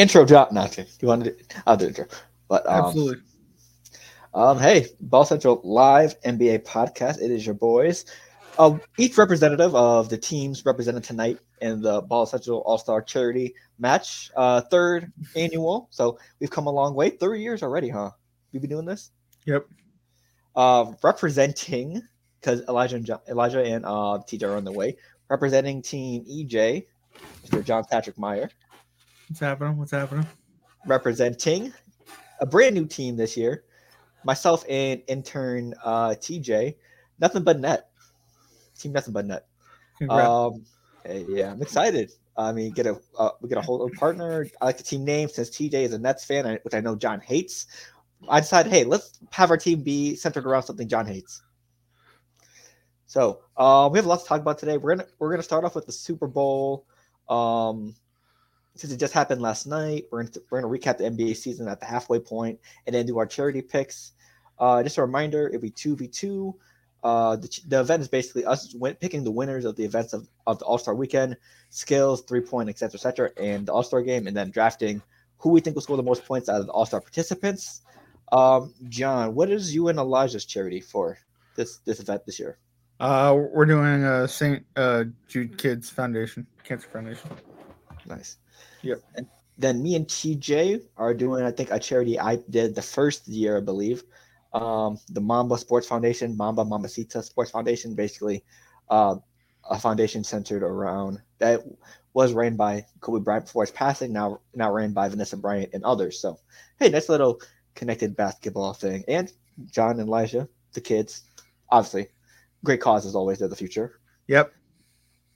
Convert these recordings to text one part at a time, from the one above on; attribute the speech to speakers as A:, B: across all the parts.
A: intro drop. Not do you want to? Do, I'll do intro. But um,
B: Absolutely.
A: Um, hey, Baller Central live NBA podcast. It is your boys. Uh, each representative of the teams represented tonight in the Baller Central All Star Charity Match, uh, third annual. So we've come a long way. Three years already, huh? We've been doing this.
B: Yep.
A: Uh, representing because Elijah and John, Elijah and uh, TJ are on the way. Representing Team EJ, Mr. John Patrick Meyer.
B: What's happening? What's happening?
A: Representing a brand new team this year, myself and intern uh, TJ. Nothing but net. Team nothing but net.
B: Congrats.
A: Um, yeah, I'm excited. I mean, get a uh, we get a whole partner. I like the team name since TJ is a Nets fan, which I know John hates. I decided, hey, let's have our team be centered around something John hates. So uh, we have a lot to talk about today. We're gonna we're gonna start off with the Super Bowl. Um, since it just happened last night, we're gonna, we're gonna recap the NBA season at the halfway point, and then do our charity picks. Uh, just a reminder, it'll be two v two. Uh, the, the event is basically us win- picking the winners of the events of, of the All Star weekend, skills, three point, etc., etc., and the All Star game, and then drafting who we think will score the most points out of the All Star participants. Um, John, what is you and Elijah's charity for this this event this year?
B: Uh, we're doing a Saint uh, Jude Kids Foundation, Cancer Foundation.
A: Nice.
B: Yep.
A: And then me and TJ are doing, I think, a charity I did the first year, I believe. Um, the Mamba Sports Foundation, Mamba Mambacita Sports Foundation, basically uh, a foundation centered around that was ran by Kobe Bryant before his passing, now now ran by Vanessa Bryant and others. So, hey, nice little connected basketball thing. And John and Elijah, the kids, obviously, great cause as always. They're the future.
B: Yep.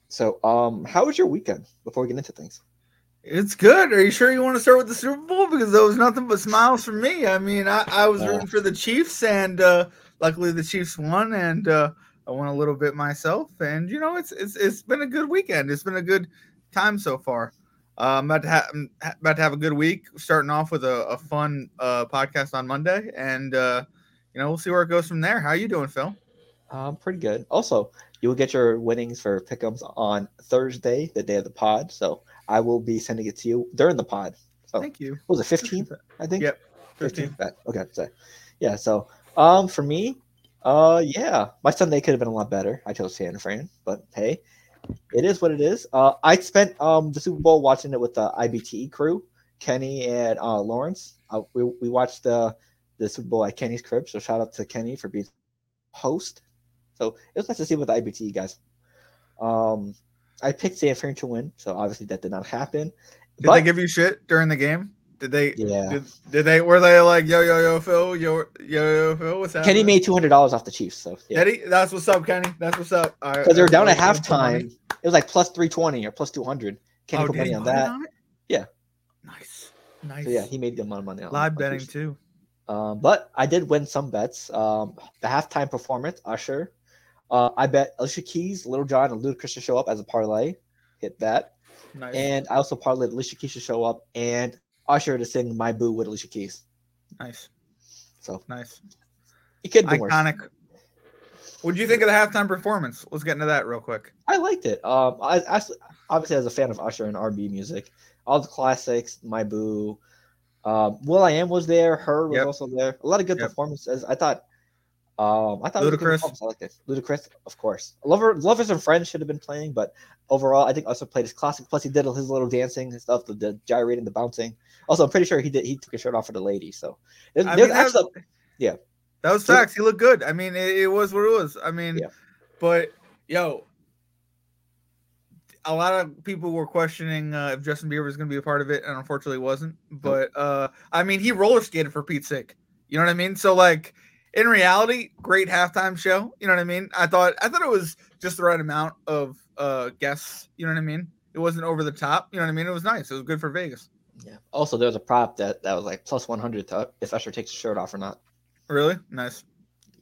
A: So, um, how was your weekend before we get into things?
B: It's good. Are you sure you want to start with the Super Bowl? Because that was nothing but smiles for me. I mean, I, I was rooting for the Chiefs, and uh, luckily the Chiefs won, and uh, I won a little bit myself. And you know, it's it's it's been a good weekend. It's been a good time so far. Uh, I'm about to have about to have a good week. Starting off with a, a fun uh, podcast on Monday, and uh, you know, we'll see where it goes from there. How you doing, Phil?
A: Um, pretty good. Also, you will get your winnings for pick'ems on Thursday, the day of the pod. So I will be sending it to you during the pod. So
B: Thank you.
A: what was it fifteenth? I think.
B: Yep.
A: 15th. Bet. Okay. So, yeah. So um, for me, uh, yeah, my Sunday could have been a lot better. I chose San Fran, but hey, it is what it is. Uh, I spent um the Super Bowl watching it with the IBTE crew, Kenny and uh Lawrence. Uh, we we watched the the Super Bowl at Kenny's crib. So shout out to Kenny for being host. So it was nice to see with the IBTE guys. Um, I picked San Fran to win, so obviously that did not happen.
B: Did
A: But-
B: they give you shit during the game? Did they?
A: Yeah.
B: Did, did they? Were they like yo yo yo Phil yo yo yo Phil? What's happening?
A: Kenny made two hundred dollars off the Chiefs, so yeah.
B: That's what's up, Kenny. That's what's up.
A: because they were down at halftime. It was like plus three twenty or plus two hundred. Kenny
B: Oh,
A: put money on that.
B: on?
A: Yeah.
B: Nice, nice.
A: So yeah, he made the amount of money on
B: live betting too.
A: Um, but I did win some bets. Um, the halftime performance, Usher. Uh, I bet Alicia Keys, Lil Jon, and Ludacris to show up as a parlay. Hit that.
B: Nice,
A: And I also parlayed Alicia Keys to show up and Usher to sing "My Boo" with Alicia Keys.
B: nice,
A: So
B: nice.
A: it could be worse.
B: Iconic. What do you think of the halftime performance? Let's get into that real quick.
A: I liked it. Um, I, I obviously as a fan of Usher and R&B music, all the classics, My Boo, um, Will I Am was there. H.E.R. was
B: Yep.
A: also there. A lot of good
B: Yep.
A: performances. I thought. Um, I thought
B: Ludacris.
A: I liked it. Ludacris, of course. Lover, Lovers and Friends should have been playing, but overall, I think also played his classic. Plus, he did his little dancing and stuff, the, the gyrating, the bouncing. Also, I'm pretty sure he did. He took his shirt off for the lady. So, there's,
B: mean, that-
A: actually,
B: That was
A: Yeah.
B: facts. He looked good. I mean, it, it was what it was. I mean,
A: Yeah.
B: but yo, a lot of people were questioning uh, if Justin Bieber was going to be a part of it, and unfortunately wasn't. But uh, I mean, he roller skated for Pete's sake. You know what I mean? So like, in reality, great halftime show. You know what I mean? I thought I thought it was just the right amount of uh, guests. You know what I mean? It wasn't over the top. You know what I mean? It was nice. It was good for Vegas.
A: yeah. Also, there was a prop that that was like plus 100 to if Usher takes his shirt off or not.
B: Really nice.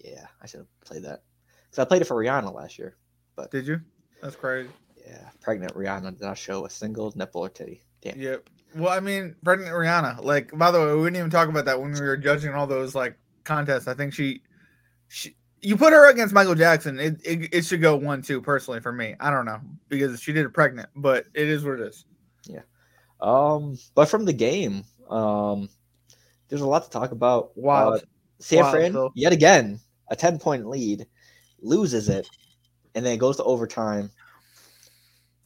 A: Yeah, I should have played that because I played it for Rihanna last year.
B: But did you? That's crazy.
A: Yeah, pregnant Rihanna did not show a single nipple or titty. Damn.
B: Yep. Well, I mean, pregnant Rihanna. Like, by the way, we didn't even talk about that when we were judging all those like contests. I think she, she, you put her against Michael Jackson. It, it, it should go one two personally for me. I don't know because she did it pregnant, but it is what it is. Yeah.
A: Um, but from the game, um, there's a lot to talk about.
B: Wow.
A: Uh, San
B: Wow,
A: Fran,
B: Phil.
A: yet again, a 10 point lead, loses it, and then it goes to overtime.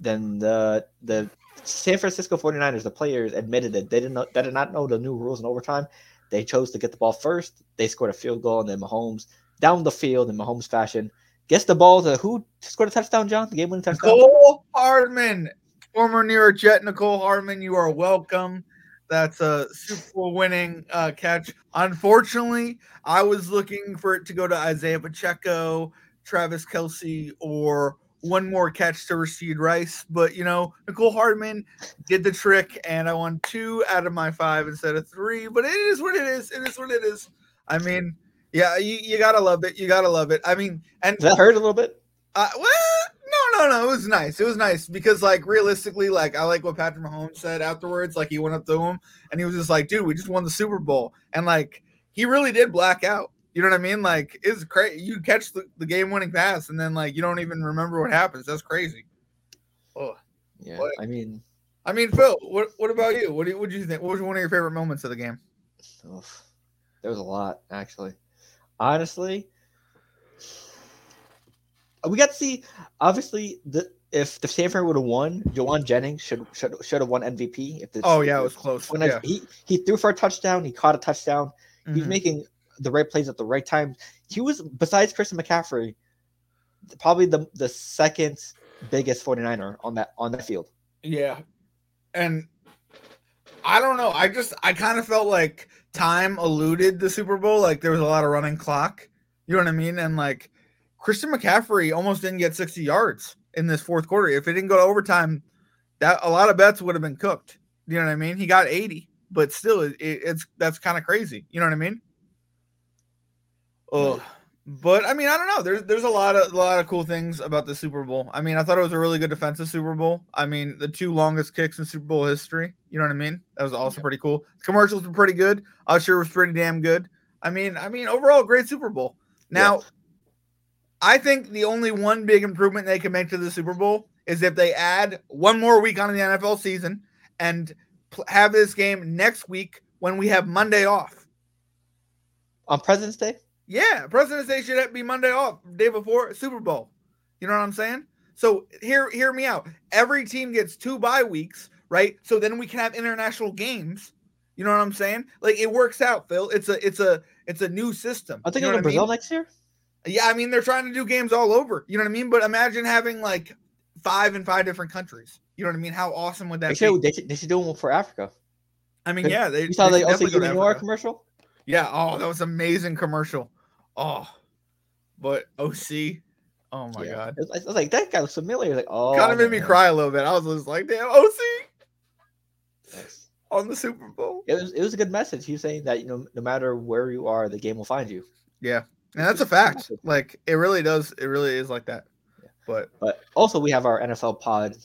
A: Then the the San Francisco 49ers, the players admitted that they didn't know, they did not know the new rules in overtime. They chose to get the ball first. They scored a field goal, and then Mahomes down the field in Mahomes fashion gets the ball to who scored a touchdown, John? The game winning touchdown?
B: Mecole Hardman, former New York Jet Mecole Hardman, you are welcome. That's a Super Bowl winning uh, catch. Unfortunately, I was looking for it to go to Isaiah Pacheco, Travis Kelce, or one more catch to Rashee Rice. But you know, Mecole Hardman did the trick, and I won two out of my five instead of three. But it is what it is. It is what it is. I mean, yeah, you, you gotta love it. You gotta love it. I mean, and
A: that hurt a little bit?
B: uh, well, no, no, no. It was nice. It was nice because, like, realistically, like, I like what Patrick Mahomes said afterwards. Like, he went up to him and he was just like, "Dude, we just won the Super Bowl," and like, he really did black out. You know what I mean? Like, it's crazy. You catch the, the game-winning pass and then like you don't even remember what happens. That's crazy. Oh,
A: Yeah.
B: What?
A: I mean,
B: I mean, Phil, what what about you? What do you, what do you think? What was one of your favorite moments of the game?
A: oof, there was a lot actually. Honestly, we got to see. Obviously, the if the San Fran would have won, Jauan Jennings should should should have won MVP. If the,
B: Oh yeah, it was close.
A: when I- he he threw for a touchdown, he caught a touchdown. He was
B: Mhm.
A: making the right plays at the right time. He was besides Christian McCaffrey, probably the the second biggest 49er on that on that field.
B: Yeah. And I don't know. I just I kind of felt like time eluded the Super Bowl. Like there was a lot of running clock. You know what I mean? And like Christian McCaffrey almost didn't get 60 yards in this fourth quarter. If it didn't go to overtime, that a lot of bets would have been cooked. You know what I mean? He got 80, but still it, it's that's kind of crazy. You know what I mean? Oh, but I mean, I don't know. There's there's a lot of a lot of cool things about the Super Bowl. I mean, I thought it was a really good defensive Super Bowl. I mean, the two longest kicks in Super Bowl history. You know what I mean? That was also
A: Yeah.
B: pretty cool. The Commercials were pretty good. Usher was pretty damn good. I mean, I mean, overall, great Super Bowl. Now, I think the only one big improvement they can make to the Super Bowl is if they add one more week on the NFL season and pl- have this game next week when we have Monday off.
A: On President's Day,
B: Yeah, President's Day should be Monday off, day before Super Bowl. You know what I'm saying? So hear hear me out. Every team gets two bye weeks, right? So then we can have international games. You know what I'm saying? Like it works out, Phil. It's a it's a it's a new system.
A: I
B: think
A: You
B: know what I mean?
A: Brazil next year.
B: Yeah, I mean they're trying to do games all over. You know what I mean? But imagine having like five in five different countries. You know what I mean? How awesome would that
A: They
B: be?
A: should, they should they should do one for Africa.
B: I mean, yeah, they,
A: You saw
B: they
A: the
B: should definitely go to
A: OCD Noir
B: Africa.
A: commercial?
B: Yeah. Oh, that was amazing commercial. Oh, but OC. Oh my
A: Yeah.
B: god.
A: Was, I was like, that guy looks familiar. Like, oh,
B: kind of made me cry a little bit. I was just like, damn, OC
A: Yes.
B: on the Super Bowl.
A: It was it was a good message. He was saying that you know no matter where you are, the game will find you.
B: Yeah. And that's a fact. Like it really does. It really is like that.
A: Yeah.
B: But
A: But also we have our NFL pod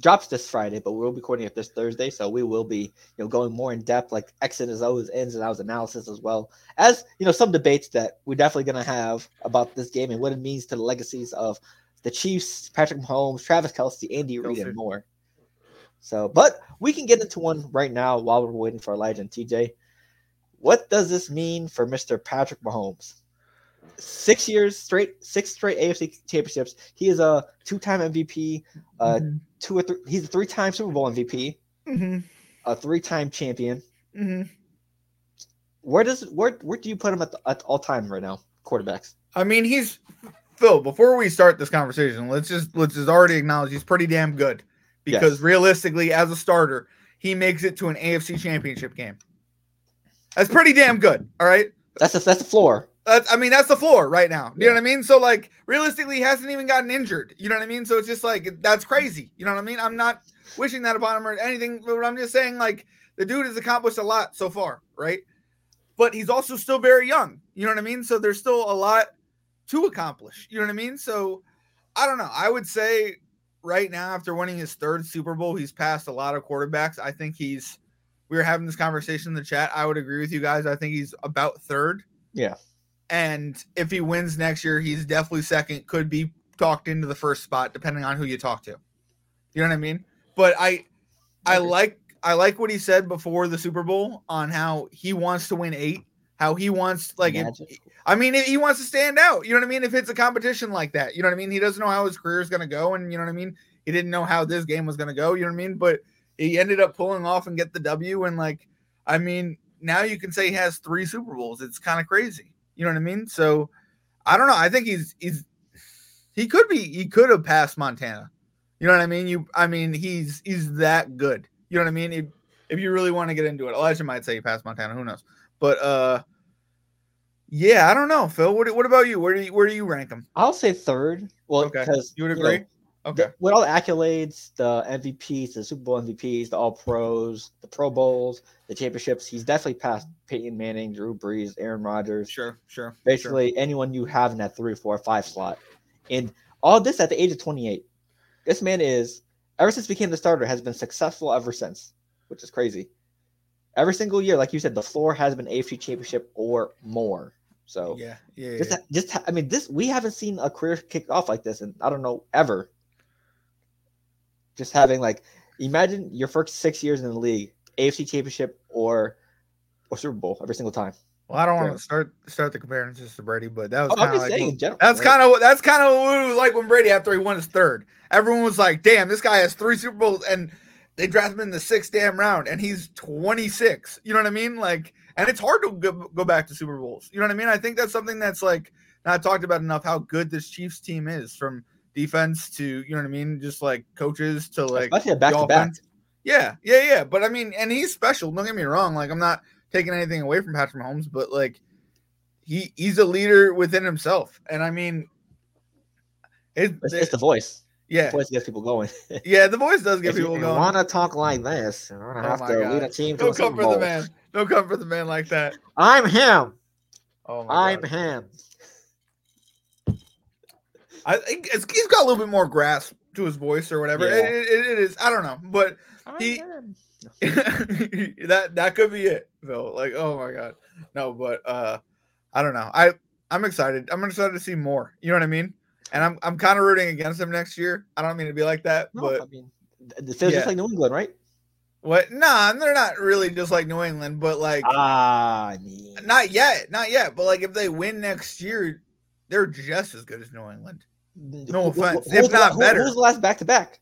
A: drops this Friday, but we'll be recording it this Thursday, so we will be you know going more in depth, like X's and O's, ins and outs analysis as well as you know some debates that we're definitely gonna have about this game and what it means to the legacies of the Chiefs, Patrick Mahomes, Travis Kelce, Andy Reid, and more. So, but we can get into one right now while we're waiting for Elijah and TJ. What does this mean for Mr. Patrick Mahomes? Six years straight, six straight AFC championships. He is a two-time MVP, uh,
B: Mhm.
A: Two or three. He's a three-time Super Bowl MVP,
B: Mhm.
A: a three-time champion.
B: Mhm.
A: Where does where where do you put him at, the, at all time right now? Quarterbacks.
B: I mean, he's Phil. Before we start this conversation, let's just let's just already acknowledge he's pretty damn good because
A: Yes.
B: realistically, as a starter, he makes it to an AFC Championship game. That's pretty damn good. All right.
A: That's the that's the floor.
B: I mean, that's the floor right now. You know what I mean? So, like, realistically, he hasn't even gotten injured. You know what I mean? So it's just like that's crazy. You know what I mean? I'm not wishing that upon him or anything, but I'm just saying, like, the dude has accomplished a lot so far, right? But he's also still very young. You know what I mean? So there's still a lot to accomplish. You know what I mean? So I don't know. I would say right now, after winning his third Super Bowl, he's passed a lot of quarterbacks. I think he's. We were having this conversation in the chat. I would agree with you guys. I think he's about third.
A: Yeah.
B: And if he wins next year, he's definitely second. Could be talked into the first spot, depending on who you talk to. You know what I mean? But I, I like I like what he said before the Super Bowl on how he wants to win eight. How he wants like if, I mean, he wants to stand out. You know what I mean? If it's a competition like that, you know what I mean? He doesn't know how his career is going to go. And you know what I mean? He didn't know how this game was going to go. You know what I mean? But he ended up pulling off and get the W. And like, I mean, now you can say he has three Super Bowls. It's kind of crazy. You know what I mean? So I don't know. I think he's, he's, he could be, he could have passed Montana. You know what I mean? You, I mean, he's, he's that good. You know what I mean? If, if you really want to get into it, Elijah might say he passed Montana. Who knows? But, uh, yeah, I don't know, Phil. What, what about you? Where do you where do you rank him?
A: I'll say third. Well,
B: Okay.
A: because
B: You would
A: know,
B: agree? Okay.
A: the- with all the accolades, the MVPs, the Super Bowl MVPs, the All Pros, the Pro Bowls, the championships, he's definitely passed Peyton Manning, Drew Brees, Aaron Rodgers,
B: Sure, sure.
A: basically anyone you have in that three, four, five slot. And all this at the age of 28. This man is, ever since he became the starter, has been successful ever since, which is crazy. Every single year, like you said, the floor has been AFC championship or more. So
B: Yeah, yeah.
A: just,
B: yeah.
A: just, I mean, this we haven't seen a career kick off like this, and I don't know ever. Just having like, imagine your first six years in the league, AFC championship or or Super Bowl every single time.
B: Well, I don't want to start start the comparisons to Brady, but that was
A: Oh,
B: kind of like
A: saying, in general,
B: that's kind of that's kind of what it was like when Brady after he won his third. Everyone was like, "Damn, this guy has three Super Bowls," and they drafted him in the sixth damn round, and he's 26. You know what I mean? Like, and it's hard to go, go back to Super Bowls. You know what I mean? I think that's something that's like not talked about enough. How good this Chiefs team is, from defense to you know what I mean, just like coaches to like
A: especially back to back.
B: Yeah, yeah, yeah. But I mean, and he's special. Don't get me wrong. Like, I'm not taking anything away from Patrick Mahomes, but like, he he's a leader within himself. And I mean, it,
A: It's, it's the voice.
B: yeah,
A: The voice gets people going.
B: yeah. The voice does get
A: if you
B: people going.
A: want to talk like this, you're gonna
B: Oh
A: have to lead a team
B: Don't come for the man. Don't come for the man like that.
A: I'm him.
B: Oh my
A: I'm
B: God.
A: him.
B: I think it's, he's got a little bit more grasp to his voice or whatever.
A: Yeah.
B: It, it- it is. I don't know, but He- that that could be it, Phil. Like, oh my god, no, but uh, I don't know. I I'm excited. I'm excited to see more. You know what I mean? And I'm I'm kind of rooting against him next year. I don't mean to be like that,
A: No,
B: but
A: I mean, it feels
B: Yeah.
A: just like New England, right?
B: what? Nah, they're not really just like New England, but like
A: Ah, I mean,
B: not yet, not yet. But like if they win next year, they're just as good as New England. No offense,
A: who
B: if not
A: who-
B: better.
A: Who was the last back to back?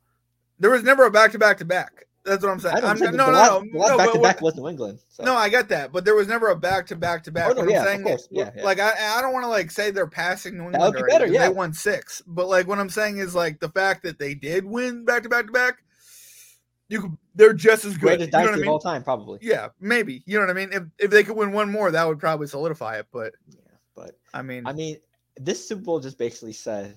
B: There was never a back to back to back. That's what I'm saying. I'm, no, no,
A: last,
B: no,
A: last
B: no,
A: back to back was New England. So.
B: No, I get that, but there was never a back to back to back.
A: Oh, no,
B: What
A: yeah,
B: I'm saying is,
A: yeah, yeah.
B: like I, I don't want to like say they're passing New England.
A: That
B: would
A: be
B: better,
A: yeah.
B: they won six. But like what I'm saying is like the fact that they did win back to back to back, you could, they're just as good.
A: greatest
B: You know what I
A: dynasty of
B: mean?
A: all time, probably.
B: Yeah, maybe. You know what I mean? If if they could win one more, that would probably solidify it. But
A: Yeah, but
B: I mean,
A: I mean, this Super Bowl just basically said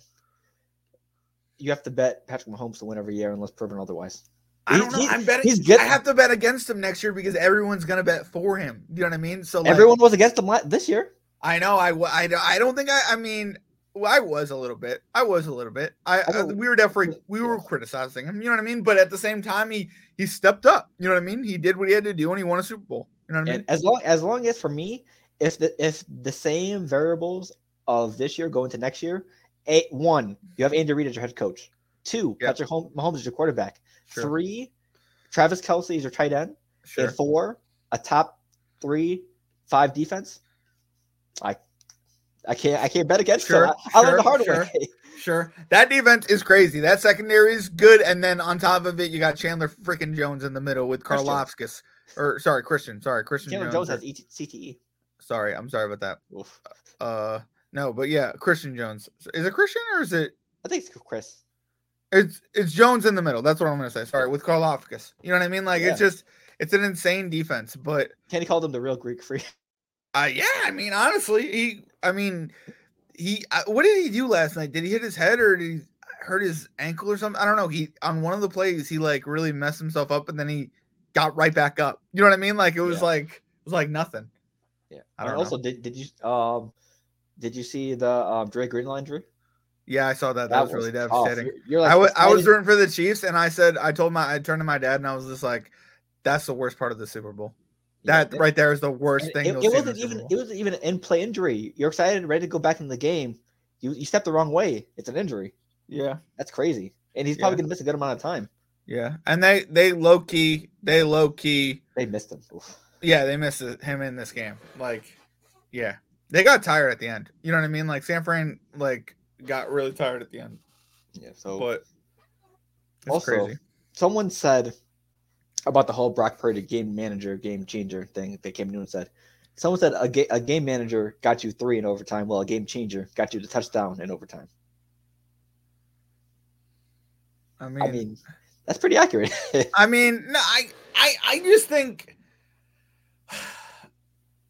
A: you have to bet Patrick Mahomes to win every year unless proven otherwise.
B: I don't know. I'm betting.
A: he's good-
B: I have to bet against him next year because everyone's gonna bet for him. You know what I mean? So like,
A: Everyone was against him this year.
B: I know. I, I, I don't think I. I mean, well, I was a little bit. I was a little bit. I,
A: I
B: I we were definitely we were criticizing him. You know what I mean? But at the same time, he he stepped up. You know what I mean? He did what he had to do, and he won a Super Bowl. You know what I mean?
A: As long as long as for me, if the if the same variables of this year go into next year, eight one, you have Andy Reid as your head coach. Two,
B: Yep.
A: Patrick Hom- Mahomes is your quarterback.
B: Sure.
A: Three, Travis Kelce is your tight end.
B: Sure.
A: And four, a top three, five defense. I I can't I can't bet against
B: Sure,
A: them. I, I learned the hard
B: sure.
A: way.
B: Sure. That defense is crazy. That secondary is good, and then on top of it, you got Chandler freaking Jones in the middle with. Karlaftis. Or sorry, Christian. Sorry, Christian
A: Chandler
B: Jones.
A: Jones has ET, CTE.
B: sorry, I'm sorry about that.
A: Oof.
B: Uh, no, but yeah, Christian Jones. Is it Christian or is it?
A: I think it's Chris.
B: It's it's Jones in the middle. That's what I'm gonna say. Sorry, with Karlaftis. You know what I mean? Like it's just it's an insane defense. But
A: Kenny call them the real Greek freak.
B: uh yeah, I mean honestly, he I mean he uh, what did he do last night? Did he hit his head or did he hurt his ankle or something? I don't know. He on one of the plays he like really messed himself up and then he got right back up. You know what I mean? Like it was
A: Yeah.
B: like it was like nothing.
A: Yeah.
B: I don't
A: also, did did you um did you see the um Dre Greenlaw injury?
B: Yeah, I saw that. That, was, really devastating.
A: You're, you're like
B: I was I was rooting for the Chiefs, and I said I told my I turned to my dad, and I was just like, "That's the worst part of the Super Bowl.
A: Yeah,
B: That right there is the worst thing."
A: It, it wasn't even it wasn't even an in play injury. You're excited, and ready to go back in the game. You you stepped the wrong way. It's an injury.
B: yeah,
A: That's crazy. And he's probably
B: Yeah.
A: gonna miss a good amount of time.
B: Yeah, and they they low key they low key
A: They missed him. Oof.
B: yeah they missed him in this game. Like, yeah, they got tired at the end. You know what I mean? Like San Fran like got really tired at the end.
A: Yeah. So
B: But it's
A: Also,
B: crazy.
A: someone said about the whole Brock Purdy game manager, game changer thing. They came in and said, someone said a, ga- a game manager got you three in overtime, Well, a game changer got you the touchdown in overtime.
B: I mean,
A: I mean, that's pretty accurate.
B: I mean, no, I, I, I just think,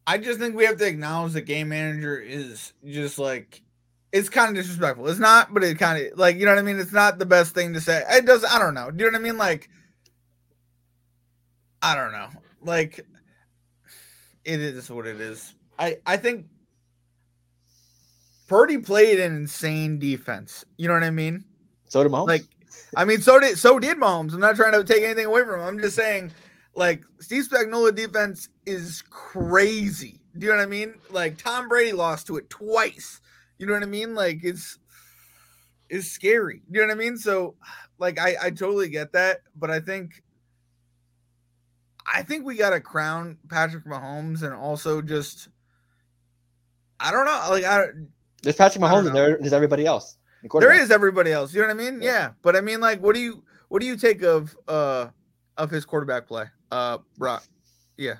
B: I just think we have to acknowledge that game manager is just like, it's kind of disrespectful. It's not, but it kind of like, you know what I mean. It's not the best thing to say. It does. I don't know. Do you know what I mean? Like, I don't know. Like, it is what it is. I, I think Purdy played an insane defense. You know what I mean?
A: so did Mahomes.
B: Like, I mean, so did so did Mahomes. I'm not trying to take anything away from him. I'm just saying, like, Steve Spagnuolo defense is crazy. Do you know what I mean? Like, Tom Brady lost to it twice. You know what I mean? Like, it's it's scary. You know what I mean? So, like, I I totally get that, but I think I think we got to crown Patrick Mahomes and also just I don't know. Like, I
A: there's Patrick Mahomes and there, there's everybody else. The
B: there everybody else. You know what I mean?
A: Yeah.
B: Yeah. But I mean, like, what do you what do you take of uh of his quarterback play? Uh, Brock. Yeah.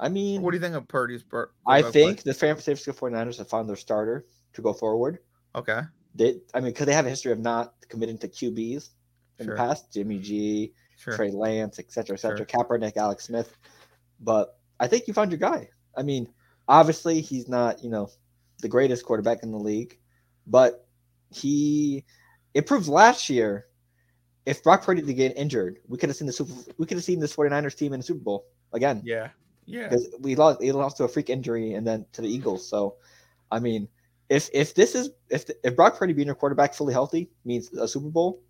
A: I mean,
B: What do you think of Purdy's? Per-
A: I think the San Francisco 49ers have found their starter to go forward.
B: Okay.
A: They, I mean, because they have a history of not committing to QBs in
B: Sure.
A: the past. Jimmy G,
B: Sure.
A: Trey Lance, et cetera, et cetera.
B: Sure.
A: Kaepernick, Alex Smith. But I think you found your guy. I mean, obviously he's not, you know, the greatest quarterback in the league, but he it improved last year. If Brock Purdy did get injured, we could have seen the Super. We could have seen this 49ers team in the Super Bowl again.
B: Yeah. Yeah.
A: because we lost. He lost to a freak injury and then to the Eagles. So, I mean, if if this is if if Brock Purdy being your quarterback fully healthy means a Super Bowl,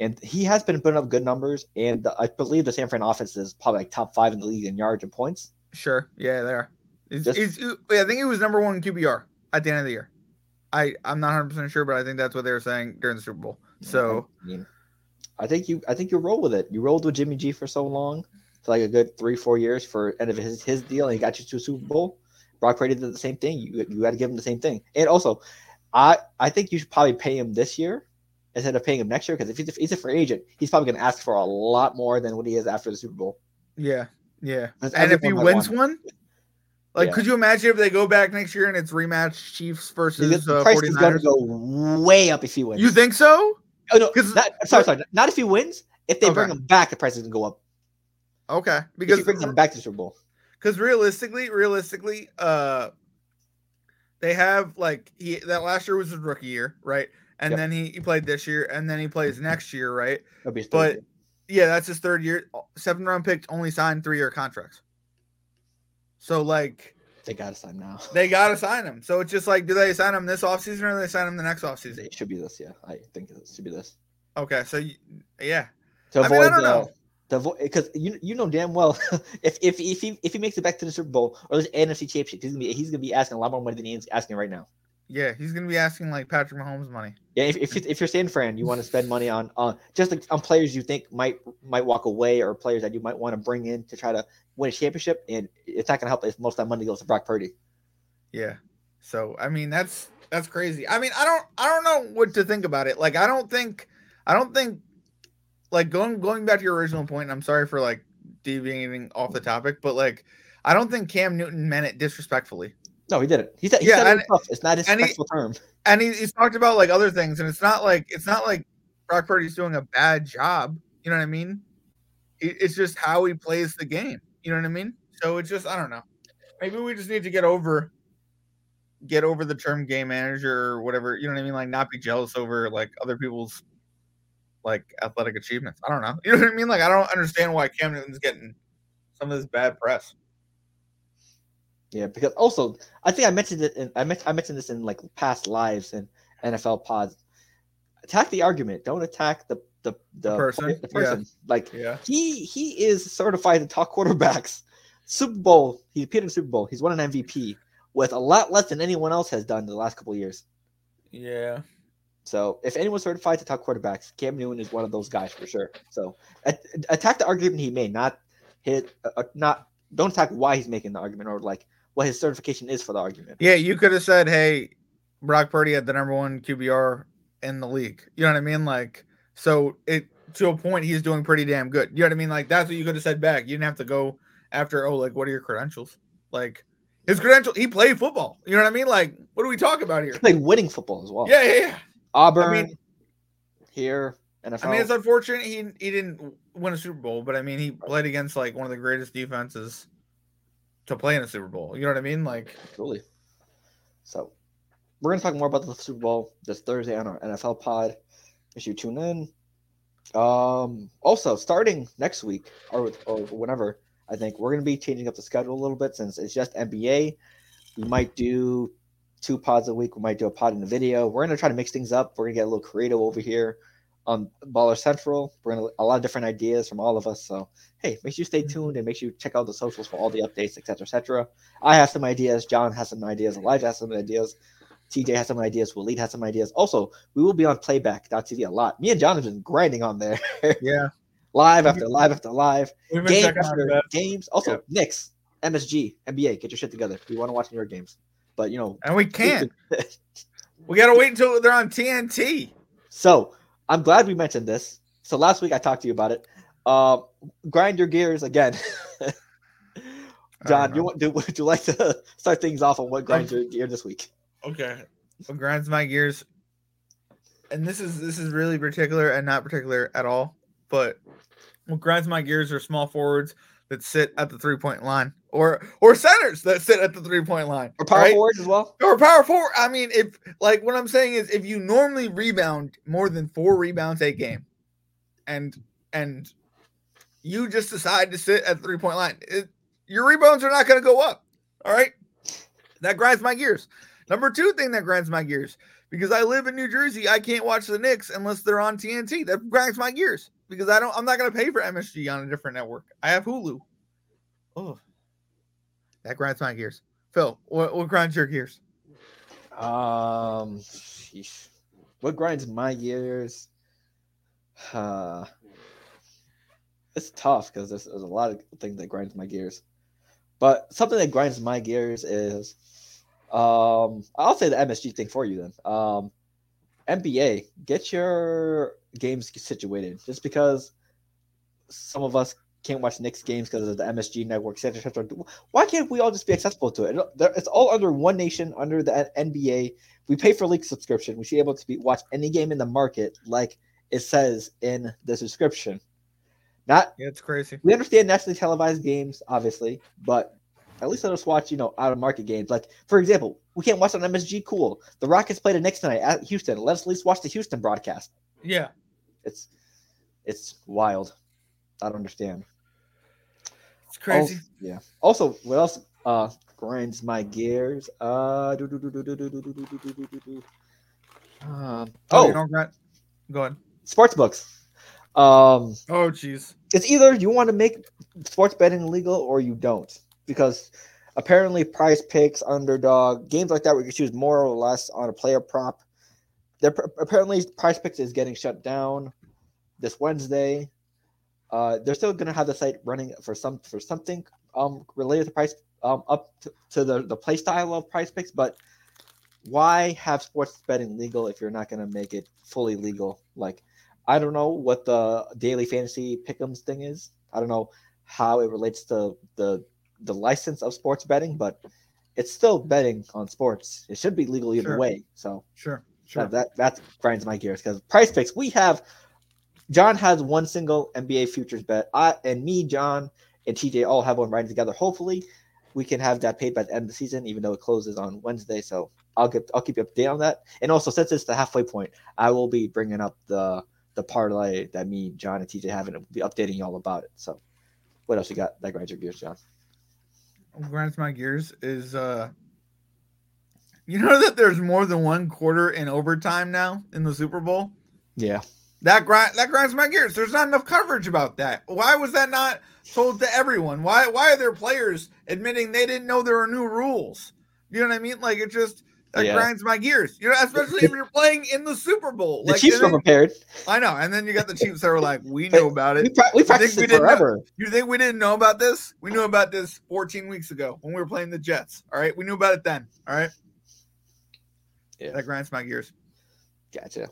A: and he has been putting up good numbers, and the, I believe the San Fran offense is probably like top five in the league in yards and points.
B: Sure. Yeah, they are. It's,
A: Just-
B: it's, I think it was number one QBR at the end of the year. I I'm not 100 percent sure, but I think that's what they were saying during the Super Bowl. So
A: I mean, I think you I think you roll with it. You rolled with Jimmy G for so long, for like a good three four years for end of his his deal, and he got you to a Super Bowl. Brock Purdy did the same thing. You you got to give him the same thing. And also, I I think you should probably pay him this year instead of paying him next year because if he's a, he's a free agent, he's probably going to ask for a lot more than what he is after the Super Bowl.
B: yeah, yeah. And if he wins
A: want
B: one, like,
A: Yeah.
B: could you imagine if they go back next year and it's rematch Chiefs versus
A: the
B: uh,
A: price is going to go way up if he wins.
B: You think so?
A: Oh no, not, sorry, sorry, not if he wins. If they bring him back, the price is going to go up.
B: Okay,
A: Because
B: because
A: he brings him back to Super Bowl.
B: because realistically, realistically, uh, they have like he that last year was his rookie year, right? And
A: Yep.
B: then he, he played this year, and then he plays next year, right? But
A: year.
B: yeah, that's his third year. Seventh round pick, only signed three year contracts. So like
A: they got to sign now.
B: they gotta sign him. So it's just like, do they sign him this offseason or do they sign him the next offseason?
A: It should be this, yeah. I think it should be this.
B: Okay, so you, yeah,
A: To
B: I mean, I
A: avoid
B: don't
A: the,
B: know.
A: to avoid because you you know damn well if if if he if he makes it back to the Super Bowl or the NFC Championship, he's gonna be he's gonna be asking a lot more money than he's asking right now.
B: yeah, he's gonna be asking like Patrick Mahomes money.
A: Yeah, if if, if you're San Fran, you want to spend money on on just like, on players you think might might walk away or players that you might want to bring in to try to win a championship, and it's not gonna help if most of that money goes to Brock Purdy.
B: Yeah. So I mean that's that's crazy. I mean, I don't I don't know what to think about it. Like I don't think I don't think like going going back to your original point. I'm sorry for like deviating off the topic, but like I don't think Cam Newton meant it disrespectfully.
A: No, he did it. He said he
B: Yeah,
A: said it
B: and-.
A: It's not a
B: and
A: disrespectful term.
B: And he, he's talked about like other things, and it's not like it's not like Brock Purdy's doing a bad job. You know what I mean? It, it's just how he plays the game. You know what I mean? So it's just I don't know. Maybe we just need to get over get over the term game manager or whatever. You know what I mean? Like not be jealous over like other people's like athletic achievements. I don't know. You know what I mean? Like I don't understand why Cam Newton's getting some of this bad press.
A: Yeah, because also I think I mentioned it. In, I, men- I mentioned this in like past lives and NFL pods. Attack the argument. Don't attack the the the,
B: person,
A: The person. Like
B: Yeah.
A: he he is certified to talk quarterbacks. Super Bowl. He appeared in Super Bowl. He's won an MVP with a lot less than anyone else has done in the last couple of years.
B: Yeah.
A: So if anyone's certified to talk quarterbacks, Cam Newton is one of those guys for sure. So a- attack the argument he made, not hit, uh, uh, not don't attack why he's making the argument or like what his certification is for the argument.
B: Yeah, you could have said, "Hey, Brock Purdy had the number one QBR in the league." You know what I mean? Like, so it to a point, he's doing pretty damn good. You know what I mean? Like, that's what you could have said back. You didn't have to go after, oh, like, what are your credentials? Like, his credential, he played football. You know what I mean? Like, what are we talking about here?
A: He played winning football as well.
B: Yeah, yeah, yeah.
A: Auburn
B: I mean-
A: here, NFL.
B: I mean, it's unfortunate he he didn't win a Super Bowl, but I mean, he played against like one of the greatest defenses to play in a Super Bowl. You know what I mean? Like,
A: totally. So we're gonna talk more about the Super Bowl this Thursday on our NFL pod. Make sure you tune in. Um, also starting next week or or whenever, I think we're gonna be changing up the schedule a little bit since it's just NBA. We might do two pods a week. We might do a pod in a video. We're gonna try to mix things up. We're gonna get a little creative over here on Baller Central. We're gonna a lot of different ideas from all of us. So hey, make sure you stay tuned and make sure you check out the socials for all the updates, etc., etc. I have some ideas. John has some ideas. Elijah has some ideas. TJ has some ideas. Waleed has some ideas. Also, we will be on playback.tv a lot. Me and John have been grinding on there
B: yeah,
A: live after live after live.
B: we've
A: Game after games. Also,
B: Yeah.
A: Knicks, MSG, NBA, get your shit together. We want to watch New York games. But, you know,
B: and we can't. We gotta wait until they're on TNT.
A: So I'm glad we mentioned this. So last week I talked to you about it. Uh, grind your gears again. John, you want do, would you like to start things off on what grinds your gear this week?
B: Okay. What grinds my gears, and this is this is really particular and not particular at all, but what grinds my gears are small forwards that sit at the three point line, or or centers that sit at the three point line,
A: Or power
B: right?
A: forwards as well?
B: or power forward. I mean, if like what I'm saying is, if you normally rebound more than four rebounds a game, and and you just decide to sit at the three point line, it, your rebounds are not going to go up. All right, that grinds my gears. Number two thing that grinds my gears because I live in New Jersey, I can't watch the Knicks unless they're on TNT. That grinds my gears because I don't. I'm not going to pay for MSG on a different network. I have Hulu. Oh, that grinds my gears. Phil, what, what grinds your gears?
A: Um, sheesh. what grinds my gears? Uh, it's tough because there's, there's a lot of things that grinds my gears. But something that grinds my gears is, um, I'll say the MSG thing for you then. Um, NBA, get your games situated. Just because some of us can't watch Knicks games because of the MSG network, etc., etc. Why can't we all just be accessible to it? It- It's all under one nation, under the NBA. We pay for league subscription. We should be able to be, watch any game in the market like it says in the subscription. Not
B: Yeah, it's crazy.
A: we understand nationally televised games, obviously, but at least let us watch, you know, out of market games. Like, for example, we can't watch on MSG. Cool. The Rockets played the Knicks tonight at Houston. Let us at least watch the Houston broadcast.
B: Yeah,
A: It's it's wild. I don't understand.
B: it's crazy.
A: Also, yeah. Also, what else uh grinds my gears? Uh do, do, do, do, do, do, do, do, do, do, do, do, do. Um,
B: oh,
A: oh,
B: don't grind. Go ahead.
A: sports books. Um
B: Oh, jeez.
A: it's either you want to make sports betting legal or you don't because apparently PrizePicks underdog games like that where you choose more or less on a player prop. They're apparently PrizePicks is getting shut down this wednesday. Uh, they're still going to have the site running for some for something um, related to price um, up to, to the, the play style of PrizePicks but why have sports betting legal if you're not going to make it fully legal? Like I don't know what the daily fantasy pick'ems thing is. I don't know how it relates to the the license of sports betting, but it's still betting on sports. It should be legal either
B: Sure.
A: way. So
B: Sure. Sure.
A: that, that grinds my gears because PrizePicks we have John has one single NBA futures bet. I and me, John, and TJ all have one riding together. Hopefully, we can have that paid by the end of the season, even though it closes on Wednesday. So I'll get I'll keep you updated on that. And also, since it's the halfway point, I will be bringing up the the parlay that me, John, and TJ have, and will be updating y'all about it. So, what else you got that grinds your gears, John?
B: Grinds my gears is uh you know that there's more than one quarter in overtime now in the Super Bowl?
A: Yeah,
B: That grind that grinds my gears. There's not enough coverage about that. Why was that not told to everyone? Why why are there players admitting they didn't know there were new rules? You know what I mean? Like it just That
A: Yeah.
B: grinds my gears. You know, especially if you're playing in the Super Bowl.
A: The
B: Like,
A: Chiefs were prepared.
B: I know. And then you got the Chiefs that were like, we knew about
A: We,
B: it.
A: pra- we practiced
B: we
A: it
B: didn't know- You think we didn't know about this? We knew about this 14 weeks ago when we were playing the Jets. All right. We knew about it then. All right.
A: Yeah.
B: That grinds my gears.
A: Gotcha.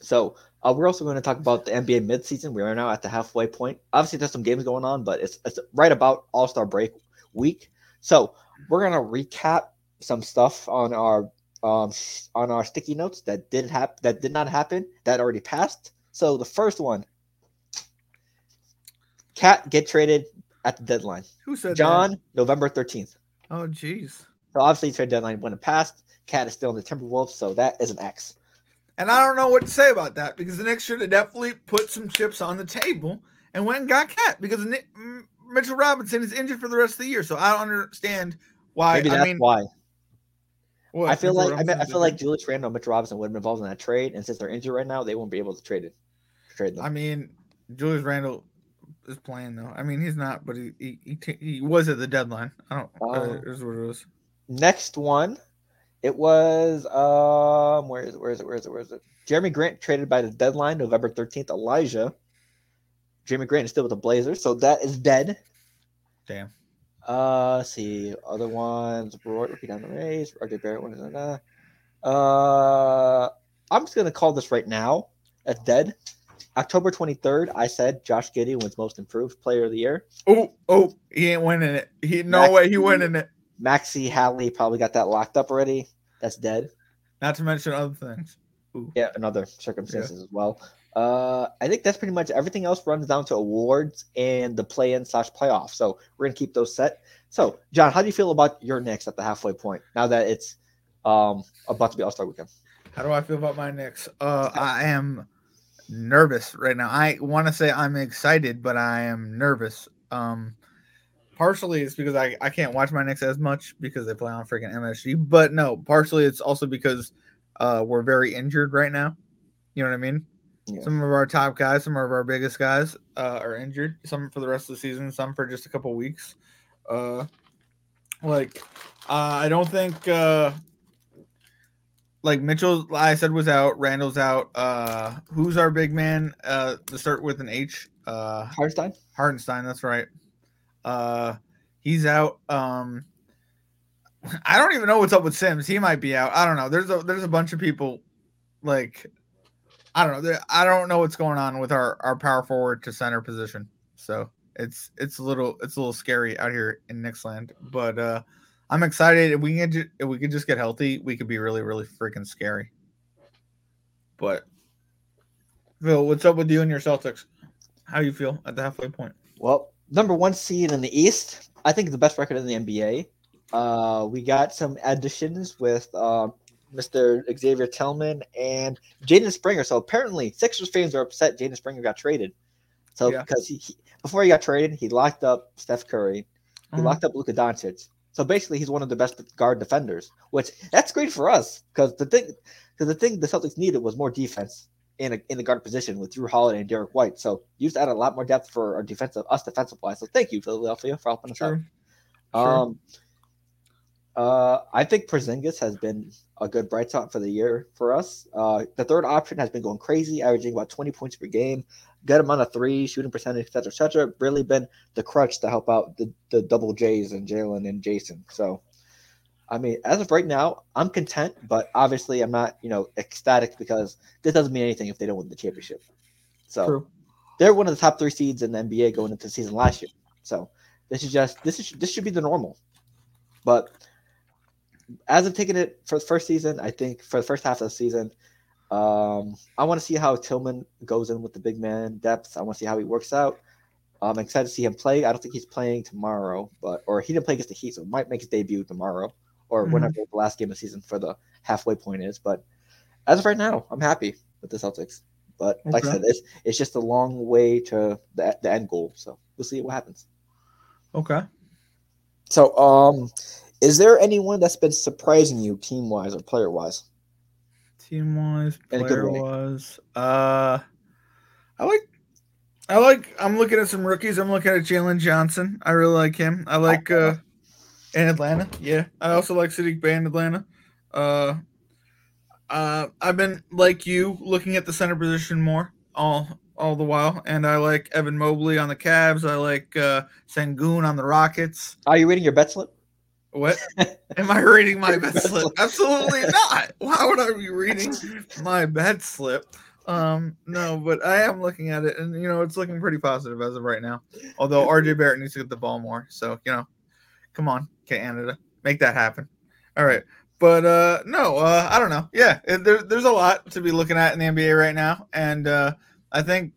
A: So uh, we're also going to talk about the NBA midseason. We are now at the halfway point. Obviously, there's some games going on, but it's, it's right about All Star break week. So we're going to recap some stuff on our um, on our sticky notes that did hap- that did not happen that already passed. So the first one, KAT get traded at the deadline.
B: Who said
A: John, November 13th.
B: Oh, jeez.
A: So obviously, trade deadline wouldn't have passed. KAT is still in the Timberwolves, so that is an X.
B: And I don't know what to say about that because the Knicks should have definitely put some chips on the table and went and got KAT because Nick, Mitchell Robinson is injured for the rest of the year. So I don't understand why.
A: Maybe that's
B: I mean,
A: why. I feel like I, mean, I feel like? Julius Randle and Mitchell Robinson would have been involved in that trade, and since they're injured right now, they won't be able to trade it. Trade them.
B: I mean, Julius Randle is playing though. I mean, he's not, but he he, he, he was at the deadline. I don't. Uh,
A: Oh.
B: is what it was.
A: Next one, it was um, where is it? Where is it? Where is it? Where is it? Jerami Grant traded by the deadline, November thirteenth. Elijah. Jerami Grant is still with the Blazers, so that is dead.
B: Damn.
A: Uh, let's see other ones. Roy repeat down the race. RJ Barrett. One, it? Uh, uh, I'm just gonna call this right now. That's dead. October 23rd, I said Josh Giddey wins Most Improved Player of the Year.
B: Oh, oh, he ain't winning it. He no
A: Max-
B: way he winning it.
A: Maxi Hadley probably got that locked up already. That's dead.
B: Not to mention other things.
A: Yeah, and other circumstances as well. Uh, I think that's pretty much everything else runs down to awards and the play-in slash playoff. So we're gonna keep those set. So, John, how do you feel about your Knicks at the halfway point now that it's um about to be All Star Weekend?
B: How do I feel about my Knicks? Uh, I am nervous right now. I want to say I'm excited, but I am nervous. Um, partially it's because I, I can't watch my Knicks as much because they play on freaking MSG. But no, partially it's also because uh, we're very injured right now. You know what I mean?
A: Yeah.
B: Some of our top guys, some of our biggest guys uh, are injured. Some for the rest of the season, some for just a couple weeks. Uh, like uh, I don't think uh, like Mitchell, I said was out. Randle's out. Uh, who's our big man? Uh, to start with an H. Uh,
A: Hartenstein?
B: Hartenstein. That's right. Uh, he's out. Um, I don't even know what's up with Sims. He might be out. I don't know. There's a there's a bunch of people like I don't know. I don't know what's going on with our our power forward to center position. So it's it's a little it's a little scary out here in Nixland. But uh, I'm excited. If we can if we could just get healthy, we could be really really freaking scary. But Phil, what's up with you and your Celtics? How you feel at the halfway point?
A: Well, number one seed in the East. I think the best record in the NBA. Uh, we got some additions with uh, Mr. Xavier Tillman and Jaden Springer. So apparently, Sixers fans are upset Jaden Springer got traded. So
B: Yeah.
A: because he, he before he got traded, he locked up Steph Curry, he
B: Mhm.
A: locked up Luka Doncic. So basically, he's one of the best guard defenders, which that's great for us because the thing, because the thing the Celtics needed was more defense in a, in the guard position with Jrue Holiday and Derek White. So you just added a lot more depth for our defensive us defensive wise. So thank you, Philadelphia, for helping us out.
B: Sure.
A: Um, uh, I think Porzingis has been a good bright spot for the year for us. Uh, the third option has been going crazy, averaging about 20 points per game, good amount of three, shooting percentage, etc., etc. Really been the crutch to help out the, the double J's and Jaylen and Jayson. So, I mean, as of right now, I'm content, but obviously I'm not, you know, ecstatic because this doesn't mean anything if they don't win the championship. So
B: True.
A: they're one of the top three seeds in the NBA going into the season last year. So this is just this is this should be the normal. But as of taking it for the first season, I think for the first half of the season, um, I want to see how Tillman goes in with the big man depth. I want to see how he works out. I'm excited to see him play. I don't think he's playing tomorrow, but or he didn't play against the Heat, so might make his debut tomorrow or
B: Mhm.
A: whenever the last game of the season for the halfway point is. But as of right now, I'm happy with the Celtics. But like I said, it's it's just a long way to the, the end goal. So we'll see what happens.
B: Okay.
A: So, um, is there anyone that's been surprising you team wise or player wise?
B: Team wise,
A: In a good
B: player wise. Uh I like I like I'm looking at some rookies. I'm looking at Jalen Johnson. I really like him. I like uh in Atlanta. Yeah. I also like Saddiq Bey in Atlanta. Uh, uh, I've been like you looking at the center position more all all the while, and I like Evan Mobley on the Cavs. I like uh, Sengun on the Rockets.
A: Are you reading your bet slip?
B: What am I reading my bet slip? Absolutely not. Why would I be reading my bet slip? Um, no, but I am looking at it, and you know it's looking pretty positive as of right now. Although RJ Barrett needs to get the ball more, so you know, come on, Canada, make that happen. All right, but uh, no, uh, I don't know. Yeah, it, there, there's a lot to be looking at in the NBA right now, and uh, I think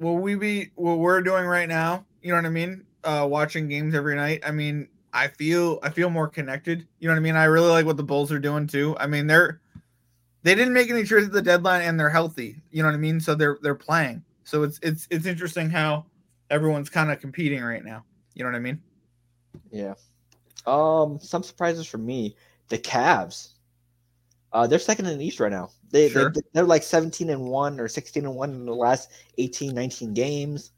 B: will we be what we're doing right now? You know what I mean? Uh, watching games every night. I mean, I feel I feel more connected. You know what I mean? I really like what the Bulls are doing too. I mean, they're they didn't make any trades at the deadline and they're healthy. You know what I mean? So they're they're playing. So it's it's it's interesting how everyone's kind of competing right now. You know what I mean?
A: Yeah. Um, some surprises for me. The Cavs. Uh, they're second in the East right now. They,
B: Sure.
A: they they're like 17 and 1 or 16 and 1 in the last 18 19 games.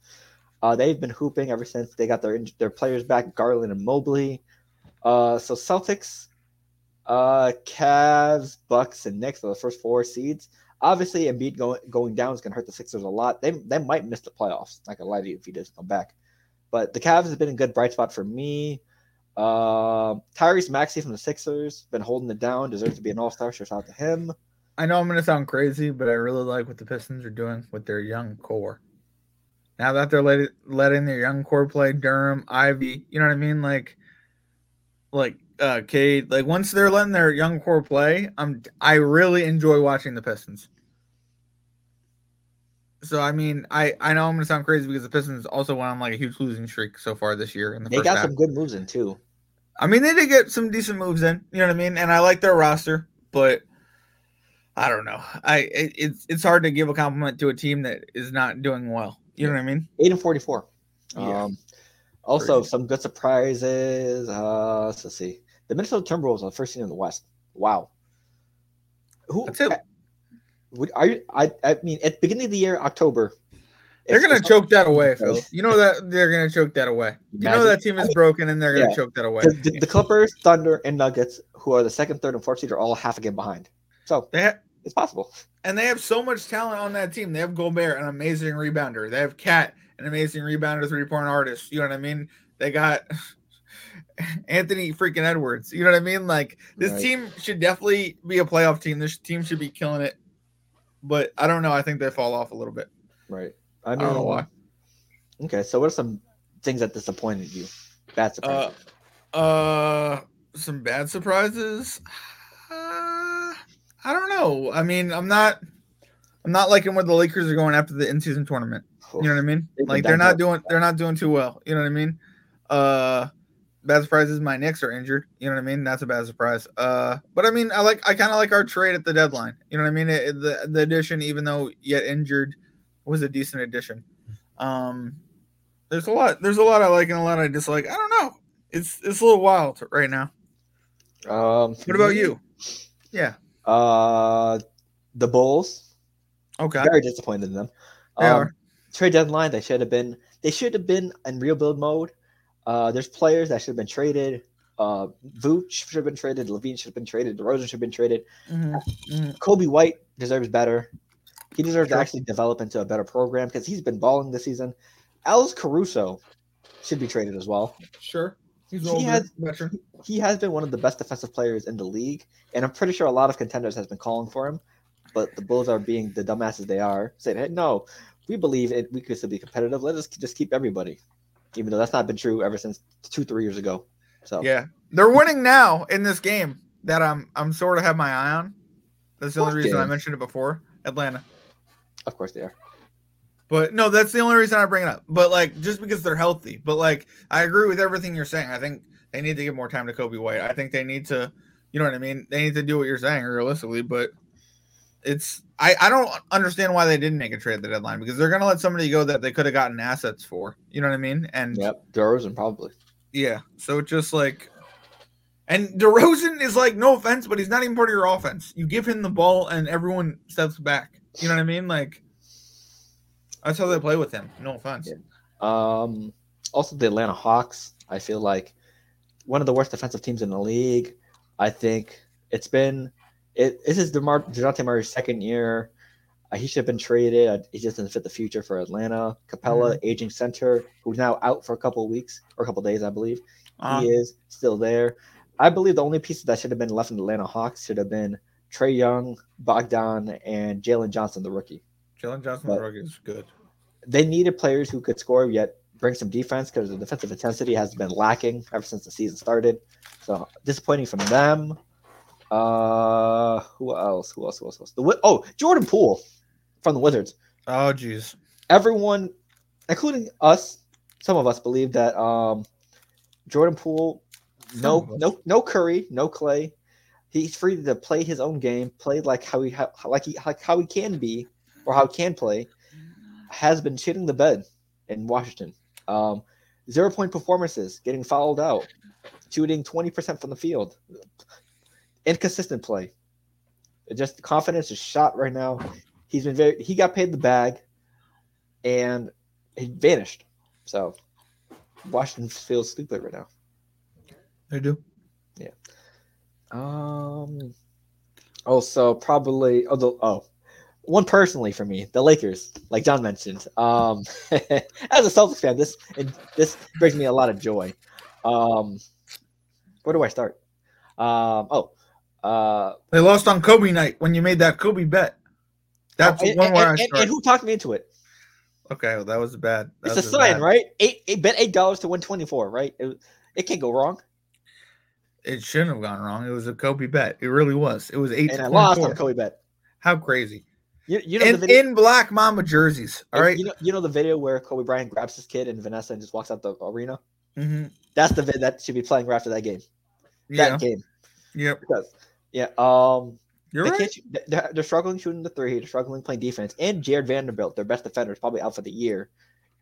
A: Uh, they've been hooping ever since they got their their players back, Garland and Mobley. Uh, so Celtics, uh, Cavs, Bucks, and Knicks are the first four seeds. Obviously, Embiid going going down is going to hurt the Sixers a lot. They they might miss the playoffs. Not gonna lie to you if he doesn't come back. But the Cavs have been a good bright spot for me. Uh, Tyrese Maxey from the Sixers been holding it down. Deserves to be an All Star. Shout out to him.
B: I know I'm to sound crazy, but I really like what the Pistons are doing with their young core. Now that they're let, letting their young core play Duren, Ivey, you know what I mean? Like, like uh Cade. Like once they're letting their young core play, I'm I really enjoy watching the Pistons. So I mean, I I know I'm going to sound crazy because the Pistons also went on like a huge losing streak so far this year in the
A: They got
B: half.
A: some good moves in too.
B: I mean, they did get some decent moves in. You know what I mean? And I like their roster, but I don't know. I it, it's it's hard to give a compliment to a team that is not doing well. You know what I mean?
A: Eight and forty four.
B: Yeah.
A: Um, also
B: Crazy.
A: some good surprises. Uh, let's see. The Minnesota Timberwolves are the first team in the West. Wow. Who?
B: That's it.
A: Would are you? I I mean, at the beginning of the year, October.
B: They're gonna choke that away, Phil. You know that they're gonna choke that away. You know that team is broken, and they're gonna
A: Yeah.
B: choke that away.
A: The, the, the Clippers, Thunder, and Nuggets, who are the second, third, and fourth seed, are all half a game behind. So
B: They ha-
A: it's possible.
B: and they have so much talent on that team. They have Gobert, an amazing rebounder. They have KAT, an amazing rebounder, three point artist. You know what I mean? They got Anthony freaking Edwards. You know what I mean? Like this
A: Right.
B: team should definitely be a playoff team. This team should be killing it. But I don't know. I think they fall off a little bit.
A: Right. I,
B: I don't know why.
A: Okay, so what are some things that disappointed you? Bad surprises.
B: Uh, some bad surprises. I don't know. I mean, I'm not. I'm not liking where the Lakers are going after the in-season tournament. You know what I mean? Like they're not doing. They're not doing too well. You know what I mean? Uh, bad surprises. My Knicks are injured. You know what I mean? That's a bad surprise. Uh, but I mean, I like. I kind of like our trade at the deadline. You know what I mean? It, the the addition, even though yet injured, was a decent addition. Um, there's a lot. There's a lot I like and a lot I dislike. I don't know. It's it's a little wild right now.
A: Um,
B: What about you? Yeah.
A: Uh, the Bulls.
B: Okay.
A: Very disappointed in them.
B: They
A: Um,
B: are.
A: Trade deadline. They should have been. They should have been in rebuild mode. Uh, there's players that should have been traded. Uh, Vooch should have been traded. LaVine should have been traded. DeRozan should have been traded.
B: Mhm, mhm.
A: Coby White deserves better. He deserves
B: Sure.
A: to actually develop into a better program because he's been balling this season. Alex Caruso should be traded as well.
B: Sure. He's
A: He
B: older,
A: has-
B: veteran.
A: He has been one of the best defensive players in the league, and I'm pretty sure a lot of contenders has been calling for him. But the Bulls are being the dumbasses they are, saying, "Hey, no, we believe it. We could still be competitive. Let us just keep everybody." Even though that's not been true ever since two, three years ago. So
B: Yeah, they're winning now in this game that I'm I'm sort of have my eye on. That's the only reason I mentioned it before. Atlanta.
A: of course they are.
B: But no, that's the only reason I bring it up. But like just because they're healthy. But like I agree with everything you're saying. I think they need to give more time to Coby White. I think they need to, you know what I mean? They need to do what you're saying realistically, but it's I, I don't understand why they didn't make a trade at the deadline because they're gonna let somebody go that they could have gotten assets for. You know what I mean? And
A: Yep, DeRozan probably.
B: Yeah. So it's just like, and DeRozan is like, no offense, but he's not even part of your offense. You give him the ball and everyone steps back. You know what I mean? Like, that's how they play with him. No offense.
A: Yeah. Um, also, the Atlanta Hawks. I feel like one of the worst defensive teams in the league. I think it's been it. This is DeMar, Dejounte Murray's second year. Uh, he should have been traded. Uh, he just doesn't fit the future for Atlanta. Capela, aging center, who's now out for a couple of weeks or a couple of days, I believe.
B: Uh,
A: he is still there. I believe the only pieces that should have been left in the Atlanta Hawks should have been Trae Young, Bogdan, and Jalen Johnson, the rookie.
B: Jalen Johnson
A: But-
B: rookie is good.
A: They needed players who could score yet bring some defense because the defensive intensity has been lacking ever since the season started. So disappointing from them. Uh, who else? Who else? Who else? Who else? The oh Jordan Poole from the Wizards.
B: Oh jeez.
A: Everyone, including us, some of us believe that um, Jordan Poole, no, no, no Curry, no Klay. He's free to play his own game, play like how he ha- like he like how he can be or how he can play. Has been shitting the bed in Washington. Um, zero point performances, getting fouled out, shooting twenty percent from the field, inconsistent play. It just confidence is shot right now. He's been very. He got paid the bag, and he vanished. So Washington feels stupid right now.
B: They do. Yeah.
A: Um. Also, probably. Oh, the, oh, one personally for me, the Lakers, like John mentioned. Um, as a Celtics fan, this it, this brings me a lot of joy. Um, where do I start? Um. Oh. Uh.
B: They lost on Kobe night when you made that Kobe bet. That's
A: and,
B: one
A: and,
B: where I
A: and-
B: start.
A: and who talked me into it?
B: okay, well, that was bad. That
A: It's a sign,
B: bad.
A: right? Eight, eight bet eight dollars to win twenty four, right? It, it can't go wrong.
B: It shouldn't have gone wrong. It was a Kobe bet. It really was. It was eight.
A: And I lost on Kobe bet.
B: How crazy!
A: You, you know the
B: in,
A: video.
B: in Black Mamba jerseys. All right.
A: You know, you know the video where Kobe Bryant grabs his kid and Vanessa and just walks out the arena.
B: Mhm.
A: That's the vid that should be playing right after that game.
B: Yeah.
A: That game.
B: Yep.
A: Because, yeah. Um.
B: You're
A: they
B: right.
A: they're, they're struggling shooting the three. They're struggling playing defense. And Jarred Vanderbilt, their best defender, is probably out for the year.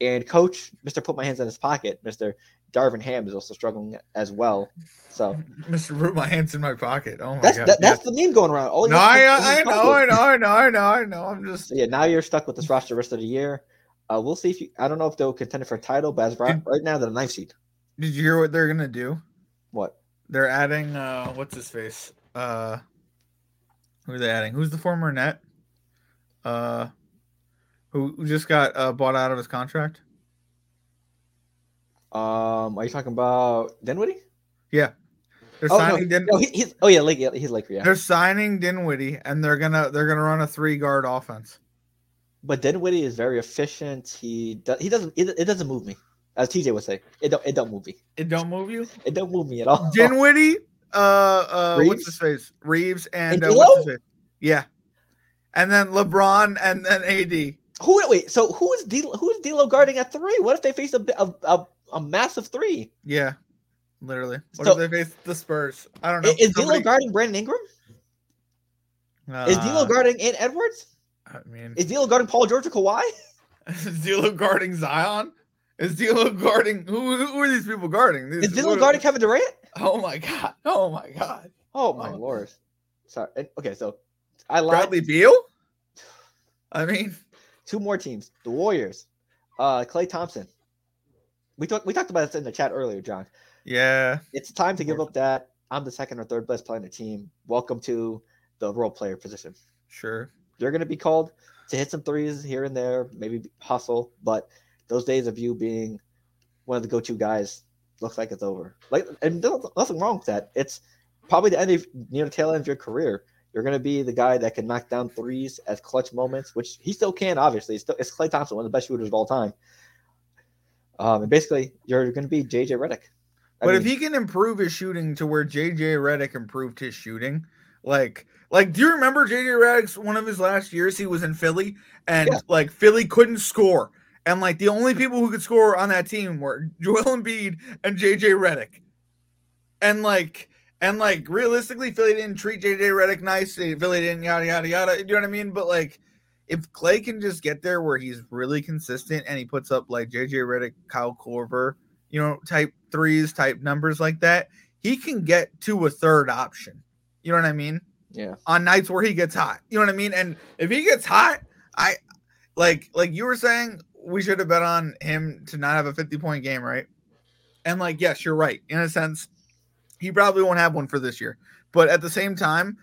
A: And coach, Mister, put my hands in his pocket, Mister Darvin Ham, is also struggling as well. So
B: Mr. Root, my hands in my pocket. Oh my
A: that's
B: god.
A: that, that's the meme going around. All
B: no,
A: you have to
B: I, I know, I know, I know, I know, I know. I'm just
A: So yeah, now you're stuck with this roster the rest of the year. Uh, we'll see if you. I don't know if they'll contend for a title, but as right,
B: Did-
A: right now they're the ninth seed.
B: Did you hear what they're gonna do?
A: What?
B: They're adding uh what's his face? Uh who are they adding? Who's the former net? Uh who just got uh bought out of his contract?
A: Um, are you talking about Dinwiddie?
B: Yeah, They're
A: Oh no,
B: signing Din-
A: no he, he's oh yeah, like yeah, he's Laker, yeah.
B: they're signing Dinwiddie and they're gonna they're gonna run a three guard offense.
A: But Dinwiddie is very efficient. He does, he doesn't it, it doesn't move me, as TJ would say. It don't it don't move me.
B: It don't move you?
A: It don't move me at all.
B: Dinwiddie, uh uh what's
A: Reaves?
B: his face? Reaves and,
A: And
B: uh, what's his face? Yeah. And then LeBron and then AD.
A: Who wait? So who is D, who is D'Lo guarding at three? What if they face a a, a, a massive three?
B: Yeah, literally. What
A: So-
B: if they face the Spurs? I don't know.
A: Is, is D'Lo guarding Brandon Ingram? Is D'Lo
B: Uh,
A: guarding Ant Edwards?
B: I mean,
A: Is D'Lo guarding Paul George or Kawhi?
B: is D'Lo guarding Zion? Is D'Lo guarding who? Who are these people guarding? These,
A: Is D'Lo guarding Kevin Durant?
B: Oh my god! Oh my god!
A: Oh my
B: Oh.
A: lord! Sorry. Okay, so I lied.
B: Bradley Beal? I mean,
A: Two more teams: the Warriors, uh, Klay Thompson. We talked. We talked about this in the chat earlier, John.
B: yeah,
A: It's time to give up that. I'm the second or third best player on the team. Welcome to the role player position.
B: sure.
A: You're going to be called to hit some threes here and there, maybe hustle, but those days of you being one of the go-to guys looks like it's over. Like, and nothing wrong with that. It's probably the end of near the tail end of your career. You're going to be the guy that can knock down threes at clutch moments, which he still can. Obviously, it's, still, it's Klay Thompson, one of the best shooters of all time. Um, and basically, you're going to be JJ Redick. I
B: But if he can improve his shooting to where JJ Redick improved his shooting, like like do you remember JJ Redick's one of his last years he was in Philly and
A: Yeah.
B: like Philly couldn't score. And like the only people who could score on that team were Joel Embiid and JJ Redick. And like and like realistically, Philly didn't treat JJ Redick nice. Eh, Philly didn't yada yada yada. You know what I mean? But like if Klay can just get there where he's really consistent and he puts up like JJ Redick, Kyle Korver, you know, type threes, type numbers like that, he can get to a third option. You know what I mean?
A: yeah,
B: On nights where he gets hot. You know what I mean? And if he gets hot, I like like you were saying, we should have bet on him to not have a 50 point game, right? And like, yes, you're right. In a sense, He probably won't have one for this year. But at the same time,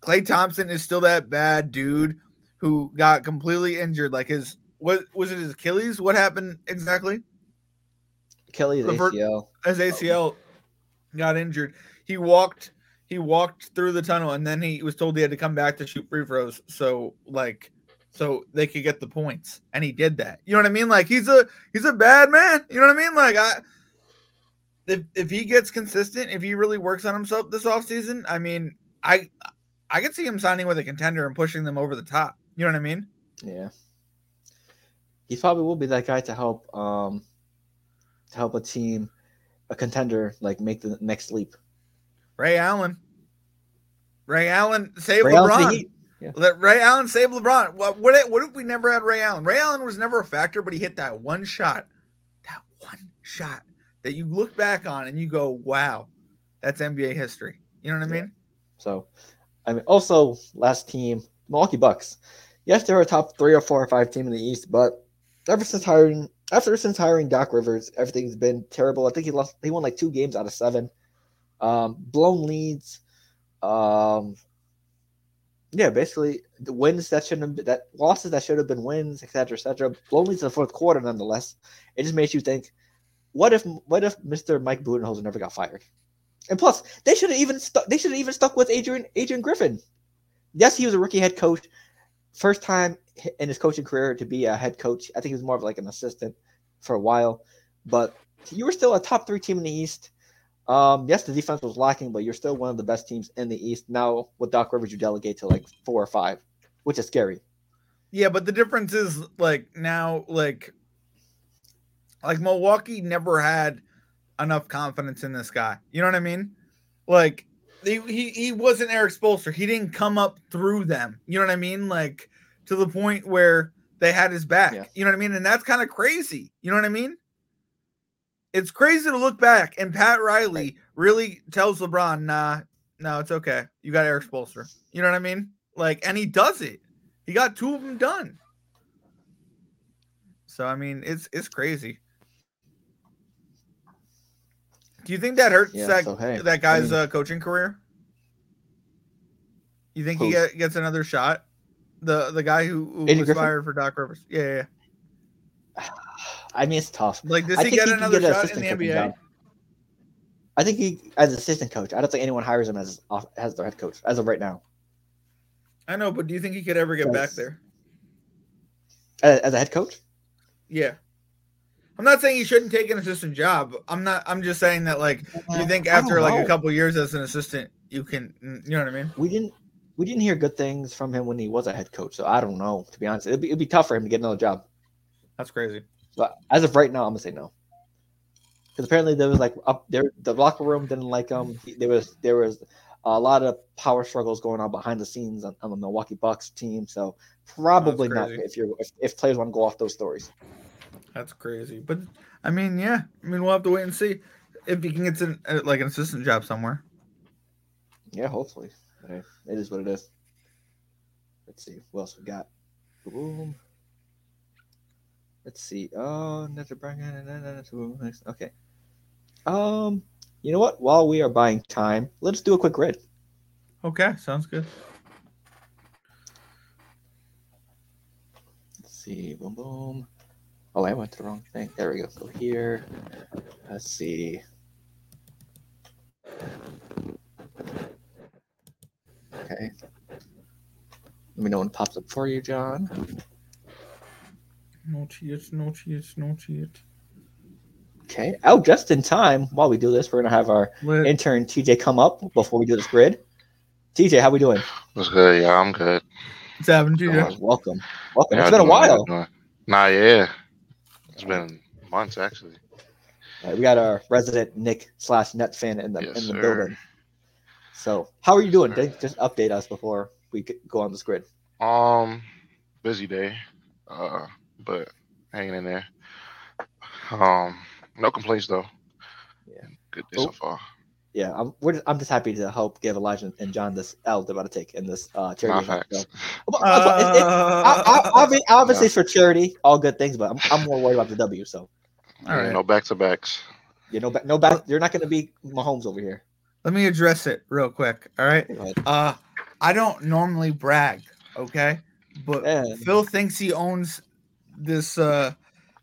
B: Klay Thompson is still that bad dude who got completely injured. Like his what was it his Achilles? What happened exactly?
A: Achilles ACL.
B: His ACL got injured. He walked he walked through the tunnel and then he was told he had to come back to shoot free throws. So like so they could get the points. And he did that. You know what I mean? Like he's a he's a bad man. You know what I mean? Like I if if he gets consistent, if he really works on himself this offseason, I mean, I I could see him signing with a contender and pushing them over the top. You know what I mean?
A: Yeah. He probably will be that guy to help um to help a team, a contender, like make the next leap.
B: Ray Allen. Ray Allen save
A: Ray
B: LeBron.
A: Heat.
B: Let Ray Allen save LeBron. What, what if- what if we never had Ray Allen? Ray Allen was never a factor, but he hit that one shot, that one shot that you look back on and you go, "Wow, that's NBA history." You know what I mean?
A: So, I mean, also last team, Milwaukee Bucks. Yes, they're a top three or four or five team in the East, but ever since hiring, after since hiring Doc Rivers, everything's been terrible. I think he lost. He won like two games out of seven. Um, blown leads. Um, yeah, basically the wins that shouldn't have been, that losses that should have been wins, etc., etc. Blown leads in the fourth quarter, nonetheless. It just makes you think, what if what if Mr. Mike Budenholzer never got fired? And plus, they should have even stuck. They should have even stuck with Adrian Adrian Griffin. Yes, he was a rookie head coach, first time in his coaching career to be a head coach. I think he was more of like an assistant for a while, but you were still a top three team in the East. Um, yes, the defense was lacking, but you're still one of the best teams in the East. Now with Doc Rivers, you delegate to like four or five, which is scary.
B: Yeah, but the difference is like now, like, like Milwaukee never had enough confidence in this guy. You know what I mean? Like, he he, he wasn't Erik Spoelstra. He didn't come up through them. You know what I mean? Like to the point where they had his back.
A: Yeah.
B: You know what I mean? And that's kind of crazy. You know what I mean? It's crazy to look back, and Pat Riley really tells LeBron, "Nah, no, it's okay. You got Erik Spoelstra." You know what I mean? Like, and he does it. He got two of them done. So I mean, it's it's crazy. Do you think that hurts
A: Yeah,
B: that
A: so, hey,
B: that guy's
A: I mean-
B: uh, coaching career? You think he get, gets another shot? The the guy who, who was
A: Griffin?
B: fired for Doc Rivers. Yeah, yeah, yeah.
A: I mean, it's tough.
B: Like, does
A: I
B: he get
A: can
B: another
A: get an
B: shot in the NBA?
A: job. I think he, as assistant coach, I don't think anyone hires him as as their head coach as of right now.
B: I know, but do you think he could ever get back there?
A: As, as a head coach,
B: Yeah. I'm not saying he shouldn't take an assistant job. I'm not. I'm just saying that like, you
A: uh, think
B: after like a couple years as an assistant, you can, you know what I mean?
A: we didn't we didn't hear good things from him when he was a head coach. So I don't know. To be honest, it'd be, it'd be tough for him to get another job.
B: That's crazy.
A: But as of right now, I'm gonna say no. Because apparently there was like up there, the locker room didn't like him. There was there was a lot of power struggles going on behind the scenes on, on the Milwaukee Bucks team. So probably not if you're if, if players want to go off those stories.
B: That's crazy. But I mean, yeah. I mean, we'll have to wait and see if he can get an, uh, like an assistant job somewhere.
A: Yeah, hopefully. It is what it is. Let's see what else we got. Boom. Let's see. Oh, okay. Um, you know what? While we are buying time, let's do a quick grid.
B: Okay, sounds good.
A: Let's see. Boom, boom. Oh, I went to the wrong thing. There we go. Go here. Let's see. Okay. Let me know when it pops up for you, John.
B: Not yet, not yet, not yet.
A: Okay. Oh, just in time. While we do this, we're gonna have our
B: Lit.
A: intern TJ come up before we do this grid. TJ, how we doing?
C: What's good? Yeah, I'm good.
B: What's happening to you?
A: Oh, welcome. Welcome.
C: Yeah,
A: it's been a
C: doing- how you
A: while.
C: Nah, yeah. It's been months actually.
A: All right, we got our resident Knick slash Net fan in the
C: Yes,
A: in the
C: sir.
A: building. So, how are you doing? Just- Just update us before we go on this grid.
C: Um, busy day, uh, but hanging in there. Um, no complaints though.
A: Yeah.
C: good day
A: Oh.
C: so far.
A: Yeah, I'm. We're just, I'm just happy to help give Elijah and John this L they're about to take in this uh, charity.
C: Nah,
A: event. So- Well, well, it- it- I- I-
B: Uh,
A: obvi- obviously, for charity, all good things, but I'm, I'm more worried about the W. So,
B: all right.
C: No back to backs.
A: You know, no back. You're not going to be Mahomes over here.
B: Let me address it real quick. All right. Uh, I don't normally brag, okay, but
A: Yeah.
B: Phil thinks he owns this uh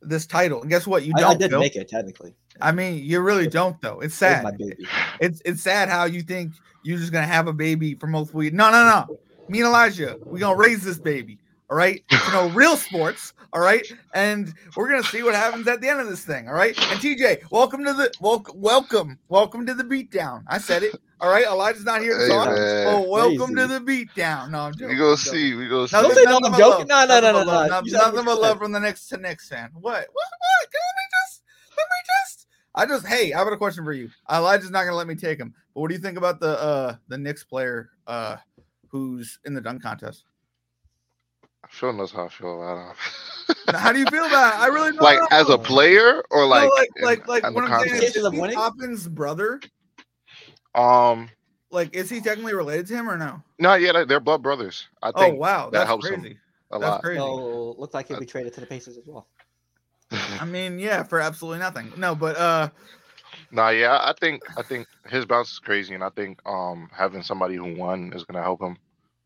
B: this title. And guess what? You don't.
A: I did
B: Phil.
A: make it technically.
B: I mean, you really don't though. It's
A: It
B: sad.
A: baby.
B: It's it's sad how you think you're just gonna have a baby for multiple years. No, no, no. Me and Elijah, we're gonna raise this baby. All right. You know, real sports. All right. And we're gonna see what happens at the end of this thing. All right. And TJ, welcome to the welcome, welcome, welcome to the beatdown. I said it. All right. Elijah's not here to
C: Hey,
B: talk.
C: man.
B: Oh, welcome to the beatdown. No, I'm joking.
C: We go
B: I'm joking.
C: see. We go see.
B: Nothing,
A: Don't say no,
B: nothing
A: I'm
B: but
A: joking.
B: love.
A: No, no,
B: Nothing
A: no,
B: but
A: no,
B: love.
A: no.
B: Nothing,
A: You said
B: nothing
A: what
B: love from the next to Knicks fan. What? What? What? Can let me just? Let me just? I just. Hey, I have a question for you. Elijah's not gonna let me take him. But what do you think about the uh the Knicks player uh who's in the dunk contest?
C: Phil knows how I feel about him.
B: How do you feel about it? I really don't
C: like
B: know.
C: as a player or
B: No,
C: like
B: like
C: in-
B: like like
C: in the
B: what I'm saying is, is
A: of
B: he
A: winning?
B: Toppin's brother.
C: Um,
B: Like, is he technically related to him or no?
C: no, yeah, they- they're blood brothers. I think.
B: Oh
C: think
B: wow,
C: that
B: that's
C: helps him.
B: crazy.
C: a
B: That's
C: lot.
B: crazy.
A: So looks like he'll be traded to the Pacers as well.
B: I mean, yeah, for absolutely nothing. No, but uh,
C: Nah, yeah, I think I think his bounce is crazy, and I think um having somebody who won is gonna help him.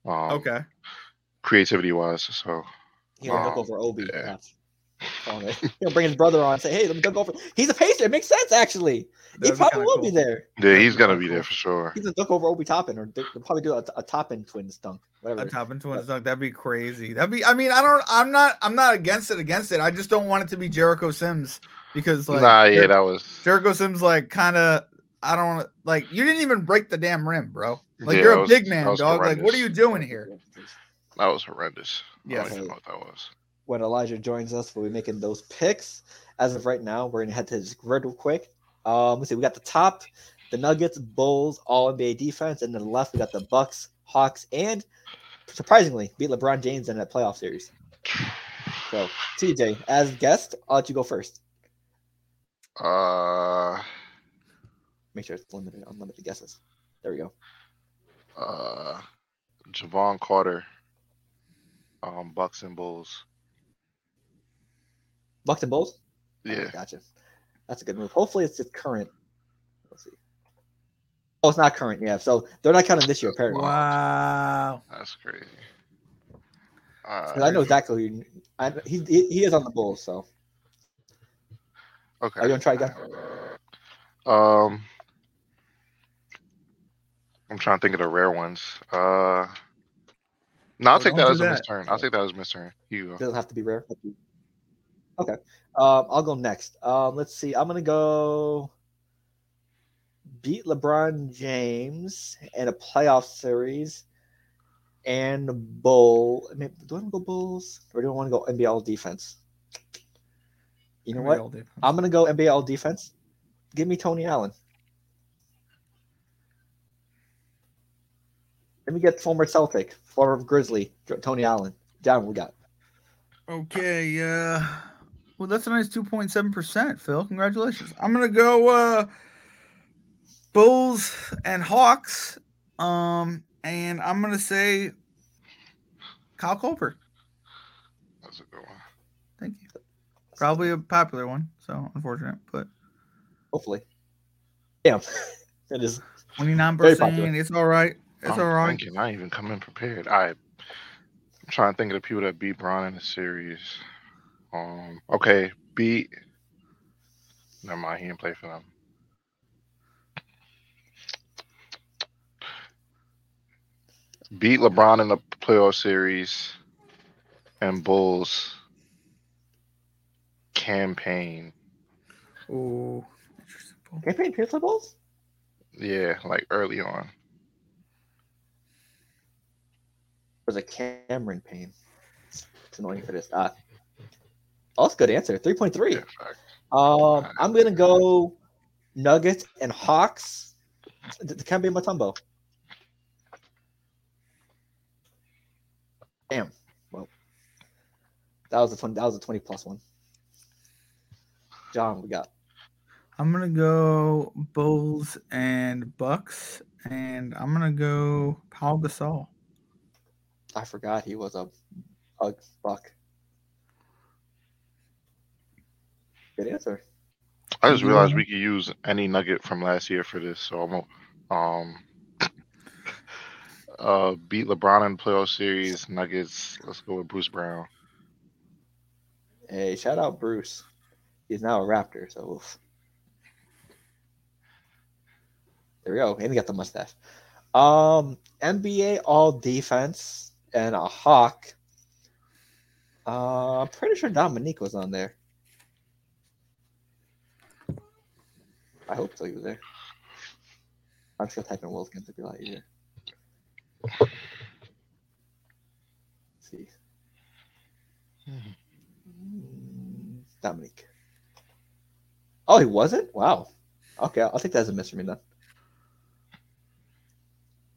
C: Um,
B: okay.
C: Creativity wise. So
A: He'll look
C: Oh,
A: over Obi.
C: yeah.
A: perhaps. Man. He'll bring his brother on and say, "Hey, let me dunk over." He's a Pacer. It makes sense actually. He
B: That'd be
A: probably will
B: cool.
A: be there.
C: yeah, he's gonna be there for sure.
A: He's a dunk over Obi Toppin, or they'll probably do a, a Toppin twins dunk,
B: A
A: whatever.
B: Toppin twins dunk. That'd be crazy. That'd be. I mean, I don't. I'm not. I'm not against it. Against it. I just don't want it to be Jericho Sims because like
C: nah, yeah,
B: Jer-
C: that was
B: Jericho Sims like kind of. I don't wanna- like. You didn't even break the damn rim, bro. Like
C: Yeah,
B: you're a
C: was-
B: big man,
C: was
B: dog. Like what are you doing here?
C: That was horrendous. Don't know what that was.
A: When Elijah joins us, we'll be making those picks. As of right now, we're gonna head to this grid real quick. Um, let's see. We got the top, the Nuggets, Bulls, All NBA defense, and then the left we got the Bucks, Hawks, and surprisingly beat LeBron James in that playoff series. So TJ, as guest, I'll let you go first.
C: Uh,
A: Make sure it's limited, unlimited guesses. There we go.
C: uh, Jevon Carter, um, Bucks and Bulls.
A: Bucks and Bulls. Oh,
C: Yeah,
A: gotcha. That's a good move. Hopefully, it's just current. Let's see. Oh, it's not current. Yeah, so they're not counting this year apparently.
B: Wow.
C: that's crazy. Uh,
A: I know exactly who you, I, he, he he is on the Bulls. So
C: okay.
A: are you gonna try again?
C: Um, I'm trying to think of the rare ones. Uh, no, I'll take that
B: do
C: as a
B: that.
C: miss turn. I'll take that as a miss turn. You go.
A: Doesn't have to be rare. Okay. Um, I'll go next. Um, let's see. I'm gonna go beat LeBron James in a playoff series and Bull. I mean, do I want to go Bulls or do I want to go NBA All Defense? You know what? I'm gonna go NBA All Defense. Give me Tony Allen. Let me get former Celtic, former Grizzly, Tony Allen. Down we got.
B: Okay, uh well that's a nice 2.7%, Phil. Congratulations. I'm gonna go uh Bulls and Hawks. Um and I'm gonna say Kyle Korver.
C: That's a good one.
B: Thank you. Probably a popular one, so unfortunate, but
A: Hopefully. Damn. it is
B: 29%.
A: Very popular.
B: It's all right. It's
C: I'm
B: all right.
C: thinking, I even come in prepared. I, I'm trying to think of the people that beat Braun in the series. Um, okay, beat. Never mind, he didn't play for them. Beat LeBron in the playoff series, and Bulls campaign.
B: Ooh. Interesting.
A: campaign Pierce Bulls?
C: Yeah, like early on.
A: Was a Cameron Payne. It's annoying for this. Uh, oh, that's a good answer. 3.3. Um, I'm gonna go Nuggets and Hawks. Dikembe Mutombo. Damn. Well, that was a twenty. That was a twenty plus one. John, we got.
B: I'm gonna go Bulls and Bucks, and I'm gonna go Paul Gasol.
A: I forgot he was a bug buck. Good answer.
C: I just realized we could use any nugget from last year for this. So I'm um uh beat LeBron in the playoff series. Nuggets. Let's go with Bruce Brown.
A: Hey, shout out Bruce. He's now a Raptor, so oof. there we go. And he got the mustache. Um, NBA All Defense and a Hawk. Uh, I'm pretty sure Dominique was on there. I hope so. He was there. I'm just gonna type in Wilkins to be a lot easier. Let's see. Mm, Dominique. Oh, he wasn't? Wow. Okay, I'll take that as a miss for me then.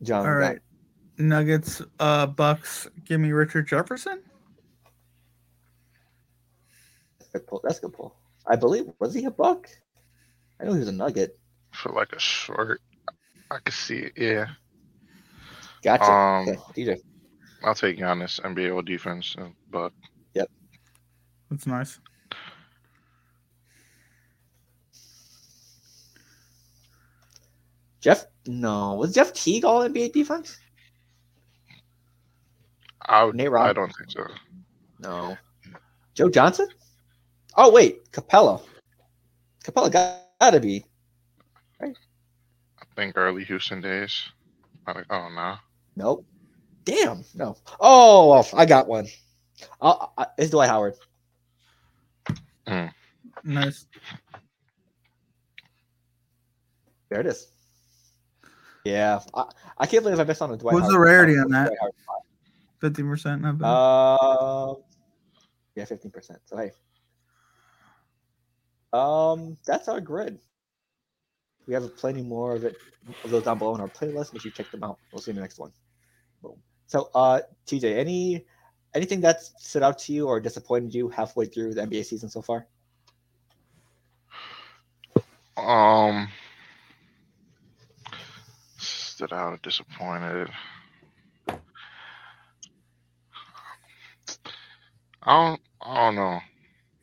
A: John.
B: All right. Nuggets, uh, Bucks. Give me Richard Jefferson.
A: That's a good pull. That's a good pull. I believe was he a buck? I know he was a nugget.
C: For like a short. I could see it. Yeah.
A: Gotcha.
C: Um,
A: okay, DJ.
C: I'll take Giannis, NBA all defense, uh, but
B: That's nice.
A: Jeff. No, was Jeff Teague all NBA defense?
C: I
A: Nate Rob-
C: I don't think so.
A: No. Joe Johnson? Oh wait, Capela. Capela got, gotta be.
C: I think early Houston days. I like, oh no.
A: Nope. Damn. No. Oh, well, I got one. Uh, I, it's Dwight Howard.
B: Nice.
A: There it is. Yeah, I, I can't believe I missed on a Dwight. Howard.
B: What's the rarity on that?
A: Dwight Howard.
B: Fifty percent. Not bad.
A: Uh, yeah, fifteen percent. So hey, um, that's our grid. We have plenty more of it of those down below in our playlist. Make sure you check them out. We'll see you in the next one. Boom. So, uh, TJ, any anything that stood out to you or disappointed you halfway through the NBA season so far?
C: Um, stood out disappointed. I don't. I don't know.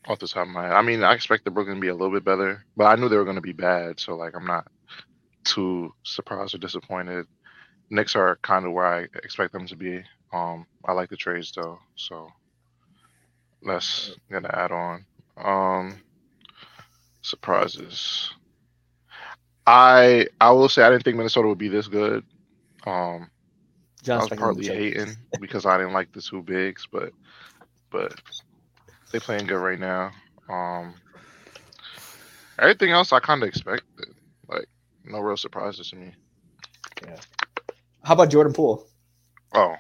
C: Off the top of my head, I mean, I expected Brooklyn to be a little bit better, but I knew they were going to be bad. So like, I'm not too surprised or disappointed. Knicks are kind of where I expect them to be. Um, I like the trades though, so that's gonna add on. Um, surprises. I I will say I didn't think Minnesota would be this good. Um, I was partly hating because I didn't like the two bigs, but but they playing good right now. Um, everything else I kind of expected. Like no real surprises to me. Yeah.
A: How about Jordan Poole?
C: Oh,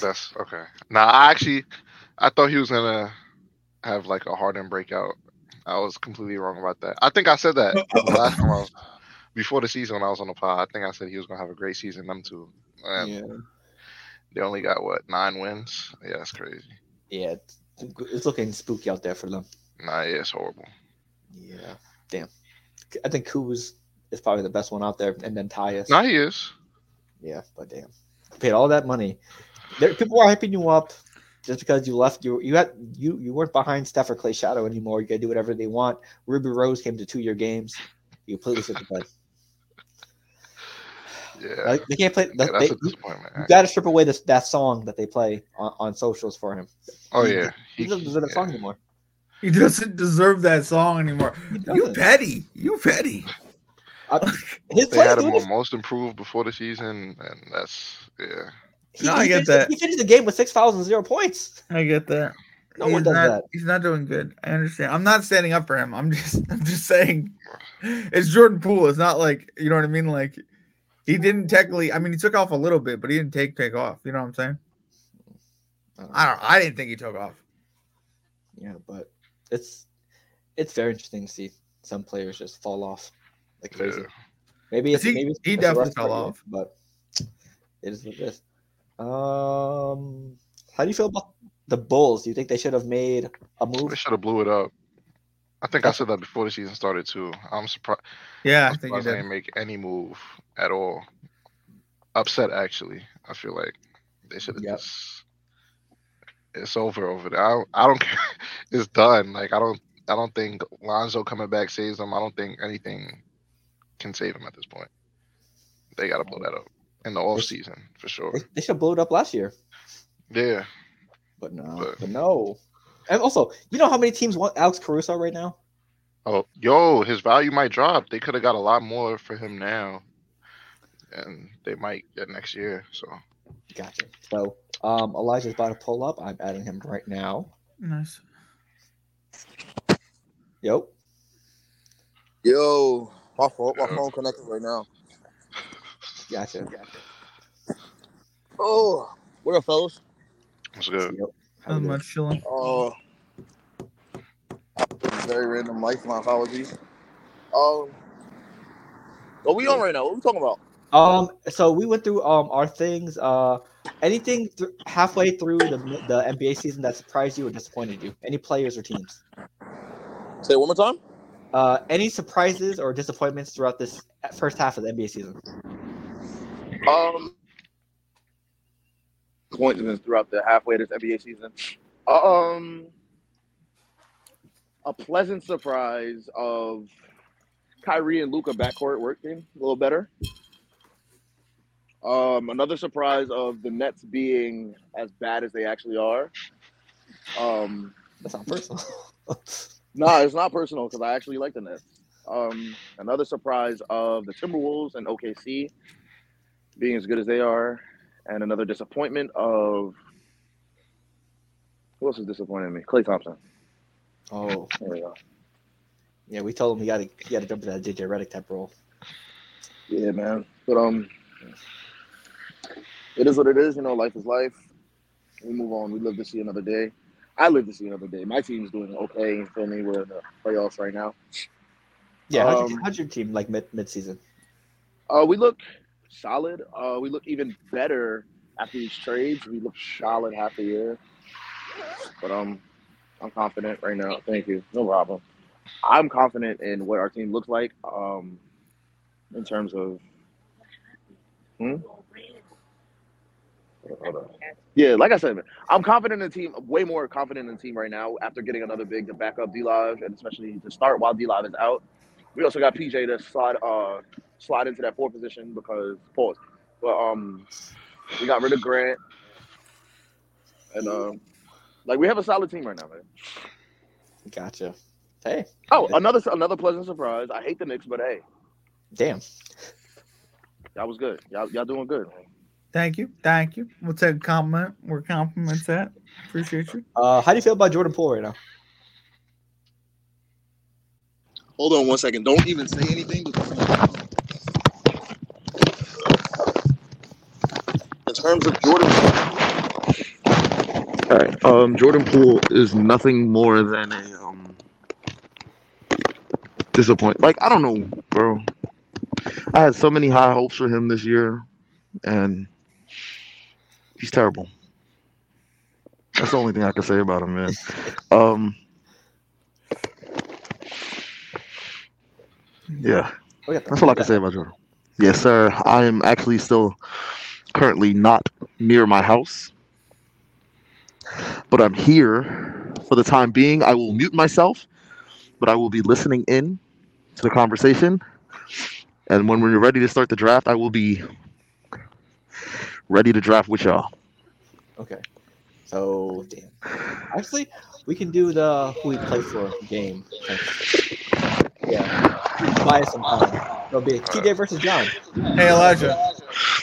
C: that's okay. Now I actually I thought he was gonna have like a Harden breakout. I was completely wrong about that. I think I said that last time I was before the season when I was on the pod. I think I said he was gonna have a great season. Them two. And
A: yeah,
C: They only got what nine wins. Yeah, that's crazy.
A: Yeah, it's, it's looking spooky out there for them.
C: Nah, yeah, it's horrible.
A: Yeah, damn. I think Kuz is probably the best one out there, and then Tyus.
C: Nah, he is.
A: Yeah, but damn, paid all that money. There, people are hyping you up just because you left. You you had you you weren't behind Steph or Klay Shadow anymore. You gotta do whatever they want. Ruby Rose came to two year games. You completely shit the bed.
C: Yeah,
A: Like, they can't play.
C: yeah
A: they,
C: a
A: you,
C: disappointment.
A: you gotta strip away this that song that they play on, on socials for him.
C: oh
A: he-
C: yeah,
A: He doesn't deserve that song anymore.
B: He doesn't deserve that song anymore. You petty. You petty.
A: Uh, his
C: They had him on most improved before the season, and that's yeah.
A: He,
B: No, I get
A: finished,
B: that.
A: He finished the game with six fouls and zero points.
B: I get that.
A: No
B: he's
A: one does
B: not,
A: that.
B: He's not doing good. I understand. I'm not standing up for him. I'm just I'm just saying it's Jordan Poole. It's not like you know what I mean? Like he didn't technically I mean he took off a little bit, but he didn't take take off. You know what I'm saying? I don't I didn't think he took off.
A: Yeah, but it's it's very interesting to see some players just fall off like crazy.
C: Yeah.
A: Maybe it's
B: He-
A: maybe it's
B: he
A: it's
B: definitely fell
A: for you,
B: off.
A: but it is what it is. Um, how do you feel about the Bulls? Do you think they should have made a move?
C: They should have blew it up. I think I said that before the season started too. I'm surprised.
B: Yeah, I
C: I'm
B: think he
C: surprised they
B: did.
C: didn't make any move at all. Upset actually. I feel like they should have
A: Yep.
C: just. It's over over there. I don't, I don't care. It's done. Like I don't. I don't think Lonzo coming back saves them. I don't think anything can save them at this point. They got to blow that up in the off season for sure.
A: They, they should blow it up last year,
C: Yeah,
A: but no,
C: But-
A: but no. And also, you know how many teams want Alex Caruso right now?
C: Oh, yo, his value might drop. They could have got a lot more for him now, and they might get next year. So
A: Gotcha. So, um, Elijah's about to pull up. I'm adding him right now.
B: Nice.
A: Yep.
D: Yo, my phone, my
C: Yeah.
D: phone connected right now.
A: Gotcha.
D: Oh, what up, fellas?
C: it's good.
A: Yep. How
B: Not
A: we doing?
B: much chilling.
D: Oh, very random life. My apologies. Um, what we on right now? What we talking about?
A: Um, so we went through um our things. Uh, anything th- halfway through the the NBA season that surprised you or disappointed you? Any players or teams?
D: Say it one more time.
A: Uh, any surprises or disappointments throughout this first half of the NBA season?
D: Um, coincidence throughout the halfway of this NBA season. Um, a pleasant surprise of Kyrie and Luka backcourt working a little better. Um, another surprise of the Nets being as bad as they actually are. Um,
A: That's not personal.
D: no, it's not personal because I actually like the Nets. Um, another surprise of the Timberwolves and OKC being as good as they are, and another disappointment of who else is disappointing me? Klay Thompson.
A: oh,
D: There we go.
A: yeah. We told him he got to he got to jump into that JJ Redick type role.
D: Yeah, man. But um, it is what it is. You know, life is life. We move on. We live to see another day. I live to see another day. My team's doing okay. You feel me? We're in the playoffs right now.
A: Yeah. how'd, you,
D: Um,
A: how'd your team like mid mid season?
D: Uh, we look solid. Uh, we look even better after these trades. We look solid half the year. But um, I'm confident right now. Thank you. No problem. I'm confident in what our team looks like. Um, in terms of. Hmm? Yeah, like I said, I'm confident in the team. Way more confident in the team right now after getting another big to back up D Live, and especially to start while D Live is out. We also got PJ to slide uh slide into that four position because pause. But um, we got rid of Grant, and um, like we have a solid team right now, man.
A: Gotcha. Hey,
D: Oh, another another pleasant surprise. I hate the Knicks, but hey,
A: damn.
D: that was good. Y'all y'all doing good.
B: Thank you. Thank you. We'll take a compliment where compliments at. Appreciate you.
A: Uh, how do you feel about Jordan Poole right now?
D: Hold on one second. Don't even say anything. In terms of Jordan. All right. Um, Jordan Poole is nothing more than a um disappoint. Like I don't know, bro. I had so many high hopes for him this year, and he's terrible. That's the only thing I can say about him, man. Um, yeah.
A: Oh, yeah,
D: That's all I can say about Jordan. Yes, sir. I am actually still currently not near my house, but I'm here for the time being. I will mute myself, but I will be listening in to the conversation. And when we're ready to start the draft, I will be ready to draft with y'all.
A: Okay. So damn. Actually, we can do the who we play for game. Yeah. Buy us some time. It'll be TJ versus John.
B: Hey Elijah.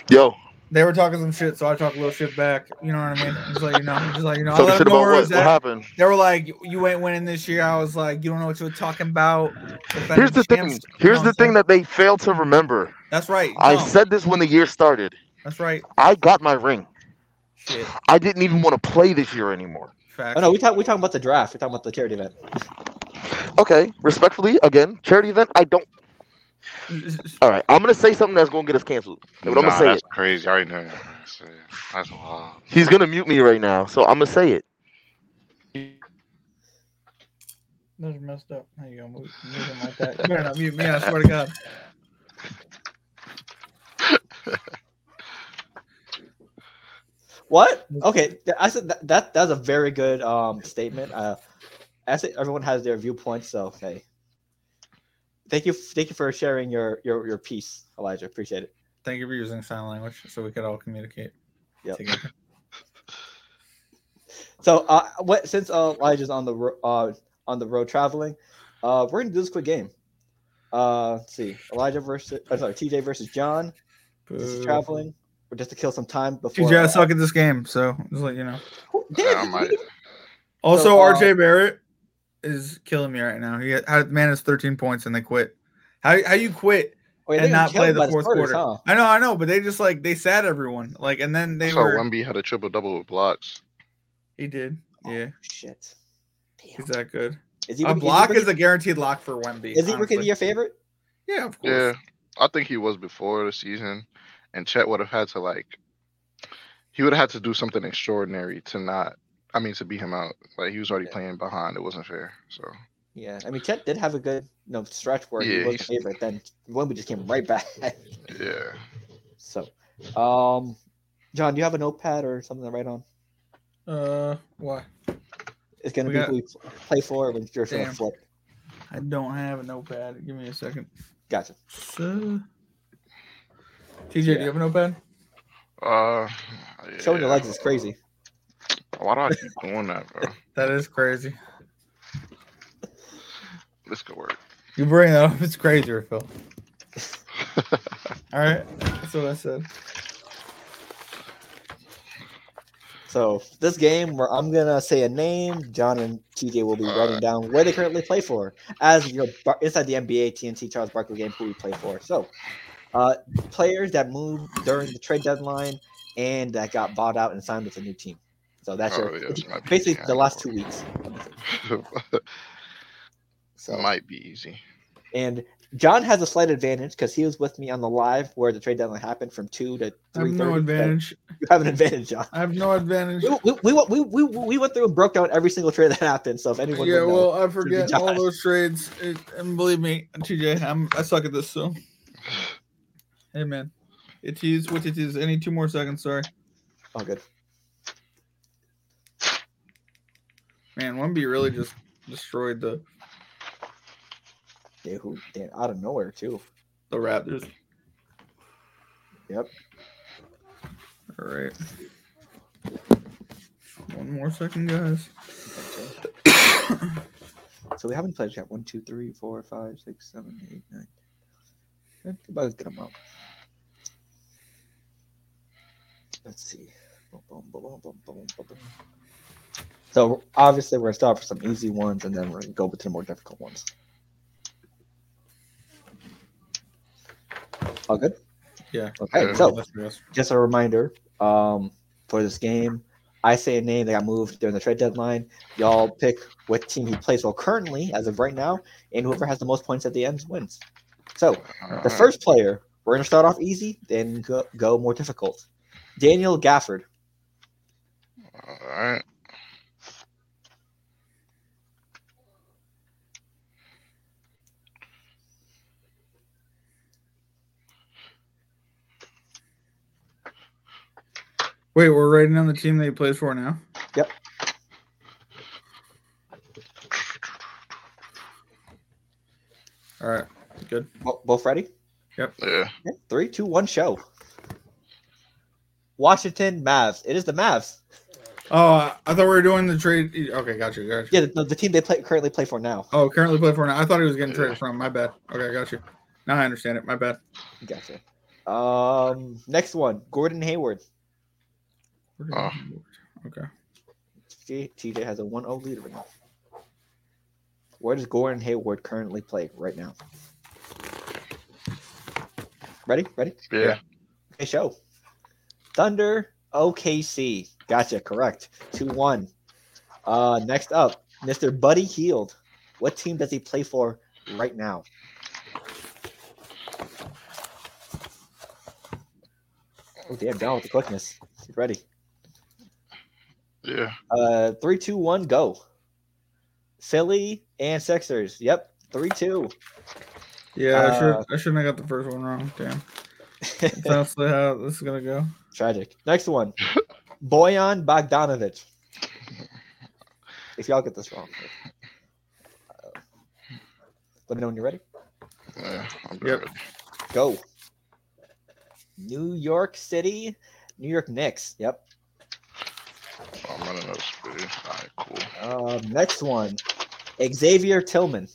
D: Yo,
B: They were talking some shit, so I talked a little shit back. You know what I mean? Just like you know, just like you know. I
D: talking
B: let
D: shit
B: know
D: about what? What happened?
B: They were like, "You ain't winning this year." I was like, "You don't know what you're talking about."
D: Here's the thing. Here's
B: You know
D: the thing that they failed to remember.
B: That's right.
D: I said this when the year started.
B: that's right.
D: I got my ring.
B: Shit.
D: I didn't even want to play this year anymore.
B: Fact.
A: Oh no, we talk we talking about the draft. We're talking about the charity event.
D: Okay, respectfully, again, charity event. I don't. All right, I'm gonna say something that's gonna get us canceled, but I'm
C: Nah,
D: gonna say
C: that's
D: it.
C: crazy. I already know. That's, That's wild.
D: He's gonna mute me right now, so I'm gonna say it.
B: Those are messed up. How you gonna move, move them like that? You better not mute me. I swear to God.
A: What? Okay, I said that, that that's a very good um statement. Uh, as it, everyone has their viewpoints, so hey. Thank you, thank you for sharing your your your piece, Elijah. Appreciate it.
B: Thank you for using sign language so we could all communicate. Together.
A: So, uh, what since uh, Elijah's on the ro- uh on the road traveling, uh, we're gonna do this quick game. Uh, let's see, Elijah versus uh, sorry, TJ versus John. This is traveling, or just to kill some time before.
B: TJ, I suck at this game, so just let you know.
A: Damn,
C: I
A: you didn't-
B: Also,
A: So, uh,
B: RJ Barrett is killing me right now. He had man has 13 points and they quit. How how you quit?
A: oh, yeah,
B: and not play the
A: by
B: fourth
A: starters,
B: quarter.
A: huh?
B: I know, I know, but they just like they sat everyone. Like and then they
C: I saw
B: were
C: Wemby had a triple double with blocks.
B: he did. Yeah,
A: Oh, shit. Damn.
B: he's that good.
A: Is he
B: A
A: rookie-
B: block
A: rookie-
B: is a guaranteed lock for Wemby.
A: Is he rookie of the
B: honestly.
A: year favorite?
B: Yeah, of course.
C: Yeah, I think he was before the season, and Chet would have had to like, he would have had to do something extraordinary to not. I mean, to beat him out. Like he was already
A: Yeah.
C: playing behind. It wasn't fair. So
A: Yeah, I mean Chet did have a good you know stretch where he
C: Yeah,
A: was the
C: he's-
A: favorite. Then Wemby just came right back.
C: yeah.
A: so, um, John, do you have a notepad or something to write on?
B: Uh, why?
A: It's gonna
B: We
A: be
B: got-
A: who we play for when you're gonna flip.
B: I don't have a notepad. Give me a second.
A: Gotcha.
B: So, TJ, do you have a notepad?
C: Uh,
A: Showing your
C: yeah.
A: legs is crazy.
C: Why do I keep doing that, bro?
B: That is crazy.
C: This could work.
B: You bring that up, it's crazier, Phil. All right, that's what I said.
A: So this game where I'm gonna say a name, John and TJ will be writing down where they currently play for. As you know, bar- inside the NBA TNT Charles Barkley game, who we play for. So, uh, players that moved during the trade deadline and that got bought out and signed with a new team. So that's
C: Oh,
A: your
C: yeah, this might be
A: basically the last two weeks. So
C: Might be easy.
A: and John has a slight advantage because he was with me on the live where the trade deadline happened from two to three.
B: I have
A: three.
B: no advantage.
A: You have an advantage, John.
B: I have no advantage.
A: We, we, we, we, we, we went through and broke down every single trade that happened. So if anyone
B: Yeah,
A: would know,
B: well, I forget all those trades, it, and believe me, TJ, I'm I suck at this. So, hey man, it is what it is. Any two more seconds, sorry.
A: oh good.
B: Man, one Wemby really just destroyed the
A: Yeah, who damn, out of nowhere too.
B: the Raptors.
A: Yep.
B: All right. One more second, guys.
A: So we haven't played yet. One, two, three, four, five, six, seven, eight, nine. About get them. Let's see. So obviously we're gonna start with some easy ones and then we're gonna go to the more difficult ones. All good?
B: Yeah.
A: Okay,
C: Yeah.
A: so just a reminder um, for this game. I say a name that got moved during the trade deadline. Y'all pick what team he plays for currently, as of right now, and whoever has the most points at the end wins. So the first player, we're gonna start off easy, then go, go more difficult. Daniel Gafford.
C: All right.
B: Wait, we're writing on the team that he plays for now.
A: Yep.
B: All right. Good.
A: Both ready?
C: Yep.
A: Yeah. Three, two, one, show. Washington Mavs. It is the Mavs.
B: Oh, I I thought we were doing the trade. Okay, got you. Got you.
A: Yeah, the, the team they play currently play for now.
B: Oh, currently play for now. I thought he was getting traded from. My bad. Okay, got you. Now I understand it. My bad.
A: Gotcha. Um, next one, Gordon Hayward.
C: Oh.
B: Okay.
A: T- TJ has a 1-0 lead right now. Where does Gordon Hayward currently play right now? Ready? Ready?
C: Yeah.
A: Okay, show. Thunder OKC. Gotcha, correct. 2-1. Uh next up, Mr. Buddy Hield. What team does he play for right now? Oh damn, down with the quickness. Get ready.
C: Yeah.
A: Uh, three, two, one, go. Philly and Sixers. Yep, three, two.
B: Yeah, I
A: Uh,
B: should. I shouldn't have got the first one wrong. Damn. That's honestly how this is gonna go.
A: Tragic. Next one, Bojan Bogdanovic. If y'all get this wrong, Let me know when you're ready.
C: Yeah, I'm
B: Yep.
C: good.
A: Go. New York City, New York Knicks. Yep.
C: I'm running out of space. All right, cool.
A: Uh, next one, Xavier Tillman.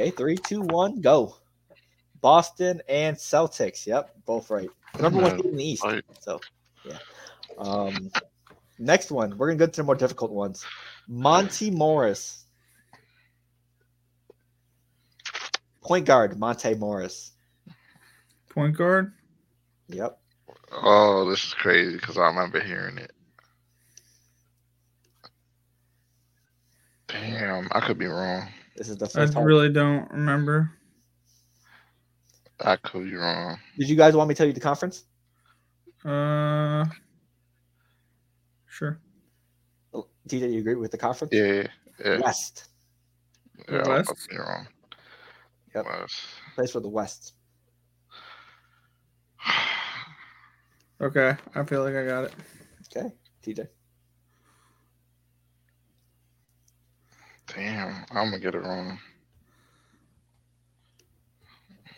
A: Okay, three, two, one, go. Boston and Celtics. Yep, both right. Number one in the East.
C: right.
A: So, yeah. Um, next one, we're gonna go to the more difficult ones. Monte Morris, point guard. Monte Morris.
B: Point guard.
A: Yep.
C: Oh, this is crazy because I remember hearing it. Damn, I could be wrong.
A: This is the
B: I
A: first time.
B: really don't remember.
C: I could be wrong.
A: Did you guys want me to tell you the conference?
B: Uh, sure.
A: Oh, TJ, you agree with the conference?
C: Yeah, yeah,
A: West.
C: yeah. I could be wrong.
A: Yep.
C: West.
A: Place for the West.
B: Okay, I feel like I got it.
A: Okay, TJ.
C: Damn, I'm gonna get it wrong.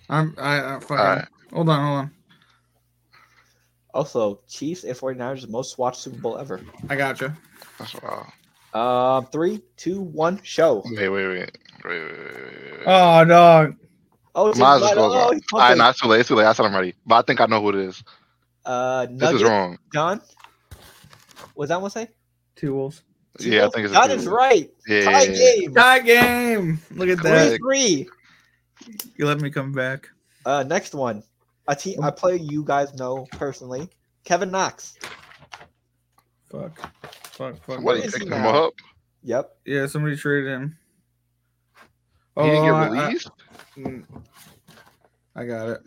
B: I'm. I, I fucking.
C: Alright.
B: Hold on, hold on.
A: Also, Chiefs and 49ers most watched Super Bowl ever.
B: I got you.
C: That's wild.
A: Um, three, two, one, show.
C: Wait, wait, wait, wait, wait, wait, wait. wait.
B: Oh, dog.
A: Oh, it's
C: Might as
A: not-
C: well go.
A: oh,
C: All
A: he's
C: right,
A: pumping.
C: not too late. It's too late. I said I'm ready, but I think I know who it is.
A: Uh,
C: This is wrong.
A: John. Was that one say?
B: Two wolves.
C: Yeah, I think it's. a
A: is right.
C: Yeah,
A: Tie
C: yeah, yeah.
A: game.
B: Tie game. Look at
A: Three,
B: that.
A: Three three.
B: You let me come back.
A: Uh, next one. A team. A player you guys know personally. Kevin Knox.
B: Fuck. Fuck. Fuck.
C: Somebody
A: Where is
C: picked
A: he
C: him up.
A: Yep.
B: Yeah, somebody traded him.
C: He didn't get
B: I- I-
C: released.
B: mm, I got it.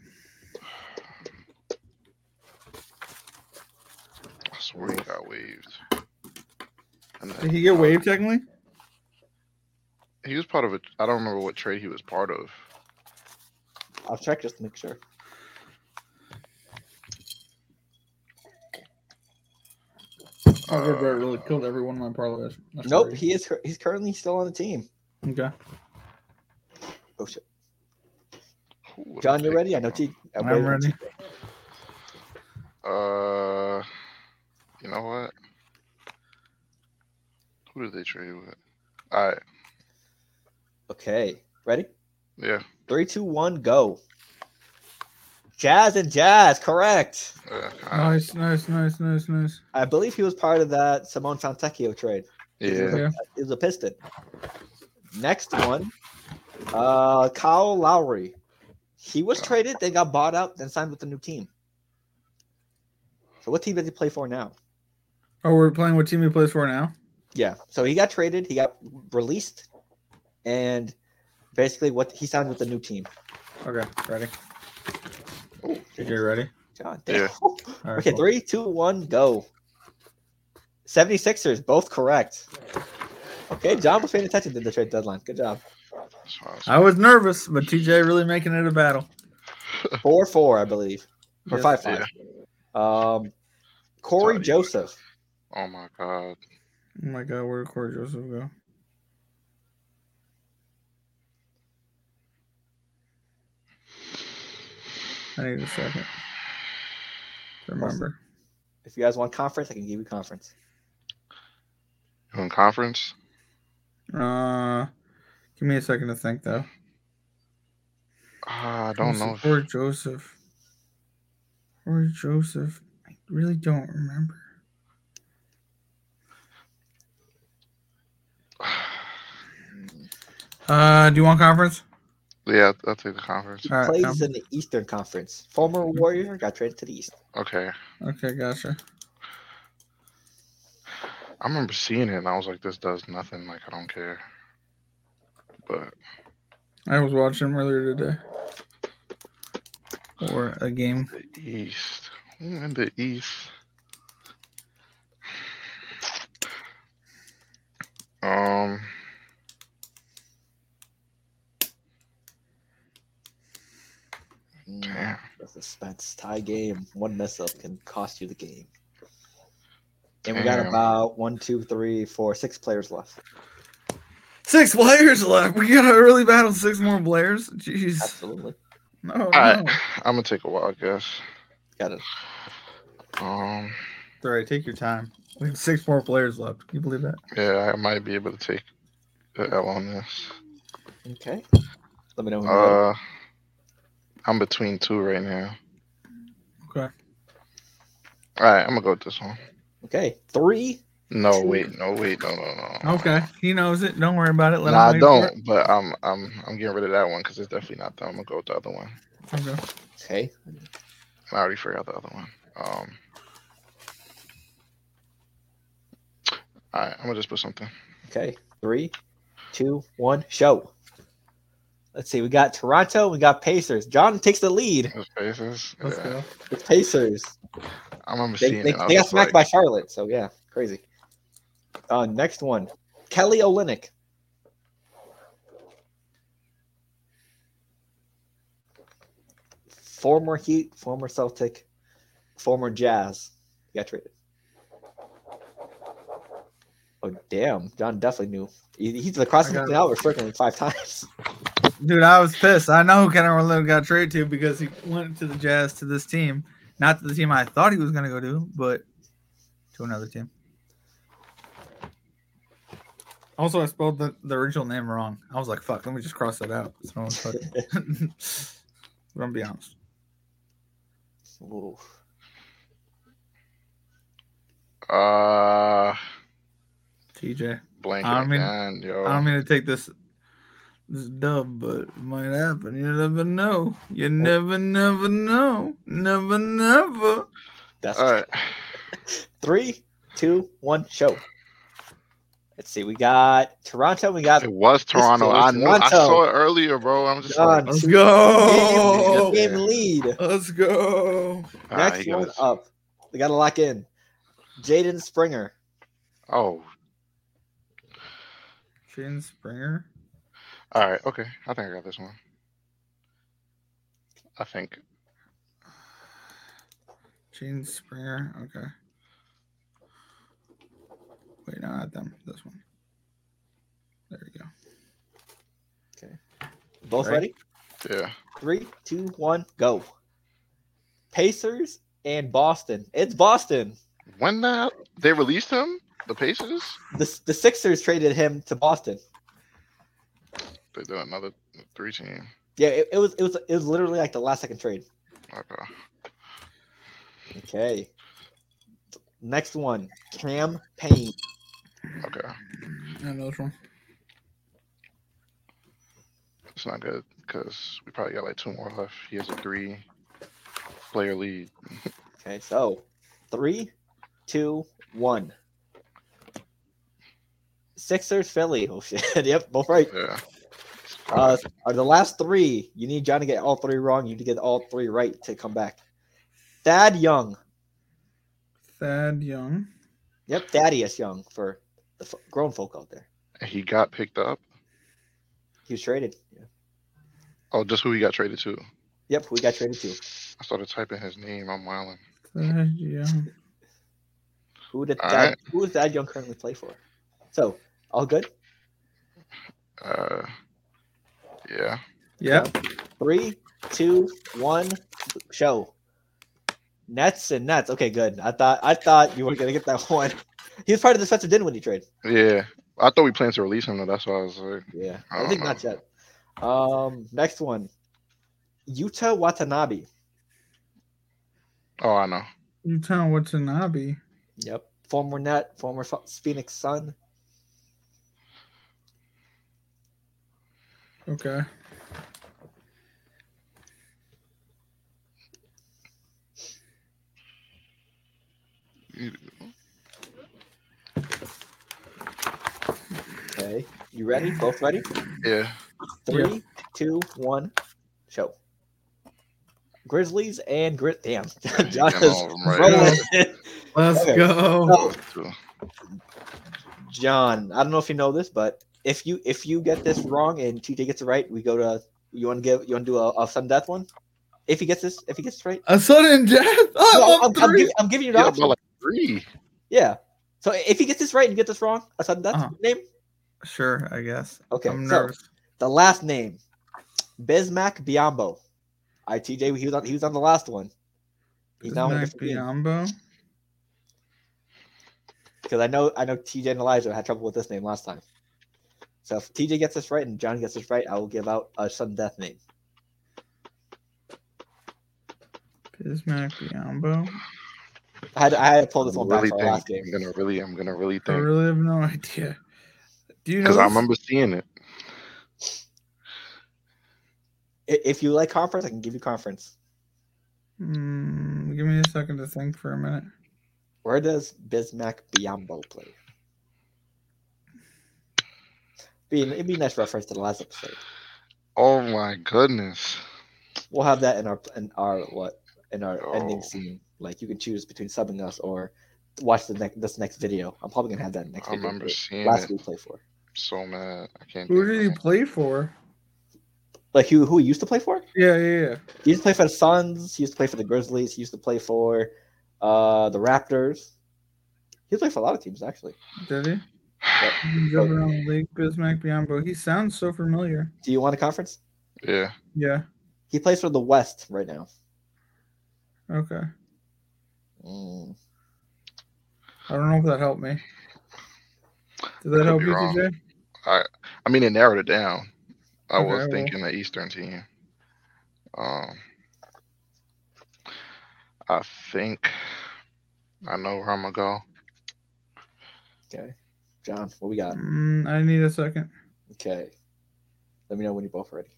C: I swear he got waived. And then-
B: Did he get waived technically?
C: He was part of it. I don't remember what trade he was part of.
A: I'll check just to make sure.
B: Oh, Red Barrett really killed every one of my parlays. That's
A: Nope.
B: crazy.
A: He is. He's currently still on the team.
B: Okay.
A: Oh shit.
C: Who
A: John, you ready? I know
C: him?
A: T.
B: I'm
A: waiting on
B: ready.
A: TJ.
C: Uh, you know what? Who did they trade with? All right,
A: Okay. Ready?
C: yeah.
A: Three, two, one, go. Jazz and Jazz, correct.
C: yeah all right.
B: Nice, nice, nice, nice, nice.
A: I believe he was part of that Simone Fontecchio trade.
C: Yeah.
B: Yeah.
A: He was a Piston. Next one, uh, Kyle Lowry. He was traded, they got bought out, then signed with a new team. So what team does he play for now?
B: Oh, we're playing what team he plays for now?
A: Yeah. So he got traded, he got released, and basically what he signed with the new team.
B: Okay, ready.
A: Oh,
B: You ready?
A: God
C: Yeah.
A: damn.
B: All right,
A: Okay,
B: cool.
A: three, two, one, go. 76ers, both correct. Okay, John was paying attention to the trade deadline. Good job.
C: I was-
B: nervous, but TJ really making it a battle.
A: Four, four, I believe. Or
B: Yes.
A: five, five. Um,
C: Cory
A: Joseph.
C: Oh my god.
B: Oh my god, where did Cory Joseph go? I need a second. to Remember.
A: If you guys want conference, I can give you conference.
C: You in conference?
B: Uh, give me a second to think though.
C: Ah, I don't know. If,
B: Cory Joseph. Cory Joseph. I really don't remember. Uh, do you want conference?
C: yeah, I'll take the conference.
B: All right.
A: Plays
B: conference.
A: in the Eastern Conference. Former Warrior got traded to the East.
C: Okay.
B: Okay, gotcha.
C: I remember seeing it and I was like, this does nothing. Like, I don't care. But
B: I was watching him earlier today. Or a game.
C: the East. In the East? Um, damn.
A: Let's Suspense tie game. One mess up can cost you the game. And we got about one, two, three, four, six players left.
B: Six players left. We gotta really battle six more players. Jeez.
A: Absolutely.
B: No,
C: All right,
B: no.
C: I'm gonna take a wild guess.
A: Got it.
C: Um,
B: All right, take your time. We have six more players left. Can you believe that?
C: yeah, I might be able to take the L on this.
A: Okay. Let me know when you're ready.
C: I'm between two right now.
B: Okay.
C: All right, I'm gonna go with this one.
A: Okay. Three.
C: No,
A: Two.
C: wait, no, wait, no, no, no.
B: Okay. He knows it. Don't worry about it. Let
C: Nah, I
B: him wait
C: don't. But I'm, I'm, I'm getting rid of that one because it's definitely not that. I'm gonna go with the other one.
B: Okay.
A: Okay.
C: I already forgot the other one. Um. All right, I'm gonna just put something.
A: Okay. Three, two, one, show. Let's see. We got Toronto. We got Pacers. John takes the lead.
C: Those faces.
B: Let's
C: yeah.
B: go.
A: The Pacers.
C: I remember
A: They,
C: seeing
A: they,
C: it.
A: They got smacked
C: like,
A: by Charlotte. So yeah, crazy. Uh, next one. Kelly Olynyk. Former Heat, former Celtic, former Jazz. He got traded. Oh damn! John definitely knew. He, he's across
B: I
A: the
B: it.
A: out We're circling five times.
B: Dude, I was pissed. I know who Ken Orlando got traded to because he went to the Jazz to this team. Not to the team I thought he was gonna go to, but to another team. Also, I spelled the, the original name wrong. I was like, fuck, let me just cross that out. So no one's fucking- but I'm gonna be honest.
A: Ooh.
C: Uh,
B: TJ.
C: blank
B: I
C: it
B: mean-
C: yo.
B: I don't mean to take this this dumb, but it might happen. You never know. You oh. never, never know. Never, never.
A: That's
C: All right.
A: three, two, one, show. Let's see. We got Toronto. We got
C: It was Toronto.
A: was
C: I knew. I saw it earlier, bro. I'm just
A: John.
C: like,
B: Let's go.
A: game, game lead.
B: Let's go.
A: Next
C: he
A: one
C: goes,
A: up. We got to lock in. Jaden Springer.
C: Oh,
B: Jaden Springer.
C: All right. Okay, I think I got this one. I think.
B: Shane Springer. Okay. Wait, no, not them. This one. There you go. Okay.
A: Both
B: Right.
A: ready?
C: Yeah.
A: Three, two, one, go. Pacers and Boston. It's Boston.
C: When that they released him, the Pacers,
A: The, the Sixers traded him to Boston.
C: They did another three team.
A: Yeah, it, it was it was it was literally like the last second trade.
C: Okay.
A: Okay. Next one, Cam Payne.
C: Okay.
B: I know this one.
C: It's not good because we probably got like two more left. He has a three player lead.
A: Okay, so three, two, one. Sixers, Philly. Oh shit. yep, both right.
C: Yeah.
A: Uh, are the last three? You need John to get all three wrong. You need to get all three right to come back. Thad Young.
B: Thad Young.
A: Yep, Thaddeus Young for the f- grown folk out there.
C: he got picked up.
A: He was traded. Yeah.
C: Oh, just who he got traded to.
A: Yep, we got traded to.
C: I started typing his name. I'm wilding.
B: Thad Young.
A: Who did
C: All
A: Thad,
C: right.
A: who does Thad Young currently play for? So all good.
C: Uh, yeah.
B: Yeah.
A: Three, two, one, show. Nets and Nets. Okay, good. I thought I thought you were gonna get that one. He was part of the Spencer Dinwiddie trade.
C: Yeah. I thought we planned to release him though. That's why I was like,
A: Yeah,
C: I
A: I, think
C: know.
A: not yet. Um, next one, Yuta Watanabe.
C: oh, I know.
B: Yuta Watanabe.
A: Yep, former Net, former Phoenix Sun.
B: Okay.
A: Okay, you ready? Both ready?
C: Yeah.
A: Three, two, one, show. Grizzlies and Grit. Damn, John is
C: all of right.
B: Let's
A: Okay.
B: go.
A: So, John, I don't know if you know this, but if you if you get this wrong and TJ gets it right, we go to you want to give you want to do a, a sudden death one? If he gets this, if he gets this right,
B: A sudden death. Oh,
A: No,
B: I'm,
A: I'm, I'm,
B: three.
A: giving, I'm giving you the
C: Yeah,
A: option.
C: like three.
A: Yeah. So if he gets this right and you get this wrong, a sudden death
B: Uh-huh.
A: name.
B: Sure, I guess.
A: Okay.
B: I'm
A: so
B: nervous.
A: the last name, Bismack Biyombo. ITJ. He was on. He was on the last one. He's now on a
B: Bismack
A: different game.
B: Biyombo.
A: because I know I know TJ and Elijah had trouble with this name last time. So if TJ gets this right and John gets this right, I will give out a sudden death name.
B: Bismack Biyombo.
A: I had, I had to pull this
C: I'm
A: one back
C: really
A: for
C: think,
A: last game.
C: I'm gonna really, I'm gonna really think.
B: I really have no idea. Do you
C: because I remember seeing it.
A: If you like conference, I can give you conference.
B: Mm, give me a second to think for a minute.
A: Where does Bismack Biyombo play? Be it'd be a nice reference to the last episode.
C: Oh my goodness!
A: We'll have that in our in our what in our ending
C: Oh.
A: scene. Like you can choose between subbing us or watch the next this next video. I'm probably gonna have that next
C: I
A: video.
C: remember seeing
A: last
C: it.
A: we play for.
C: So mad. I can't.
B: Who did he play for?
A: Like who who he used to play for?
B: Yeah, yeah, yeah.
A: He used to play for the Suns. He used to play for the Grizzlies. He used to play for uh, the Raptors. He played for a lot of teams actually.
B: Did he?
A: Yep.
B: He's Jump around the league, Bismack Biyombo. He sounds so familiar.
A: Do you want a conference?
C: Yeah.
B: Yeah.
A: He plays for the West right now.
B: Okay.
A: Mm.
B: I don't know if that helped me. Did that help you,
C: wrong.
B: TJ?
C: I mean, it narrowed it down. I
B: Okay,
C: was
B: well.
C: thinking the Eastern team. Um, I think I know where I'm gonna go.
A: Okay, John, what we got?
B: Mm, I need a second.
A: Okay, let me know when you're both ready.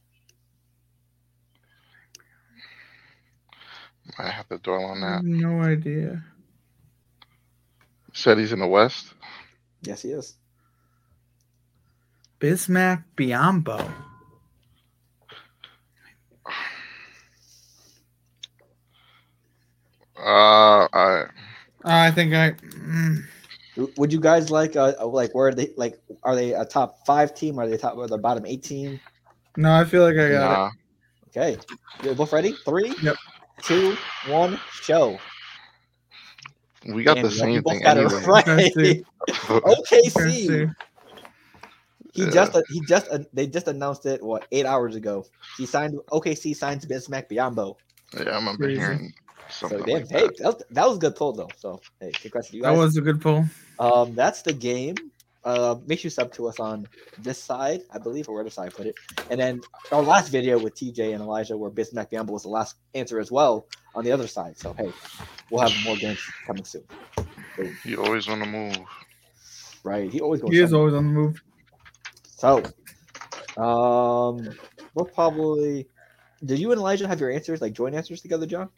C: I have to dwell on
B: I have
C: that.
B: no idea.
C: Said he's in the West.
A: Yes, he is.
B: Bismack Biyombo.
C: Uh, I
B: I think I. Mm,
A: W- Would you guys like uh like where are they like are they a top five team? Are they top or the bottom eight team?
B: no, I feel like I got
C: nah.
A: Okay, you both ready? Three,
B: Yep.
A: two, one, show.
C: We got
A: Damn,
C: the
A: you
C: same
A: both
C: thing
A: got it right.
B: Okay, see.
A: OKC. He
C: Yeah.
A: just he just uh, they just announced it what eight hours ago. He signed OKC signs Bismack Biyombo.
C: Yeah, I remember
B: Crazy.
C: hearing
A: So damn,
C: like
A: hey,
C: that.
A: that was, that was a good pull though. So hey, congrats to you
B: That was a good pull.
A: Um, that's the game. Uh, make sure you sub to us on this side, I believe, or where the side I put it. And then our last video with TJ and Elijah, where Bismack Biyombo was the last answer as well on the other side. So hey, we'll have more games coming soon.
C: He always on the move.
A: Right? He always goes.
B: He is
A: somewhere.
B: always on the move.
A: So, um, we'll probably. Did you and Elijah have your answers like joint answers together, John?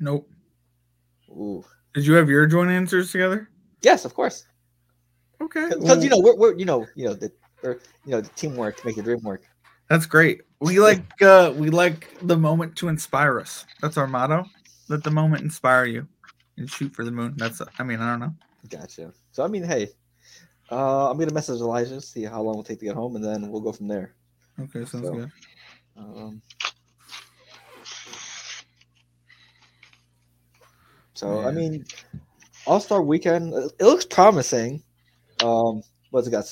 B: Nope.
A: Ooh,
B: Did you have your joint answers together?
A: yes, of course.
B: Okay.
A: Because you know we're, we're you know you know the or, you know the teamwork to make the dream work.
B: that's great. We like uh we like the moment to inspire us. That's our motto. Let the moment inspire you and shoot for the moon. That's I mean, I don't know.
A: Gotcha. So I mean, hey, uh, I'm gonna message Elijah, see how long it'll take to get home, and then we'll go from there.
B: Okay, sounds
A: So-
B: good.
A: Um, so I
B: Yeah.
A: mean, All Star Weekend, it it looks promising. Um, what's it got?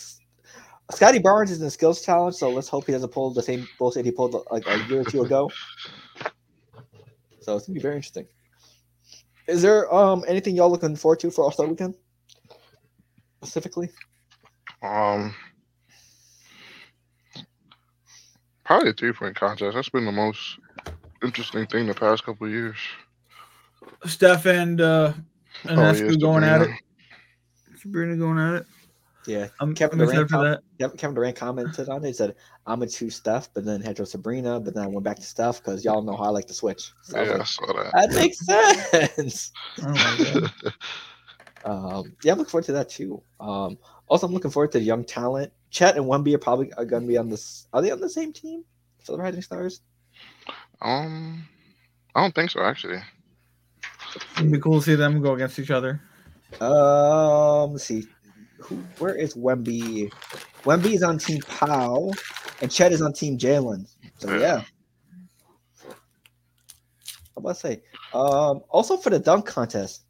A: Scottie Barnes is in the skills challenge, so let's hope he doesn't pull the same bullshit he pulled like a year or two ago. So it's gonna be very interesting. Is there um anything y'all looking forward to for All Star Weekend specifically?
C: Um, probably a three point contest. That's been the most interesting thing the past couple of years.
B: Steph and uh and
C: Oh,
B: Esco
C: yeah,
B: going at it.
C: Sabrina.
B: Sabrina going at it.
A: Yeah,
B: I'm,
A: Kevin
B: I'm
A: Durant
B: for
A: com-
B: that.
A: Yep, Kevin Durant commented on it. He said, "I'm a two Steph, but then had to Sabrina, but then I went back to Steph because y'all know how I like to switch." So
C: Yeah, I
A: like,
C: saw that.
A: that makes sense.
B: Oh my god.
A: Um, yeah, I'm looking forward to that too. Um, also, I'm looking forward to young talent. Chet and Wemby are probably are going to be on this. Are they on the same team for the Rising Stars?
C: um, I don't think so. Actually,
B: It'd be cool to see them go against each other.
A: Um, let's see. Who, where is Wemby? Wemby is on Team Pau, and Chet is on Team Jalen. So
C: Yeah.
A: yeah, I was about to say. Um, also for the dunk contest,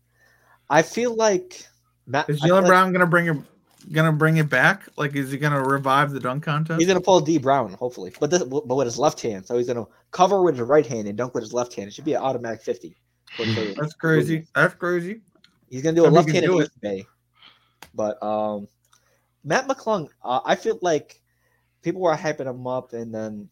A: I feel like Mac.
B: Is
A: I feel
B: Jaylen
A: like
B: Brown gonna bring it gonna bring it back? Like, is he gonna revive the dunk contest?
A: He's gonna pull Dee Brown, hopefully, but this, but with his left hand. So he's gonna cover with his right hand and dunk with his left hand. It should be an automatic fifty.
B: That's crazy. That's crazy.
A: He's gonna do a left handed
B: do
A: Eastbay. But um, Mac McClung, uh, I feel like people were hyping him up, and then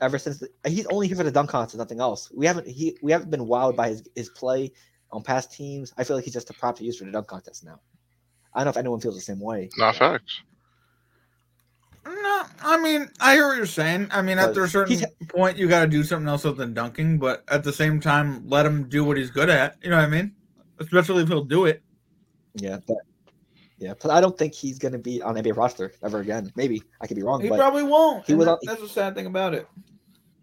A: ever since the, he's only here for the dunk contest, nothing else. We haven't he we haven't been wowed by his, his play on past teams. I feel like he's just a prop to use for the dunk contest now. I don't know if anyone feels the same way.
C: Not facts.
B: No, I mean, I hear what you're saying. I mean, after a certain point, you got to do something else other than dunking. But at the same time, let him do what he's good at. You know what I mean? Especially if he'll do it.
A: Yeah, but yeah, but I don't think he's gonna be on NBA roster ever again. Maybe I could be wrong,
B: He probably won't.
A: he was on-
B: that's the sad thing about it.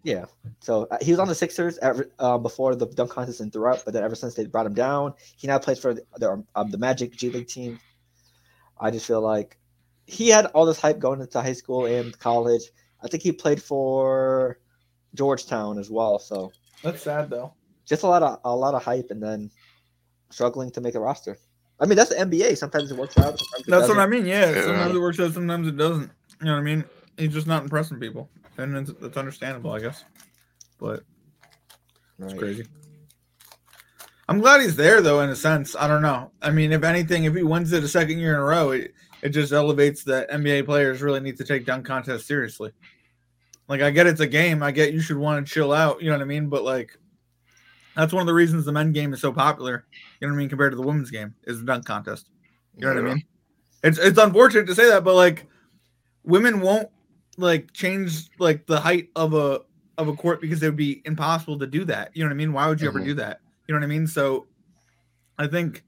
A: Yeah. So uh, he was on the Sixers ever, uh, before the dunk contest and threw throughout, but then ever since they brought him down, he now plays for the the, um, the Magic G League team. I just feel like he had all this hype going into high school and college. I think he played for Georgetown as well. So
B: That's sad though.
A: just a lot of a lot of hype, and then struggling to make a roster. I mean, that's the NBA. Sometimes it works out. Sometimes it
B: That's what
A: doesn't.
B: I mean. Yeah,
C: Yeah.
B: sometimes it works out, sometimes it doesn't. You know what I mean? He's just not impressing people, and it's, it's understandable, I guess. But it's
A: Right.
B: crazy. I'm glad he's there, though. In a sense, I don't know. I mean, if anything, if he wins it a second year in a row, it, it just elevates that NBA players really need to take dunk contests seriously. Like, I get it's a game. I get you should want to chill out. You know what I mean? But like, that's one of the reasons the men game is so popular. You know what I mean? Compared to the women's game, is the dunk contest. You know what I mean? It's it's unfortunate to say that, but like women won't like change like the height of a of a court because it would be impossible to do that. You know what I mean? Why would you ever
C: Mhm.
B: do that? You know what I mean? So I think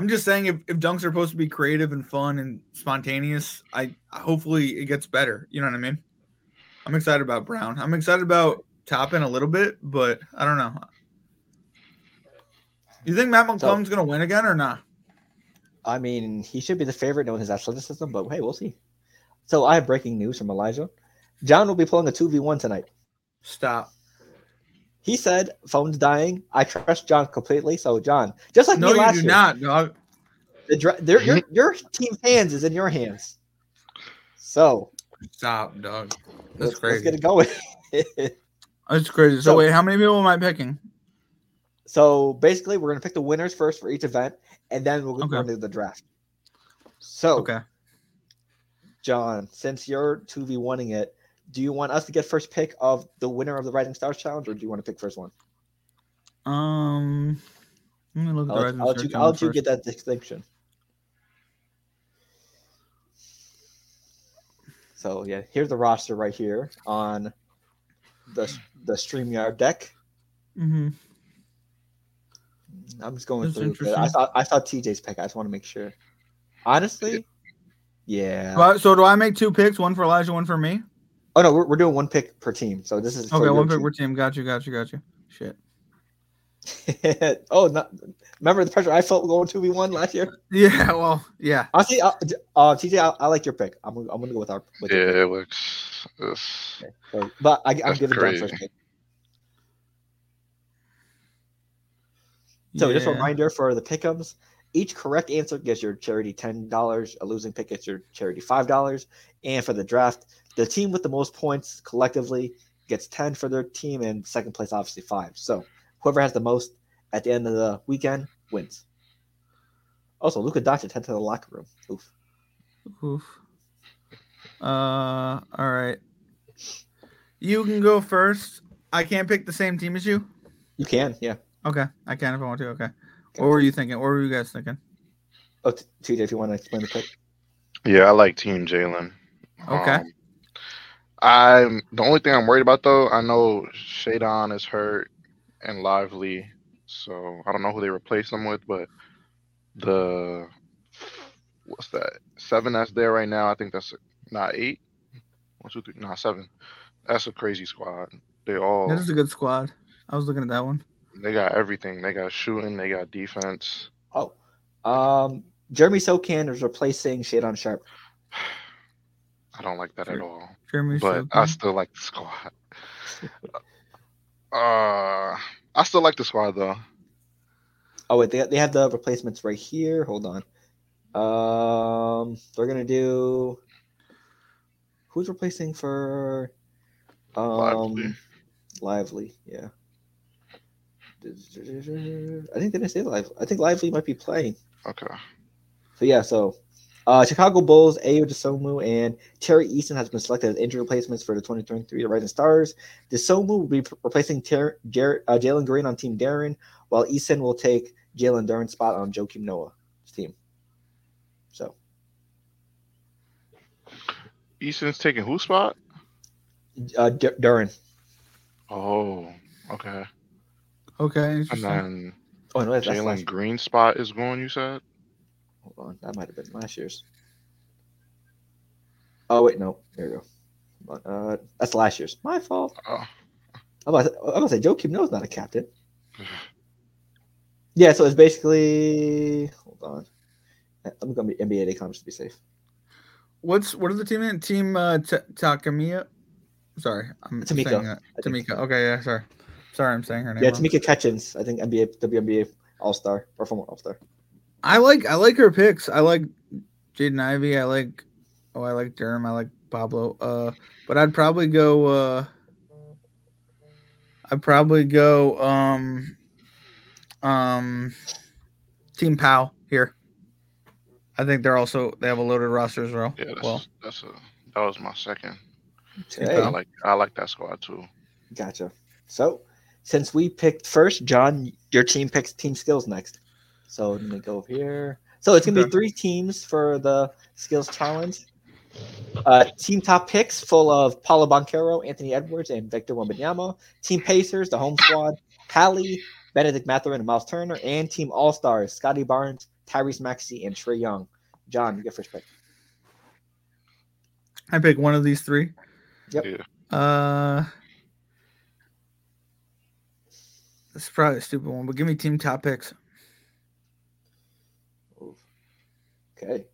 B: I'm just saying if, if dunks are supposed to be creative and fun and spontaneous, I hopefully it gets better. You know what I mean? I'm excited about Brown. I'm excited about Toppin a little bit, but I don't know. You think Mac McClung's gonna win again or not?
A: I mean, he should be the favorite knowing his athleticism, but hey, we'll see. So I have breaking news from Elijah. John will be pulling a 2v1 tonight.
B: Stop.
A: He said, phone's dying. I trust John completely. So, John, just like
B: No,
A: me
B: you
A: last
B: do
A: year,
B: not, dog.
A: the dra- their- your, your team's hands is in your hands. So,
B: Stop, dog. That's
A: let's, let's
B: crazy.
A: get it going.
B: That's crazy. So,
A: So-
B: wait, how many people am I picking?
A: so, basically, we're going to pick the winners first for each event, and then we'll
B: Okay.
A: go into the draft. So,
B: Okay.
A: John, since you're 2v1ing it, do you want us to get first pick of the winner of the Rising Stars Challenge, or do you want to pick first one?
B: Um, let me look at
A: I'll,
B: the
A: let-
B: Rising
A: I'll let you,
B: Challenge
A: I'll let you get that distinction. So yeah, here's the roster right here on the the Streamyard deck.
B: Mm-hmm.
A: I'm just going
B: That's
A: through. but I
B: interesting.
A: thought I thought TJ's pick. I just want to make sure. Honestly, yeah.
B: Do So, do I make two picks? One for Elijah, one for me?
A: Oh no, we're, we're doing one pick per team. So this is
B: Okay, one pick
A: team.
B: per team. Got you, got you, got you. Shit.
A: oh, not, remember the pressure I felt going two v one last year.
B: Yeah, well, yeah.
A: Honestly, uh, uh, TJ, I, I like your pick. I'm, gonna- I'm gonna go with our. With
C: Yeah, it looks. It's,
A: So, but I, I'm
C: That's
A: giving John
C: crazy.
A: first pick. So just a reminder for the pickums: each correct answer gets your charity ten dollars. A losing pick gets your charity five dollars. And for the draft, the team with the most points collectively gets ten for their team, and second place obviously five. So whoever has the most at the end of the weekend wins. Also, Luka Doncic head to the locker room. Oof.
B: Oof. Uh, all right. You can go first. I can't pick the same team as you.
A: You can, yeah.
B: Okay, I can if I want to. Okay. What were you thinking? What were you guys thinking?
A: Oh, TJ, if you want to explain the pick.
C: yeah, I like Team Jalen.
B: Okay.
C: Um, I'm the only thing I'm worried about though. I know Shaedon is hurt and Lively, so I don't know who they replace them with, but the what's that seven that's there right now? I think that's not eight. One, two, three, nah, seven. That's a crazy squad. They all
B: That is a good squad. I was looking at that one.
C: they got everything. They got shooting. They got defense.
A: Oh, um, Jeremy Sochan is replacing Shaedon Sharpe.
C: I don't like that at
B: Sure.
C: all.
B: Jeremy
C: but
B: Sochan.
C: I still like the squad. Uh, I still like the squad though.
A: Oh wait, they they have the replacements right here. Hold on. Um, they're gonna do. Who's replacing for? Um,
C: Lively.
A: Lively, yeah. I think they didn't say Lively. I think Lively might be playing.
C: Okay.
A: So yeah, so uh, Chicago Bulls, Ayo Dosunmu and Terry Easton has been selected as injury replacements for the 2023 Rising Stars. Desomu will be replacing Ter- Jer- uh, Jalen Green on Team Deron, while Easton will take Jalen Duren's spot on Joakim Noah's team. So
C: Easton's taking whose spot?
A: uh, D- Duran.
C: Oh, okay.
B: Okay.
C: And then
A: Oh no, that's, that's
C: Jalen
A: last.
C: Green spot is going. You said.
A: Hold on, that might have been last year's. Oh wait, no, there you go. Uh, that's last year's. My fault.
C: Oh,
A: I'm about to, I'm about to say Joakim Noah's not a captain. Yeah, so it's basically. Hold on. I'm gonna be NBA Day just to be safe.
B: What's what are the team in? Team uh, T- Takamiya. Sorry, I'm
A: Tamika,
B: saying that.
A: I think.
B: Tamika. Okay, yeah, sorry. Sorry, I'm saying her name.
A: Yeah,
B: wrong.
A: Tamika Catchings. I think NBA WNBA All Star or former All Star.
B: I like I like her picks. I like Jaden Ivey. I like oh I like Durham. I like Pablo. Uh, but I'd probably go. Uh, I'd probably go. Um, um, Team Pau here. I think they're also they have a loaded roster as well.
C: yeah. That's
B: well,
C: that's a that was my second.
A: Hey,
C: I like I like that squad too.
A: gotcha. So since we picked first, John, your team picks team skills next. So let me go over here. So it's gonna be three teams for the skills challenge. Uh, team top picks full of Paolo Banchero, Anthony Edwards, and Victor Wembanyama. Team Pacers, the home squad, Hallie, Bennedict Mathurin, and Miles Turner, and Team All Stars, Scottie Barnes, Tyrese Maxey, and Trae Young. John, you get first pick.
B: I pick one of these three.
A: Yep.
C: Yeah.
B: Uh, this is probably a stupid one, but give me team top picks.
A: Okay.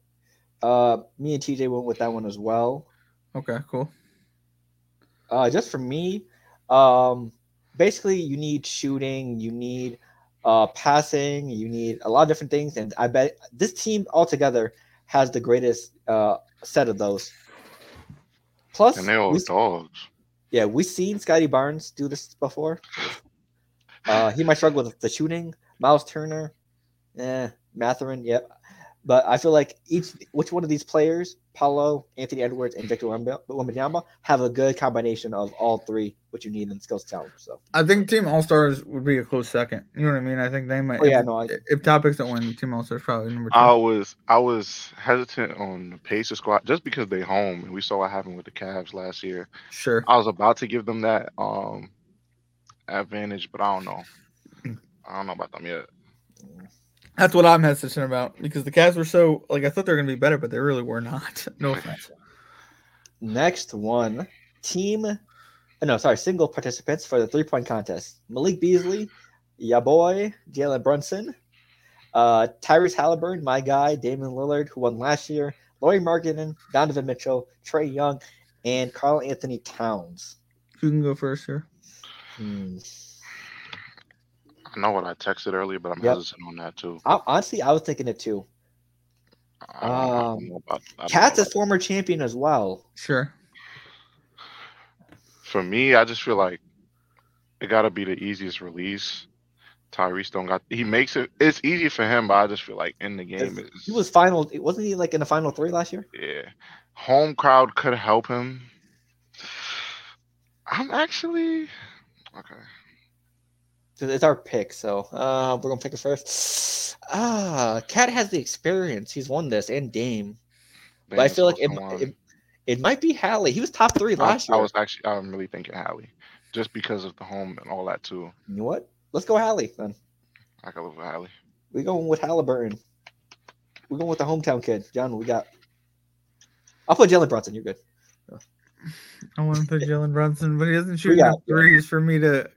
A: Uh, me and TJ went with that one as well.
B: Okay, cool.
A: Uh, just for me, um, basically you need shooting, you need uh passing, you need a lot of different things, and I bet this team altogether has the greatest uh set of those. Plus,
C: And they all
A: we-
C: dogs.
A: yeah, we've seen Scottie Barnes do this before. Uh, he might struggle with the shooting. Miles Turner, eh, Mathurin, yep. But I feel like each which one of these players, Paolo, Anthony Edwards, and Victor Wemba- Wembanyama, have a good combination of all three, what you need in skills challenge. So,
B: I think Team All Stars would be a close second. You know what I mean? I think they might.
A: oh yeah,
B: if,
A: no, I,
B: if topics don't win, Team All Stars probably number two.
C: I was I was hesitant on the Pacers squad just because they home and we saw what happened with the Cavs last year.
B: sure.
C: I was about to give them that um advantage, but I don't know. I don't know about them yet.
B: That's what I'm hesitant about because the Cavs were so like I thought they were gonna be better, but they really were not. No offense.
A: next one, team, no, sorry, single participants for the three point contest: Malik Beasley, ya boy, Jalen Brunson, uh, Tyrese Halliburton, my guy, Damian Lillard, who won last year, Lauri Markkanen, Donovan Mitchell, Trae Young, and Karl-Anthony Towns.
B: Who can go first here.
A: Hmm.
C: I know what I texted earlier, but I'm
A: Yep.
C: hesitant on that too.
A: I, honestly, I was thinking it too.
C: I don't, I don't
A: Um,
C: about, KAT's
A: a former champion as well.
B: Sure.
C: For me, I just feel like it got to be the easiest release. Tyrese don't got. He makes it. It's easy for him, but I just feel like in the game, it's,
A: He was final. Wasn't he like in the final three last year?
C: yeah. Home crowd could help him. I'm actually okay.
A: 'Cause It's our pick, so uh, we're gonna pick it first. Ah, KAT has the experience. He's won this and Dame. But I feel like it, it, it might be Hallie. He was top three last
C: I
A: year.
C: I was actually. I'm really thinking Hallie, just because of the home and all that too.
A: You know what? Let's go Hallie then.
C: I could live with Hallie.
A: We're going with Halliburton. We're going with the hometown kid. John, we got. I'll put Jalen Brunson. You're good.
B: I want to put Jalen Brunson, but he doesn't
A: We
B: shoot
A: got-
B: enough threes for me to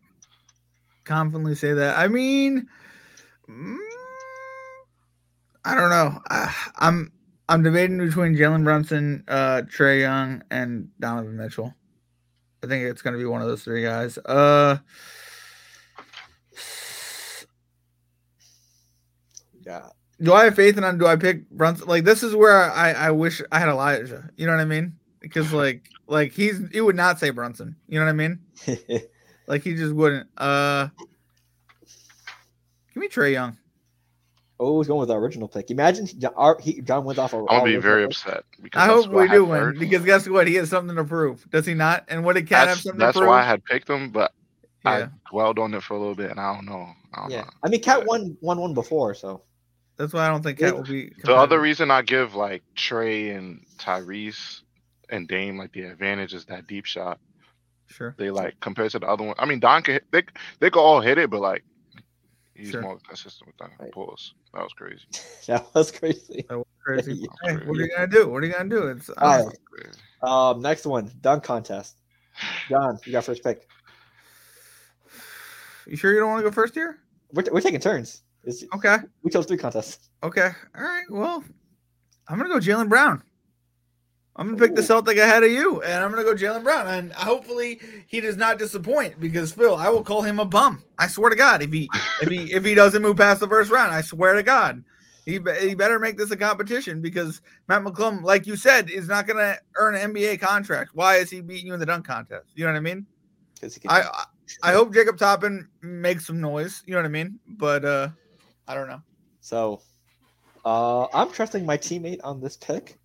B: confidently say that. I mean, mm, I don't know. I, am I'm, I'm debating between Jalen Brunson, uh, Trae Young, and Donovan Mitchell. I think it's going to be one of those three guys. Uh,
A: yeah.
B: Do I have faith in him? Do I pick Brunson? Like this is where I I wish I had Elijah. You know what I mean? Because like like he's he would not say Brunson. You know what I mean? Like he just wouldn't. Uh, give me Trae Young.
A: oh, he's going with the original pick. Imagine John, our, he, John went off. A,
C: I'm gonna be very
A: pick.
C: upset because
B: I hope we
C: had
B: do win
C: heard.
B: because guess what? He has something to prove. Does he not? And what did KAT have
C: that's
B: something
C: that's
B: to prove?
C: That's why I had picked him, but
B: yeah.
C: I dwelled on it for a little bit, and I don't know. I don't
A: Yeah,
C: know.
A: I mean, KAT won won one before, so
B: That's why I don't think KAT will be.
C: The other reason I give like Trae and Tyrese and Dame like the advantage is that deep shot.
B: Sure.
C: They like compared to the other one. I mean, Don can hit, they they could all hit it, but like he's
B: Sure.
C: more consistent with that
A: Right.
C: pulls. That was crazy.
A: that was crazy.
B: That was crazy.
A: Yeah.
B: Hey, what are you gonna do? What are you gonna do? It's
A: All
B: I
A: right.
B: don't-
C: Crazy.
A: Um, next one, dunk contest. John, you got first pick.
B: you sure you don't want to go first here?
A: We're, we're taking turns. It's,
B: Okay.
A: we chose three contests.
B: Okay. All right. Well, I'm gonna go Jaylen Brown. I'm gonna pick the
A: Ooh.
B: Celtic ahead of you, and I'm gonna go Jaylen Brown, and hopefully he does not disappoint. Because Phil, I will call him a bum. I swear to God, if he if he if he doesn't move past the first round, I swear to God, he he better make this a competition because Mac McClung, like you said, is not gonna earn an NBA contract. Why is he beating you in the dunk contest? You know what I mean?
A: 'cause he can-
B: I I- I hope Jacob Toppin makes some noise. You know what I mean? But uh I don't know.
A: so, uh, I'm trusting my teammate on this pick.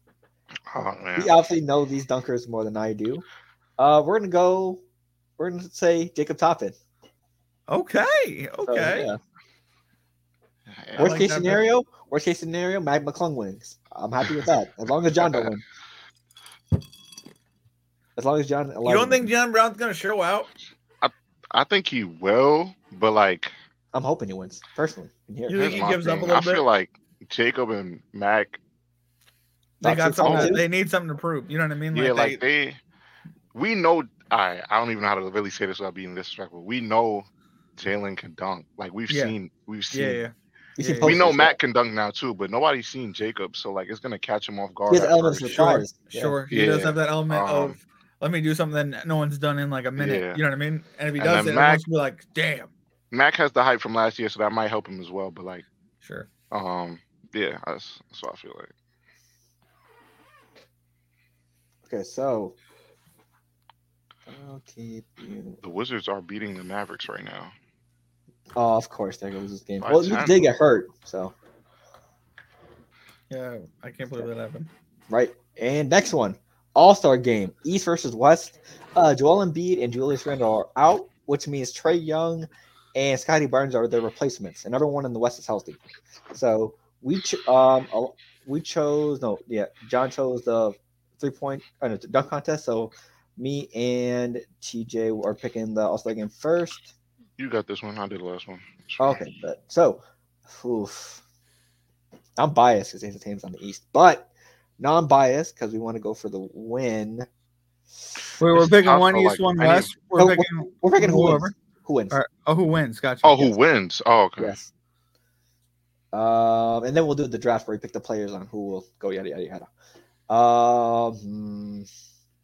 C: Oh man.
A: We obviously know these dunkers more than I do. Uh, we're gonna go. We're gonna say Jacob Toppin.
B: Okay.
A: So,
B: Okay.
A: yeah.
C: Yeah,
A: Worst
B: like
A: case
B: that pick.
A: scenario. Worst case scenario. Mac McClung wins. I'm happy with that. As long as John don't win. As long as John.
B: You don't think John Brown's gonna show out?
C: I I think he will, but like
A: I'm hoping he wins personally. In here.
B: You think he
C: my
B: gives up a
C: thing.
B: little
C: I
B: bit?
C: feel like Jacob and Mac,
B: They got
A: too
B: something. To, they need something to prove. You know what I mean?
C: yeah,
B: they-
C: like they, we know. I I don't even know how to really say this without being disrespectful. We know Jaylen can dunk. Like we've
B: Yeah.
C: seen, we've seen.
B: yeah, yeah. Yeah,
C: We know
A: posters,
C: Mac can dunk now too, but nobody's seen Jacob, so like it's gonna catch him off guard.
A: He has elements
C: first.
A: of
B: Sure,
A: surprise. Yeah.
B: sure. He does have that element
C: Um,
B: of let me do something that no one's done in like a minute.
C: Yeah.
B: You know what I mean? And if he
C: And
B: does it,
C: then
B: it
C: Mac-
B: be like, damn.
C: Mac has the hype from last year, so that might help him as well. But like,
B: Sure.
C: um, yeah, that's, that's what I feel like.
A: Okay, so. I'll keep you.
C: The Wizards are beating the Mavericks right now.
A: Oh, of course, there goes this game.
C: By
A: Well, he
C: 10.
A: did get hurt, so
B: Yeah, I can't believe that happened.
A: right. And next one, All Star game, East versus West. Uh, Joel Embiid and Julius Randle are out, which means Trae Young and Scottie Barnes are their replacements, and everyone in the West is healthy. So we ch- um we chose no yeah John chose the three point uh, no, dunk contest. So me and TJ are picking the All Star game first.
C: You got this one. I did the last one.
A: Okay, but so, oof. I'm biased because Ace of Tame's on the East, but non-biased because we want to go for the win.
B: Wait, we're picking
C: tough
B: one East,
C: like,
B: one
C: any-
B: West. We're
A: No, we're-
B: picking
A: We're picking who
B: whoever.
A: wins. Who wins?
B: All right. Oh, who wins? Gotcha.
C: Oh, who
A: Yes.
C: wins? Oh, okay.
A: Yes. Um, and then we'll do the draft where we pick the players on who will go yada yada yada. Um,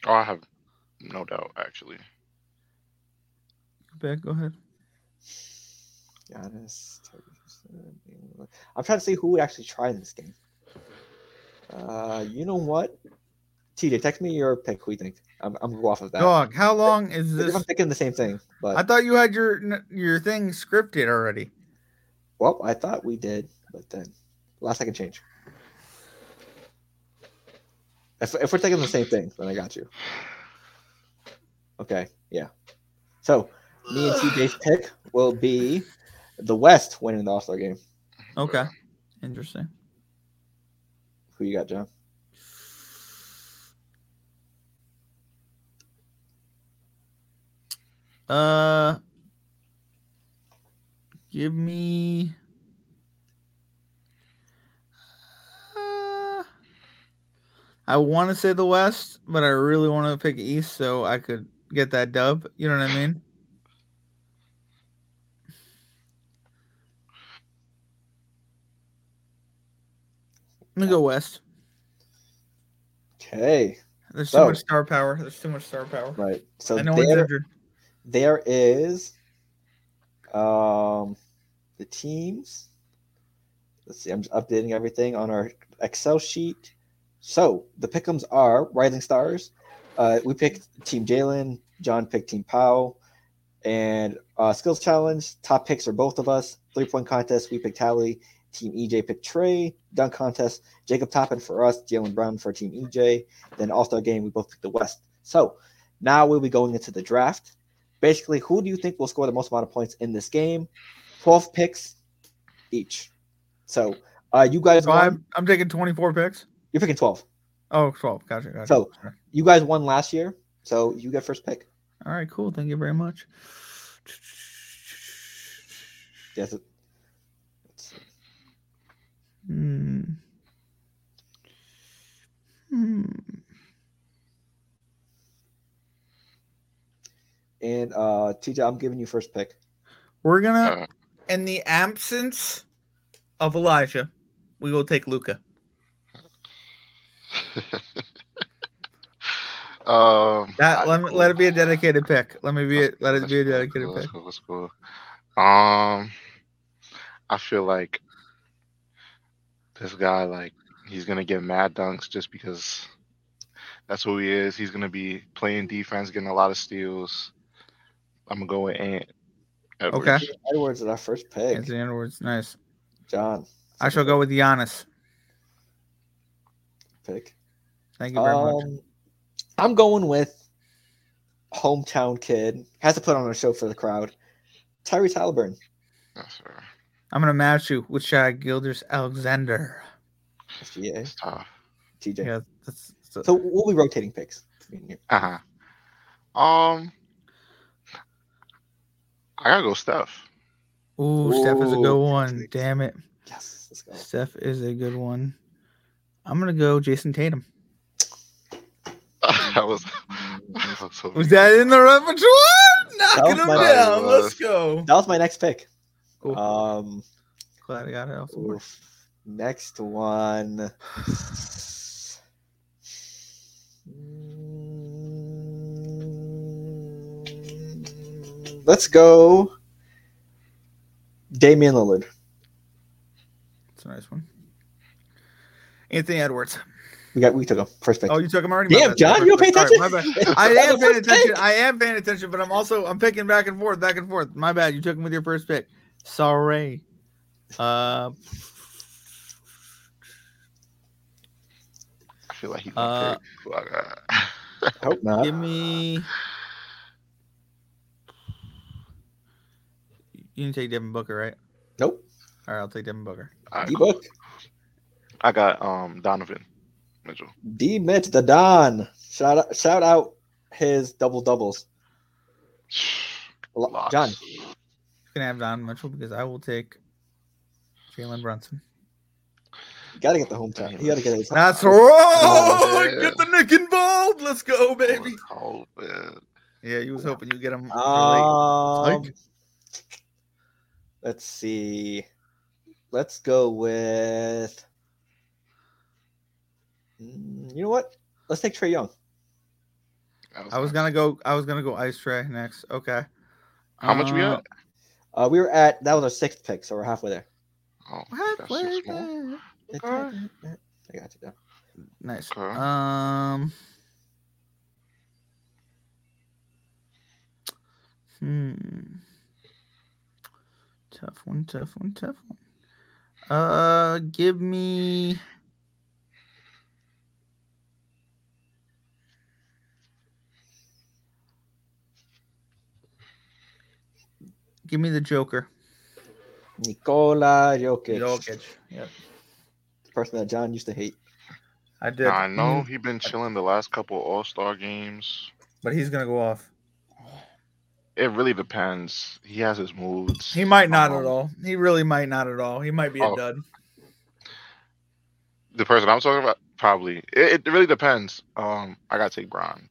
C: Oh, I have no doubt actually.
B: Pick, Go ahead.
A: Giannis, I'm trying to see who would actually try this game. Uh, you know what? TJ, text me your pick. Who you think? I'm, I'm gonna go off of that.
B: Dog, how long is this?
A: I'm thinking the same thing, but
B: I thought you had your your thing scripted already.
A: well, I thought we did, but then last second change. If, if we're taking the same thing, then I got you. Okay, yeah. So me and TJ's pick will be the West winning the All Star game.
B: Okay. Interesting.
A: Who you got, John?
B: Uh, give me. I want to say the West, but I really want to pick East so I could get that dub. You know what I mean? Let me go West.
A: Okay,
B: There's too
A: So-
B: much star power. There's too much star power.
A: right. So there, there is um the teams. let's see. I'm just updating everything on our Excel sheet. So the pickums are Rising Stars. Uh, we picked Team Jalen. John picked Team Powell. And uh, skills challenge. Top picks are both of us. Three point contest. We picked Hallie. Team EJ picked Trae. Dunk contest. Jacob Toppin for us. Jaylen Brown for Team EJ. Then All Star game. We both picked the West. So now we'll be going into the draft. Basically, who do you think will score the most amount of points in this game? 12 picks each. So uh, you guys
B: So. I'm, I'm taking 24 picks.
A: You're picking 12.
B: Oh, 12. Gotcha. gotcha.
A: So- You guys won last year, so you get first pick.
B: all right, cool. Thank you very much.
A: Yes. it-
B: Hmm. Hmm.
A: And uh, TJ, I'm giving you first pick.
B: We're gonna,
C: Uh,
B: in the absence of Elijah, we will take Luka.
C: um,
B: That let me, let it be a dedicated pick. Let me be a, let it be a
C: cool, that's
B: dedicated
C: cool,
B: pick.
C: That's cool. That's cool. Um, I feel like this guy, like, he's gonna get mad dunks just because that's who he is. He's gonna be playing defense, getting a lot of steals. I'm gonna go with Ant. Edwards.
B: Okay.
A: Edwards is our first pick.
B: Anthony Edwards, nice.
A: John,
B: I shall go with Giannis.
A: Pick.
B: Thank you very much.
A: Um, I'm going with hometown kid. Has to put on a show for the crowd. Tyrese Halliburton.
C: Yes.
B: I'm gonna match you with Shai Gilgeous-Alexander.
A: SGA.
C: It's tough.
A: TJ.
B: Yeah, that's, that's
A: So we'll be rotating picks.
C: Uh huh. Um, I gotta go Steph.
B: Ooh, Steph is a good one. Damn it.
A: Yes, let's go.
B: Steph is a good one. I'm gonna go Jayson Tatum.
C: I was. I was hoping-
B: Was that in the repertoire? Knocking him
A: my-
B: down.
C: was.
B: Let's go.
A: That was my next pick.
B: Cool.
A: Um,
B: Glad I got it. Also.
A: oof. next one. Let's go. Damian Lillard.
B: That's a nice one. Anthony Edwards.
A: We got we took him first pick.
B: Oh, you took him already. My
A: Damn. John, you don't pay
B: Sorry,
A: attention.
B: my bad. I am paying attention.
A: pick.
B: I am paying attention, but I'm also I'm picking back and forth, back and forth. My bad. You took him with your first pick. Sorry. Uh,
C: I feel like he's
B: Uh,
C: pick. I
A: hope not.
B: give me. You can take Devin Booker, right?
A: Nope.
B: All right, I'll take Devin Booker.
C: Alright,
A: D
C: cool.
A: Book.
C: I got um Donovan Mitchell.
A: D Mitch the Don. Shout out shout out his double doubles.
C: Lots.
A: John.
B: You can have Don Mitchell because I will take Jalen Brunson.
A: You gotta get the hometown. You gotta get his
B: That's
A: hometown.
B: right.
C: yeah.
B: Get the Knick involved. Let's go, baby.
C: Oh, man.
B: Yeah, you was hoping you get him.
A: Um,
B: Like-
A: let's see. Let's go with. Mm, You know what? Let's take Trae Young.
B: I was gonna go. I was gonna go Ice Trae next. Okay.
C: How much we
B: Uh,
C: at?
A: Uh, we were at that was our sixth pick, so we're halfway there.
C: Oh, that's so
B: halfway
C: small.
B: there.
A: I got you down.
B: Nice.
C: Okay.
B: Um. Hmm. Tough one. Tough one. Tough one. Uh, give me. Give me the Joker.
A: Nikola Jokic,
B: Jokic. Yep.
A: the person that John used to hate.
B: I did.
C: I know
B: Mm,
C: he been chilling the last couple All Star games.
B: but he's gonna go off.
C: It really depends. He has his moods.
B: He might not
C: Um,
B: at all. He really might not at all. He might be a
C: Oh.
B: dud.
C: The person I'm talking about, probably. It, it really depends. Um, I gotta take Bron.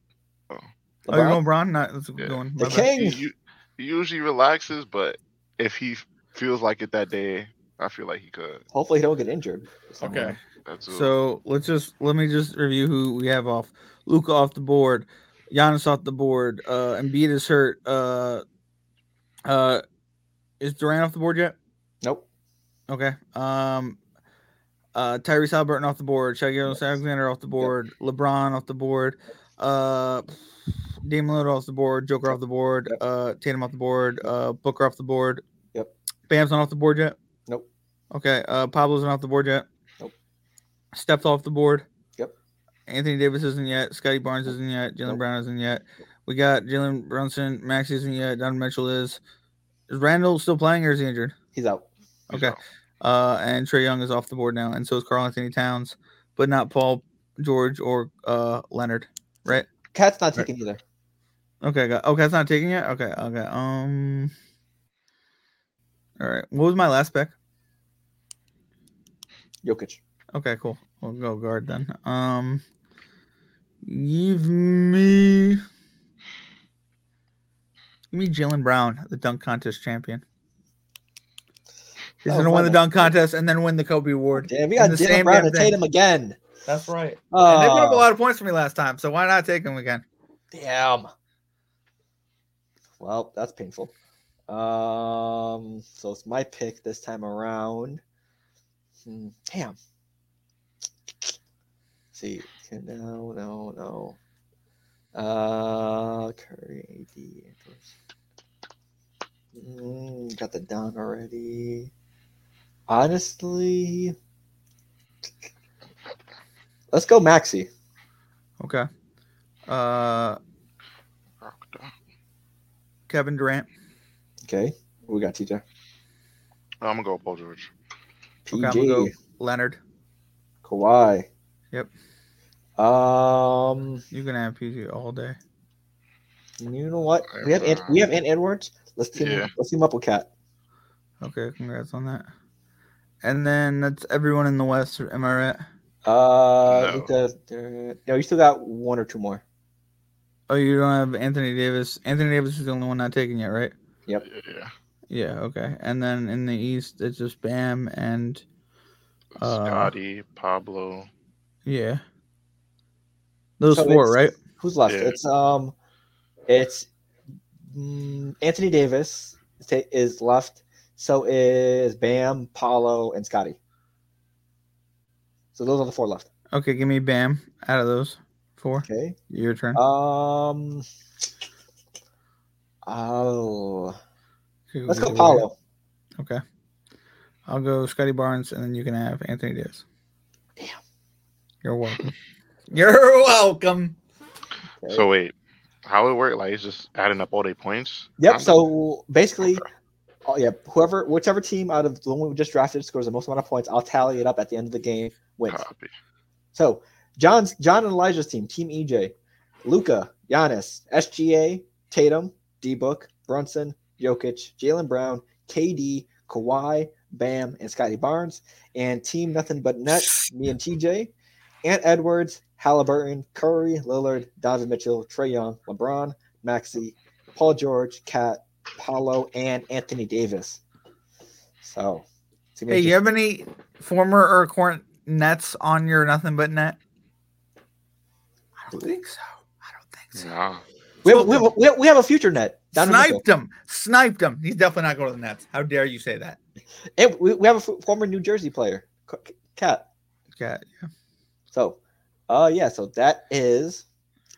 B: Oh, you're going Bron? Not that's a good
C: Yeah.
B: one.
A: The
B: My bad.
A: king.
C: He, u- he usually relaxes, but if he feels like it that day, I feel like he could.
A: Hopefully, he don't get injured.
B: Okay.
C: That's
B: So let's just let me just review who we have off. Luka off the board, Giannis off the board. Uh, Embiid is hurt. Uh, uh, is Durant off the board yet?
A: Nope.
B: Okay. Um, Uh, Tyrese Halliburton off the board. Shai Alexander off the board. LeBron off the board. Uh, Dame Lillard off the board. Joker off the board.
A: Yep.
B: Uh, Tatum off the board. Uh, Booker off the board.
A: Yep.
B: Bam's not off the board yet.
A: Nope.
B: Okay. Uh, Paolo's not off the board yet.
A: Nope.
B: Steph's off the board.
A: Yep.
B: Anthony Davis isn't yet. Scottie Barnes isn't yet. Jalen
A: Nope.
B: Brown isn't yet. We got Jalen Brunson. Max isn't yet. Donovan Mitchell is. Is Randle still playing or is he injured?
A: He's out.
C: He's
B: Okay.
C: out.
B: Uh, and Trae Young is off the board now, and so is Karl-Anthony Towns, but not Paul George or uh Leonard. Right?
A: KAT's not
B: Right.
A: taking either.
B: Okay, got okay, it's not taking it. Okay, okay. Um all right. What was my last pick?
A: Jokic.
B: Okay, cool. We'll go guard then. Um give me give me Jaylen Brown, the dunk contest champion. He's
A: Oh,
B: gonna win the dunk contest and then win the Kobe Award.
A: Damn, we got
B: the
A: Jalen
B: same
A: Brown
B: to
A: and
B: thing.
A: Tatum again.
B: That's right.
A: Oh,
B: And they put up a lot of points for me last time, so why not take him again?
A: Damn. Well, that's painful. Um, so it's my pick this time around. Hmm, Damn. see, no, no, no. Uh, Curry, AD. Mm, got the down already. Honestly, let's go Maxey.
B: Okay. Uh. Kevin Durant.
A: Okay, what we got TJ.
C: I'm gonna go Paul George.
B: Okay, I'm
A: PG,
B: gonna go Leonard.
A: Kawhi.
B: Yep.
A: Um,
B: You can have PG all day.
A: you know what? We have Ant, we have Ant Edwards. Let's team
C: Yeah.
A: let's team up with KAT.
B: Okay, congrats on that. And then that's everyone in the West. Am I right?
A: Uh,
C: No.
A: Luka, there- no, you still got one or two more.
B: Oh, you don't have Anthony Davis. Anthony Davis is the only one not taken yet, right?
A: Yep.
C: Yeah.
B: Yeah. Okay. And then in the East, it's just Bam and Uh,
C: Scottie, Paolo.
B: yeah. Those
A: So
B: four, right?
A: Who's left?
C: Yeah.
A: It's um, it's mm, Anthony Davis is is left. So is Bam, Paolo, and Scottie. So those are the four left.
B: Okay, give me Bam out of those four.
A: Okay.
B: Your turn.
A: Um. Oh,
B: Okay,
A: let's go
B: over Paolo. Okay. I'll go Scottie Barnes, and then you can have Anthony Davis.
A: Damn.
B: You're welcome. You're welcome.
A: Okay.
C: So wait, how it work? Like it's just adding up all their points.
A: Yep.
C: I'm-
A: So basically, oh yeah, whoever, whichever team out of the one we just drafted scores the most amount of points, I'll tally it up at the end of the game. Wins.
C: copy.
A: So John's John and Elijah's team, Team EJ, Luka, Giannis, SGA, Tatum, D Book, Brunson, Jokic, Jaylen Brown, KD, Kawhi, Bam, and Scottie Barnes, and Team Nothing But Net, me and TJ, Ant Edwards, Halliburton, Curry, Lillard, Donovan Mitchell, Trae Young, LeBron, Maxey, Paul George, KAT, Paolo, and Anthony Davis. So,
B: Hey, you have any former or current Nets on your nothing but net? I don't think so. I don't think so.
C: Nah.
A: we, have, we, have, we, have, we have a future net. Donovan
B: Sniped him. Sniped him. He's definitely not going to the Nets. How dare you say that?
A: And we, we have a f- former New Jersey player, KAT. KAT.
B: yeah.
A: So, uh, yeah, so that is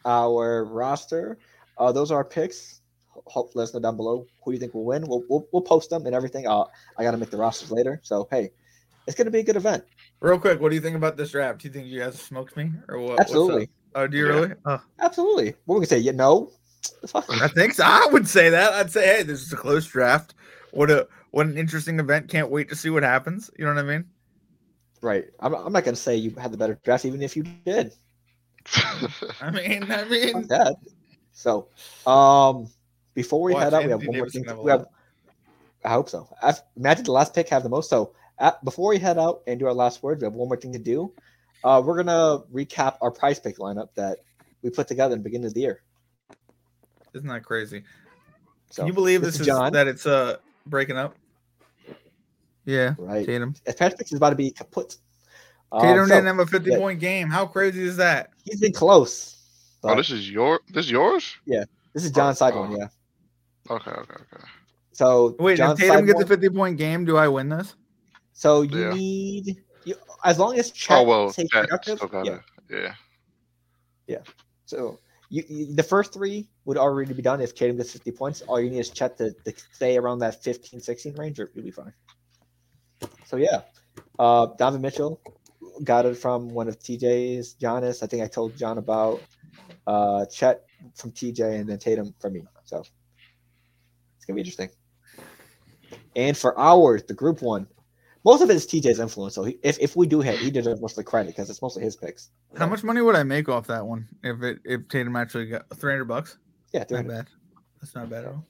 A: our roster. Uh, those are our picks. Ho- Hope let us know down below who you think will win. We'll, we'll, we'll post them and everything. Uh, I got to make the rosters later. So, hey, it's going to be a good event.
B: Real quick, what do you think about this draft? Do you think you guys smoked me or what? what's up?
A: Absolutely.
B: Oh, do you
C: Yeah.
B: really? Oh,
A: Absolutely. What we can say? No. Fuck.
B: I think so. I would say that. I'd say, hey, this is a close draft. What a what an interesting event. Can't wait to see what happens. You know what I mean?
A: Right. I'm, I'm not going to say you had the better draft, even if you did.
B: I mean, I mean,
A: that. So, um, before we
B: Watch
A: head out, we have one more thing.
B: have
A: We have. I hope so. I've, imagine the last pick have the most. So, at, before we head out and do our last words, we have one more thing to do. Uh, we're gonna recap our prize pick lineup that we put together in the beginning of the year.
B: isn't that crazy?
A: So,
B: Can you believe
A: this
B: this
A: is
B: is
A: John.
B: that it's uh breaking up? Yeah,
A: right?
B: Tatum.
A: PrizePicks is about to be kaput. Um,
B: Tatum
A: so,
B: didn't have a 50
A: yeah.
B: point game. How crazy is that?
A: he's been close.
C: oh, this is your this is yours?
A: Yeah, this is John's side one,
C: oh.
A: yeah.
C: Okay, okay, okay.
A: So
B: Wait,
A: John's
B: if Tatum
A: side
B: gets
A: one-
B: a 50 point game, do I win this?
A: So you
C: Yeah.
A: need you, as long as Chet
C: Oh well,
A: stays productive,
C: still
A: yeah.
C: gotta. Yeah.
A: So you, you, the first three would already be done if Tatum gets 50 points. All you need is Chet to, to stay around that 15, 16 range, or you'll be fine. So yeah, uh, Donovan Mitchell got it from one of TJ's. Giannis, I think I told John about. Uh, Chet from TJ, and then Tatum from me. So it's gonna be interesting. And for ours, the group one, most of it is TJ's influence. So he, if if we do hit, he deserves most of the credit because it's mostly his picks.
B: How much money would I make off that one if it if Tatum actually got three hundred bucks?
A: Yeah,
B: Not bad. That's not bad at all.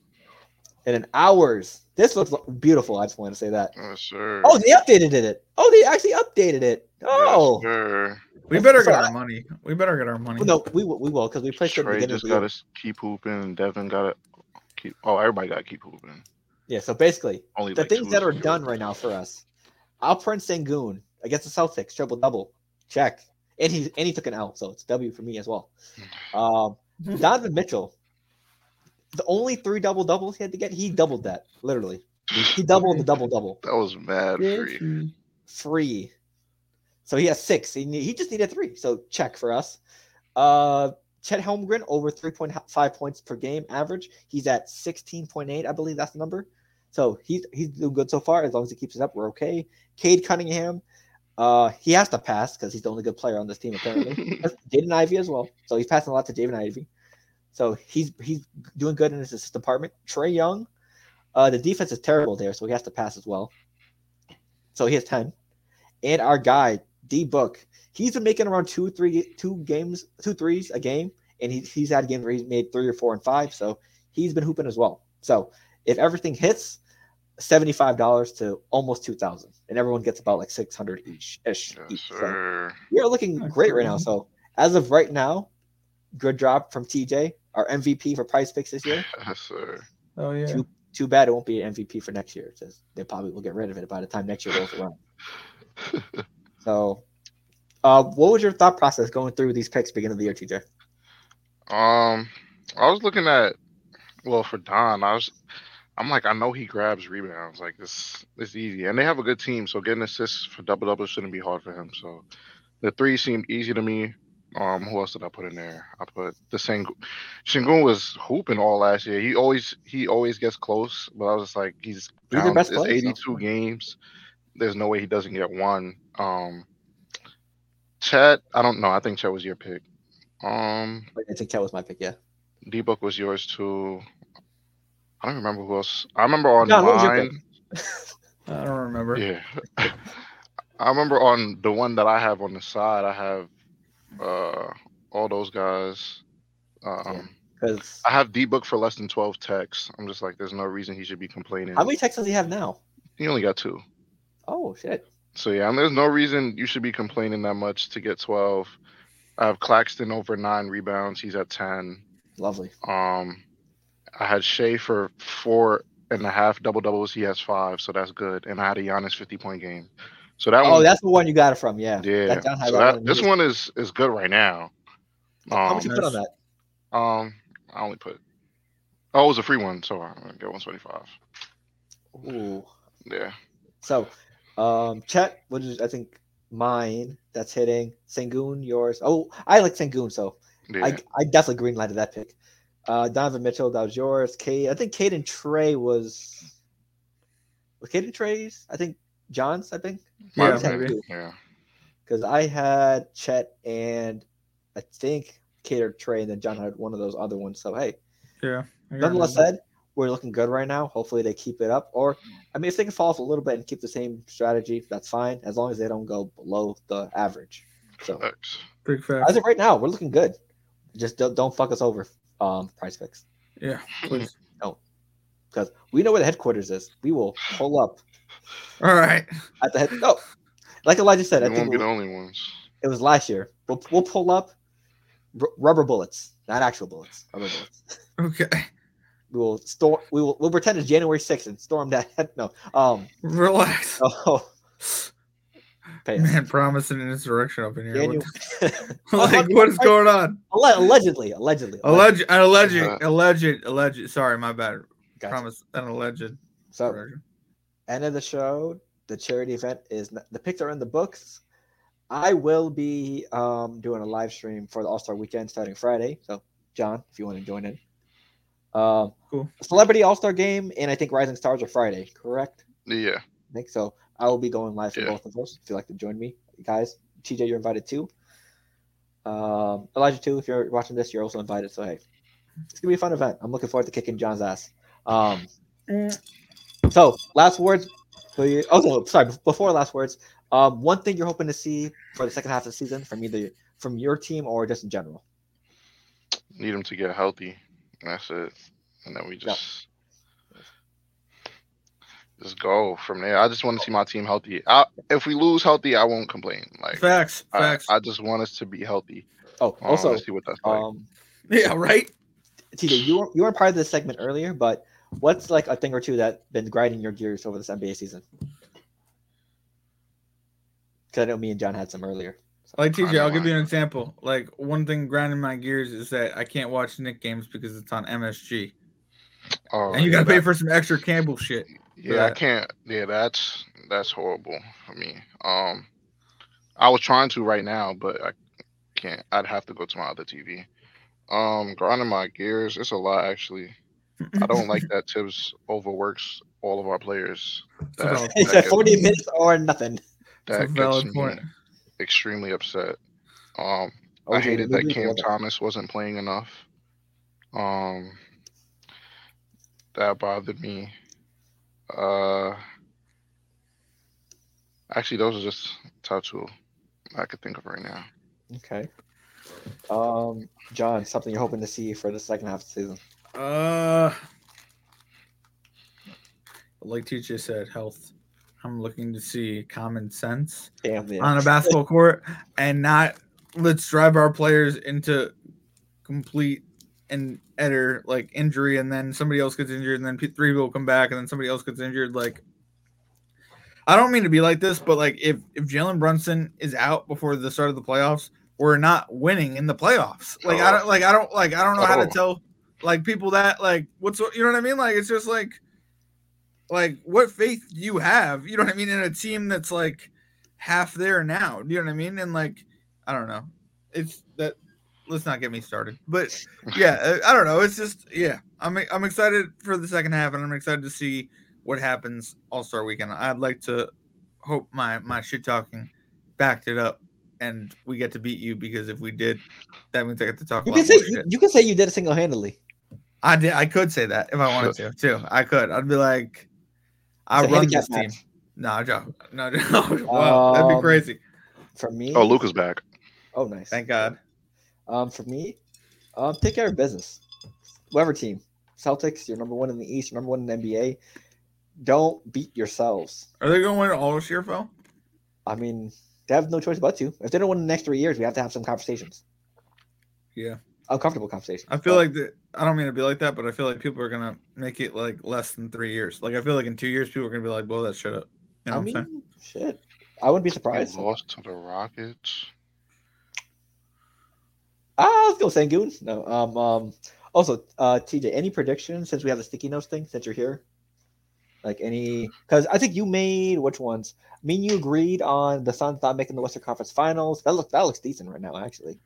A: and then hours, This looks beautiful. I just want to say that.
C: Oh, sure.
A: Oh, they updated it. Oh, they actually updated it. Oh,
C: Yes, sir. Oh.
B: We better
A: So
B: get
A: I-
B: our money. We better get our money.
A: No, we will. We will because we placed it the
C: Trae
A: beginning
C: just got to keep hooping, and Devin got to keep. Oh, everybody got to keep hooping.
A: Yeah. So basically,
C: Only
A: the
C: like
A: things that are done right now for us: Alperen Sengun against the Celtics, triple double, check, and he and he took an L, so it's W for me as well. Um, Donovan Mitchell, the only three double doubles he had to get, he doubled that literally. He doubled the double double.
C: That was mad free.
A: Free. So he has six. He, he just needed three. So check for us. Uh, Chet Holmgren over 3.5 points per game average. He's at 16.8, I believe that's the number. So he's he's doing good so far. As long as he keeps it up, we're okay. Cade Cunningham, uh, he has to pass because he's the only good player on this team apparently. Jaden Ivey as well. So he's passing a lot to Jaden Ivey. So he's he's doing good in his assist department. Trae Young, uh, the defense is terrible there, so he has to pass as well. So he has 10. And our guy, D Book, he's been making around two, three, two games, two threes a game. And he, he's had a game where he's made three or four and five. So he's been hooping as well. So if everything hits, $75 to almost 2000 and everyone gets about like 600 each ish.
C: Yes,
A: each. So
C: sir.
A: we are looking great right now. So as of right now, good job from TJ, our MVP for PrizePicks this year.
C: Yes, sir.
B: Oh yeah.
A: Two- Too bad it won't be an MVP for next year. It says they probably will get rid of it by the time next year rolls around. So, uh, what was your thought process going through these picks beginning of the year, TJ?
C: Um, I was looking at well for Don. I was, I'm like, I know he grabs rebounds. Like this, it's easy, and they have a good team. So getting assists for double double shouldn't be hard for him. So the three seemed easy to me. Um, who else did I put in there? I put the Sing. Sengun was hooping all last year. He always he always gets close, but I was just like, he's
A: best
C: It's
A: player, so.
C: 82 games. There's no way he doesn't get one. Um, Chet, I don't know. I think Chet was your pick. Um,
A: I think that was my pick. Yeah.
C: D book was yours too. I don't remember who else. I remember on
A: John, what was your
C: mine.
B: I don't remember.
C: Yeah. I remember on the one that I have on the side, I have uh all those guys. Um
A: Because
C: I have D book for less than 12 texts. I'm just like, there's no reason he should be complaining.
A: how many texts does he have now?
C: He only got two.
A: Oh shit.
C: So yeah, and there's no reason you should be complaining that much to get 12. I have Claxton over nine rebounds. He's at 10.
A: Lovely.
C: Um, I had Shai for four and a half double doubles. He has five, so that's good. And I had a Giannis 50 point game. So that
A: Oh,
C: one,
A: that's the one you got it from. Yeah.
C: yeah. So that, this one is is good right now.
A: How much
C: Um,
A: you put on that?
C: um, I only put. Oh, it was a free one, so I'm gonna get 125.
A: Ooh.
C: Yeah.
A: So, um, Chet, which is I think mine. That's hitting. Sengun, yours. Oh, I like Sengun, so
C: Yeah.
A: I, I definitely green lighted that pick. Uh, Donovan Mitchell, that was yours. Cade, I think Cade and Trae was. Was Cade and Trae's? I think John's. I think
B: Yeah, maybe.
C: yeah.
A: because I had Chet and I think Cade or Trae, and then John had one of those other ones. So hey,
B: Yeah.
A: Nonetheless said, we're looking good right now. Hopefully they keep it up. Or I mean, if they can fall off a little bit and keep the same strategy, that's fine. As long as they don't go below the average. So
C: Thanks.
B: Big fact.
A: as of right now, we're looking good. Just don't, don't fuck us over, um, PrizePicks,
B: Yeah. Please.
A: because we know where the headquarters is. We will pull up
B: All right.
A: at the head. No, like Elijah said, I think
C: won't be
A: we'll-
C: the only ones.
A: it was last year. We'll, we'll pull up r- rubber bullets, not actual bullets. Rubber bullets.
B: Okay.
A: We will storm. We will. We'll pretend it's January sixth and storm that. No. Um.
B: Relax.
A: Oh. Pay us.
B: Man, promising an insurrection up in here.
A: January.
B: What, like, what is going on?
A: Alle- allegedly, allegedly.
B: Alleged, an alleged,
C: Uh,
B: alleged, alleged. Sorry, my bad.
A: Gotcha.
B: Promise, an alleged.
A: So
B: insurrection.
A: end of the show. the charity event is the picks are in the books. I will be um, doing a live stream for the All Star Weekend starting Friday. So, John, if you want to join in, um,
B: Cool.
A: Celebrity All Star Game and I think Rising Stars are Friday. Correct?
C: Yeah.
A: I think so. I will be going live for
C: Yeah.
A: both of those. If you'd like to join me, guys. TJ, you're invited too. Um, Elijah too. If you're watching this, you're also invited. So hey, it's gonna be a fun event. I'm looking forward to kicking John's ass. Um, so last words. For you. Oh, sorry. Before last words, um, one thing you're hoping to see for the second half of the season from either from your team or just in general.
C: Need them to get healthy. And that's it. And then we just just go from there. I just want to see my team healthy. I, if we lose healthy, I won't complain. Like
B: Facts.
C: I,
B: Facts.
C: I just want us to be healthy.
A: Oh,
C: I
A: also,
C: want see what that's like.
A: um,
B: yeah. Right.
A: TJ, you were, you weren't part of this segment earlier, but what's like a thing or two that been grinding your gears over this NBA season? Because I know me and John had some earlier.
B: Like TJ,
C: I
B: I'll give you an example. Like one thing grinding my gears is that I can't watch Knick games because it's on MSG,
C: oh,
B: and you gotta pay for some extra Campbell shit.
C: Yeah, I can't. Yeah, that's that's horrible for me. Um, I was trying to right now, but I can't. I'd have to go to my other TV. Um, grinding my gears. It's a lot actually. I don't like that Thibs overworks all of our players.
B: It's a
C: That,
B: valid-
A: He
C: that
A: said
C: gets
A: 40
C: me-
A: minutes or nothing.
B: It's a
C: That gets me
B: point.
C: extremely upset. Um, I hated that Cam
A: we'll-
C: Thomas wasn't playing enough. Um, that bothered me. Uh, actually, those are just top two I could think of right now.
A: Okay. Um, John, something you're hoping to see for the second half of the season.
B: Uh, like TJ said, health. I'm looking to see common sense
A: Damn, yeah.
B: on a basketball court and not let's drive our players into complete and utter like injury and then somebody else gets injured and then three people come back and then somebody else gets injured like I don't mean to be like this but like if if Jalen Brunson is out before the start of the playoffs we're not winning in the playoffs like I don't like I don't like I don't know how to
C: Oh.
B: tell like people that like what's you know what I mean like it's just like like what faith do you have you know what I mean in a team that's like half there now do you know what I mean and like I don't know. It's that. Let's not get me started. But yeah, uh, I I don't know. It's just yeah. I'm I'm excited for the second half, and I'm excited to see what happens All Star Weekend. I'd like to hope my my shit talking backed it up, and we get to beat you because if we did, that means I get to talk.
A: You
B: a lot
A: can say you, you can say you did it single handedly.
B: I did. I could say that if I wanted to too. I could. I'd be like, I
A: It's
B: run
A: handicap
B: this team.
A: match.
B: No, Joe. No, no. wow, that'd be
A: Um,
B: crazy.
A: For me,
C: Oh, Luka's back.
A: Oh, nice.
B: Thank God.
A: Um, for me, um, take care of business. Whoever team, Celtics, you're number one in the East, you're number one in the NBA. Don't beat yourselves.
B: Are they going to win all this year, Phil?
A: I mean, they have no choice but to. If they don't win the next three years, we have to have some conversations.
B: Yeah.
A: Uncomfortable conversations.
B: I feel
A: But
B: like that. I don't mean to be like that, but I feel like people are gonna make it like less than three years. Like I feel like in two years, people are gonna be like, "Blow that shit up." You know
A: I
B: what I'm saying?
A: mean, shit. I wouldn't be
C: We
A: surprised.
C: lost to the Rockets.
A: Ah, let's go Sengun. No. Um. Um. Also, uh, TJ, any predictions since we have the sticky notes thing? Since you're here, like any? Because I think you made which ones? I mean, you agreed on the Suns not making the Western Conference Finals. That looks that looks decent right now, actually.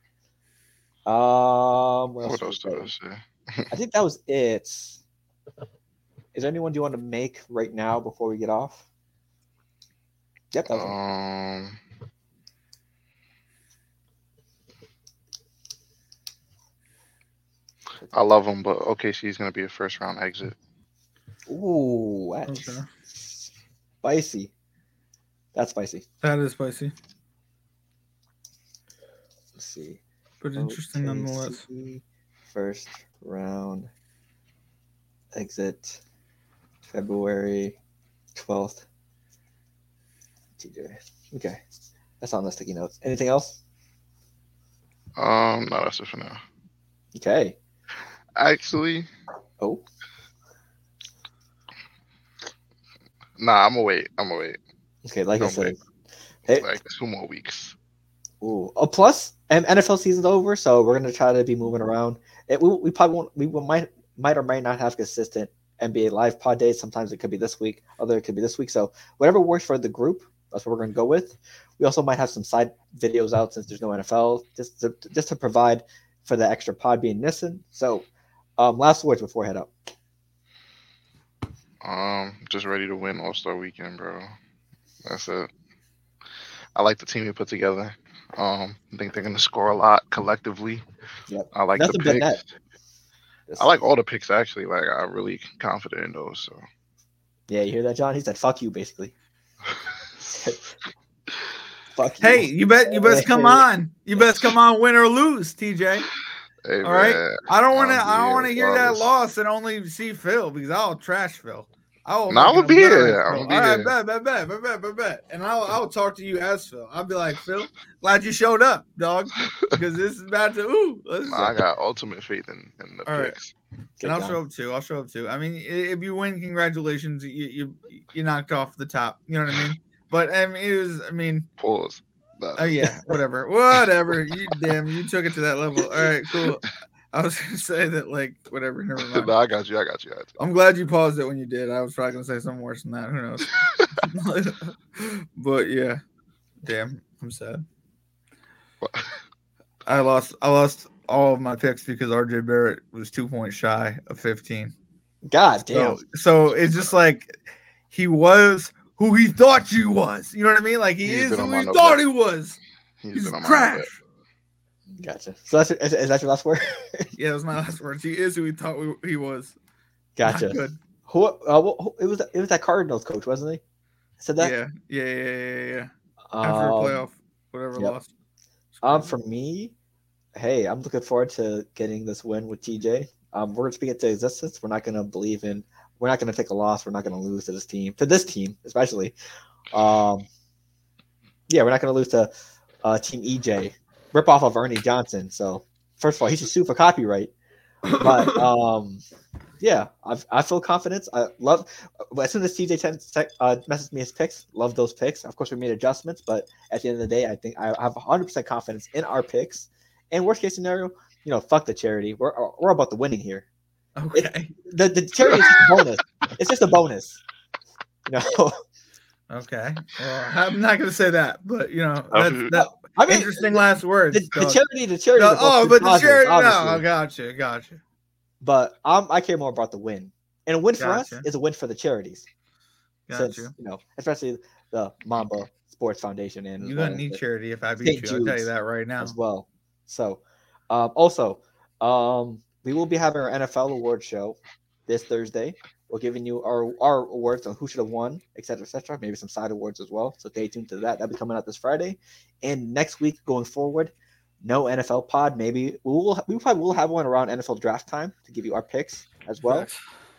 A: Um. What else?
C: What else did I
A: say?
C: say?
A: I think that was it. Is there anyone you want to make right now before we get off? Yep, that was it.
C: I love him, but OKC is going to be a first round exit.
A: Ooh, that's
B: Okay.
A: spicy. That's spicy.
B: That is spicy,
A: Let's see.
B: but interesting nonetheless.
A: First round exit February 12th. TJ. Okay. That's on the sticky notes. Anything else?
C: Um, no, that's it for now.
A: Okay.
C: Actually,
A: Oh,
C: nah, I'm gonna wait. I'm gonna wait
A: okay. Like I
C: Don't
A: said,
C: wait.
A: hey,
C: like two more weeks.
A: ooh. Oh, plus, and NFL season's over, so we're gonna try to be moving around. It, we, we probably won't. We might might or might not have consistent NBA live pod days. Sometimes it could be this week, other it could be this week. So whatever works for the group, that's what we're going to go with. We also might have some side videos out since there's no NFL, just to, just to provide for the extra pod being missing. So, um, last words before I head up.
C: Um, just ready to win All Star Weekend, bro. That's it. I like the team we put together. Um, I think they're gonna score a lot collectively.
A: Yep.
C: I like
A: Nothing
C: the
A: but
C: picks.
A: net. Just-
C: I like all the picks actually. Like I'm really confident in those. So
A: Yeah, you hear that, John? He said, "Fuck you," basically. Fuck you.
B: Hey, you bet you best come on. You best come on, win or lose, TJ.
C: Hey,
B: All right.
C: man.
B: I don't want to.
C: I'll be
B: I don't want to hear that loss and only see Phil because I'll trash Phil. I will.
C: No, I
B: make
C: will
B: him
C: be
B: better
C: here.
B: as
C: I
B: Phil.
C: will be
B: All right,
C: here.
B: bet, bet, bet, bet, bet, bet, bet. And I'll I'll talk to you as Phil. I'll be like Phil, glad you showed up, dog, because this is about to. Ooh, let's
C: Nah, I got ultimate faith in, in the
B: All right.
C: picks.
A: Good
B: and I'll show up too. I'll show up too. I mean, if you win, congratulations. You you you knocked off the top. You know what I mean? But I mean, it was. I mean,
C: Pause. Nah.
B: oh yeah, whatever, whatever. You damn, you took it to that level. All right, cool. I was gonna say that like whatever. Never mind.
C: no, I got you. I got you. I got you.
B: I'm glad you paused it when you did. I was probably gonna say something worse than that. Who knows? but yeah, damn, I'm sad. I lost. I lost all of my picks because RJ Barrett was two points shy of 15.
A: God damn.
B: So, so it's just like he was who he thought you was. You know what I mean? Like he
C: He's
B: is who he
C: note
B: thought
C: list.
B: he was.
C: He's
B: He's
C: been on my
B: trash.
A: Gotcha. So that's is, is that your last word?
B: Yeah, that was my last word. He is who he thought we, he was.
A: gotcha.
B: Good.
A: Who? Uh, who- who- it was it was that Cardinals coach, wasn't he? Said that.
B: Yeah, yeah, yeah, yeah, yeah.
A: Um,
B: After a playoff, whatever
A: yep.
B: lost.
A: Um, for me, hey, I'm looking forward to getting this win with TJ. Um, we're gonna speak it to existence. We're not gonna believe in. We're not gonna take a loss. We're not gonna lose to this team. To this team, especially. Um, yeah, we're not gonna lose to uh, Team EJ. Rip off of Ernie Johnson. So first of all, he should sue for copyright. But um, yeah, I, I feel confidence. I love as soon as TJ uh, messaged me his picks. Love those picks. Of course, we made adjustments, but at the end of the day, I think I have 100 percent confidence in our picks. And worst case scenario, you know, fuck the charity. We're we're about the winning here.
B: Okay.
A: The the charity is just a bonus. It's just a bonus. You know,
B: Okay. Well, I'm not gonna say that, but you know,
C: Oh,
B: that's that
A: I mean,
B: interesting last words.
A: the, the charity, the charity.
B: No, oh, but
A: be
B: the
A: positive,
B: charity. No,
A: obviously.
B: I got you.
A: But um, I care more about the win. And a win for us is a win for the charities.
B: Gotcha.
A: Since, you know, especially the Mamba Sports Foundation and
B: You're gonna need charity if I beat
A: St.
B: you. I'll tell you that right now.
A: as well. So, um, also, um, we will be having our NFL award show this Thursday. We're giving you our, our awards on who should have won, et cetera, et cetera. Maybe some side awards as well. So stay tuned to that. That'll be coming out this Friday. And next week, going forward, no NFL pod. Maybe we will. We probably will have one around NFL draft time to give you our picks as well.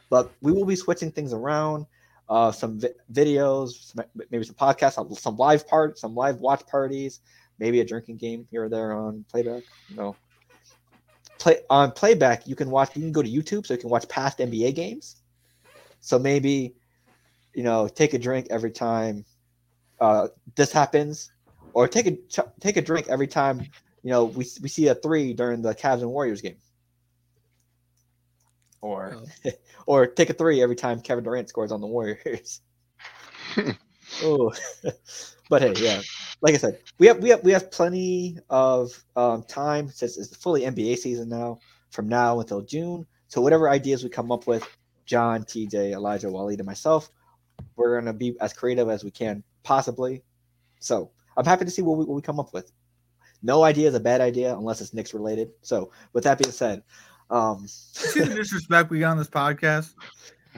A: But we will be switching things around. Uh, some vi- videos, some, maybe some podcasts, some- live part, some live watch parties, maybe a drinking game here or there on playback. You know, play on playback. You can watch. You can go to YouTube, so you can watch past NBA games. So maybe, you know, take a drink every time uh, this happens, or take a take a drink every time you know we we see a three during the Cavs and Warriors game. Or, or take a three every time Kevin Durant scores on the Warriors. oh, but hey, yeah. Like I said, we have we have we have plenty of um, time since it's fully NBA season now. From now until June, so whatever ideas we come up with, John, TJ, Elijah, Waleed, and myself, we're gonna be as creative as we can possibly. So I'm happy to see what we, what we come up with. No idea is a bad idea unless it's Knicks related. So with that being said, um,
B: See the disrespect we got on this podcast?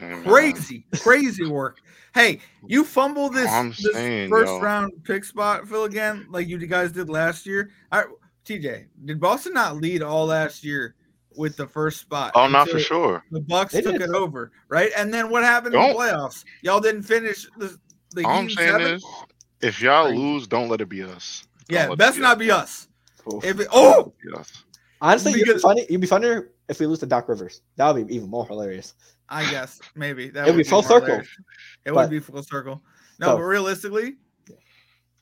C: Amen.
B: Crazy, crazy work. Hey, you fumble this,
C: I'm
B: this
C: saying,
B: first
C: yo.
B: round pick spot, Phil, again, like you guys did last year. I, TJ, did Boston not lead all last year with the first spot?
C: Oh, not for
B: until
C: sure.
B: The Bucks
A: They
B: took
A: did.
B: it over, right? And then what happened in
C: Don't-
B: the playoffs? Y'all didn't finish the the
C: All I'm saying
B: seven?
C: is, if y'all lose, don't let it be us. Don't
B: yeah, best
C: be
B: not
C: us.
B: be us.
A: oof.
B: If it, oh,
C: Be us.
A: honestly, it'd be
B: because-
A: funny. It'd be funnier if we lose to Doc Rivers. That would be even more hilarious.
B: I guess maybe that
A: It'd
B: would
A: be full circle,
B: hilarious. It
A: but-
B: would be full circle. No,
A: So-
B: but realistically,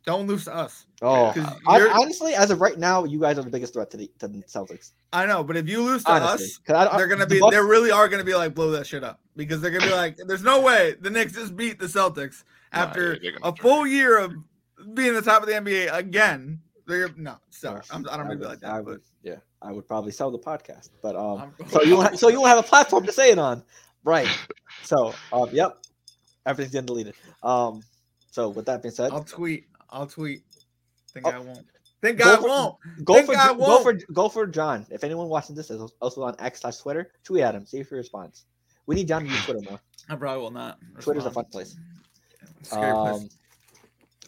B: Don't lose to us.
A: Oh,
B: 'Cause
A: I, honestly, as of right now, you guys are the biggest threat to the, to the Celtics.
B: I know, but if you lose to
A: Honestly,
B: us,
A: 'Cause I- I-
B: they're gonna
A: the
B: be
A: Bucks-
B: they really are gonna be like blow that shit up because they're gonna be like, there's no way the Knicks just beat the Celtics after
C: yeah,
B: a
C: try.
B: full year of being the top of the NBA again. They're no, sorry, I'm, I don't mean to be
A: would-
B: like that,
A: I
B: but
A: would, yeah, I would probably sell the podcast, but um, so you won't ha- so you won't have a platform to say it on, right? So um, yep, everything's getting deleted. Um, so with that being said,
B: I'll tweet. I'll tweet. Think
A: Oh.
B: I won't. Think
A: Go
B: I
A: for-
B: won't.
A: go
B: think
A: for
B: I
A: go
B: won't.
A: for go for John. If anyone watching this is also on X slash Twitter, tweet at him, see if he responds. We need John to use Twitter more.
B: I probably will not.
A: Twitter's a fun place.
B: Scary place.
A: Um,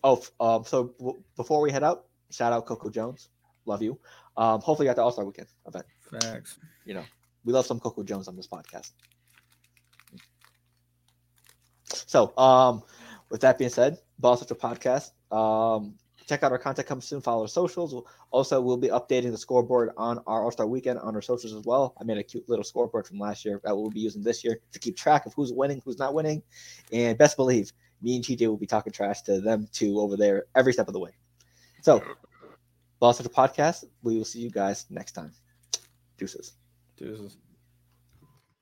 A: oh, um, so w- before we head out, shout out Coco Jones, love you. Um, hopefully you got the All Star Weekend event.
B: Facts.
A: You know, we love some Coco Jones on this podcast. So, um, with that being said, Baller Central Podcast. Um, check out our content coming soon. Follow our socials. Also, we'll be updating the scoreboard on our All Star Weekend on our socials as well. I made a cute little scoreboard from last year that we'll be using this year to keep track of who's winning, who's not winning, and best believe me and TJ will be talking trash to them two over there every step of the way. So, Baller Central Podcast. We will see you guys next time. Deuces.
B: Deuces.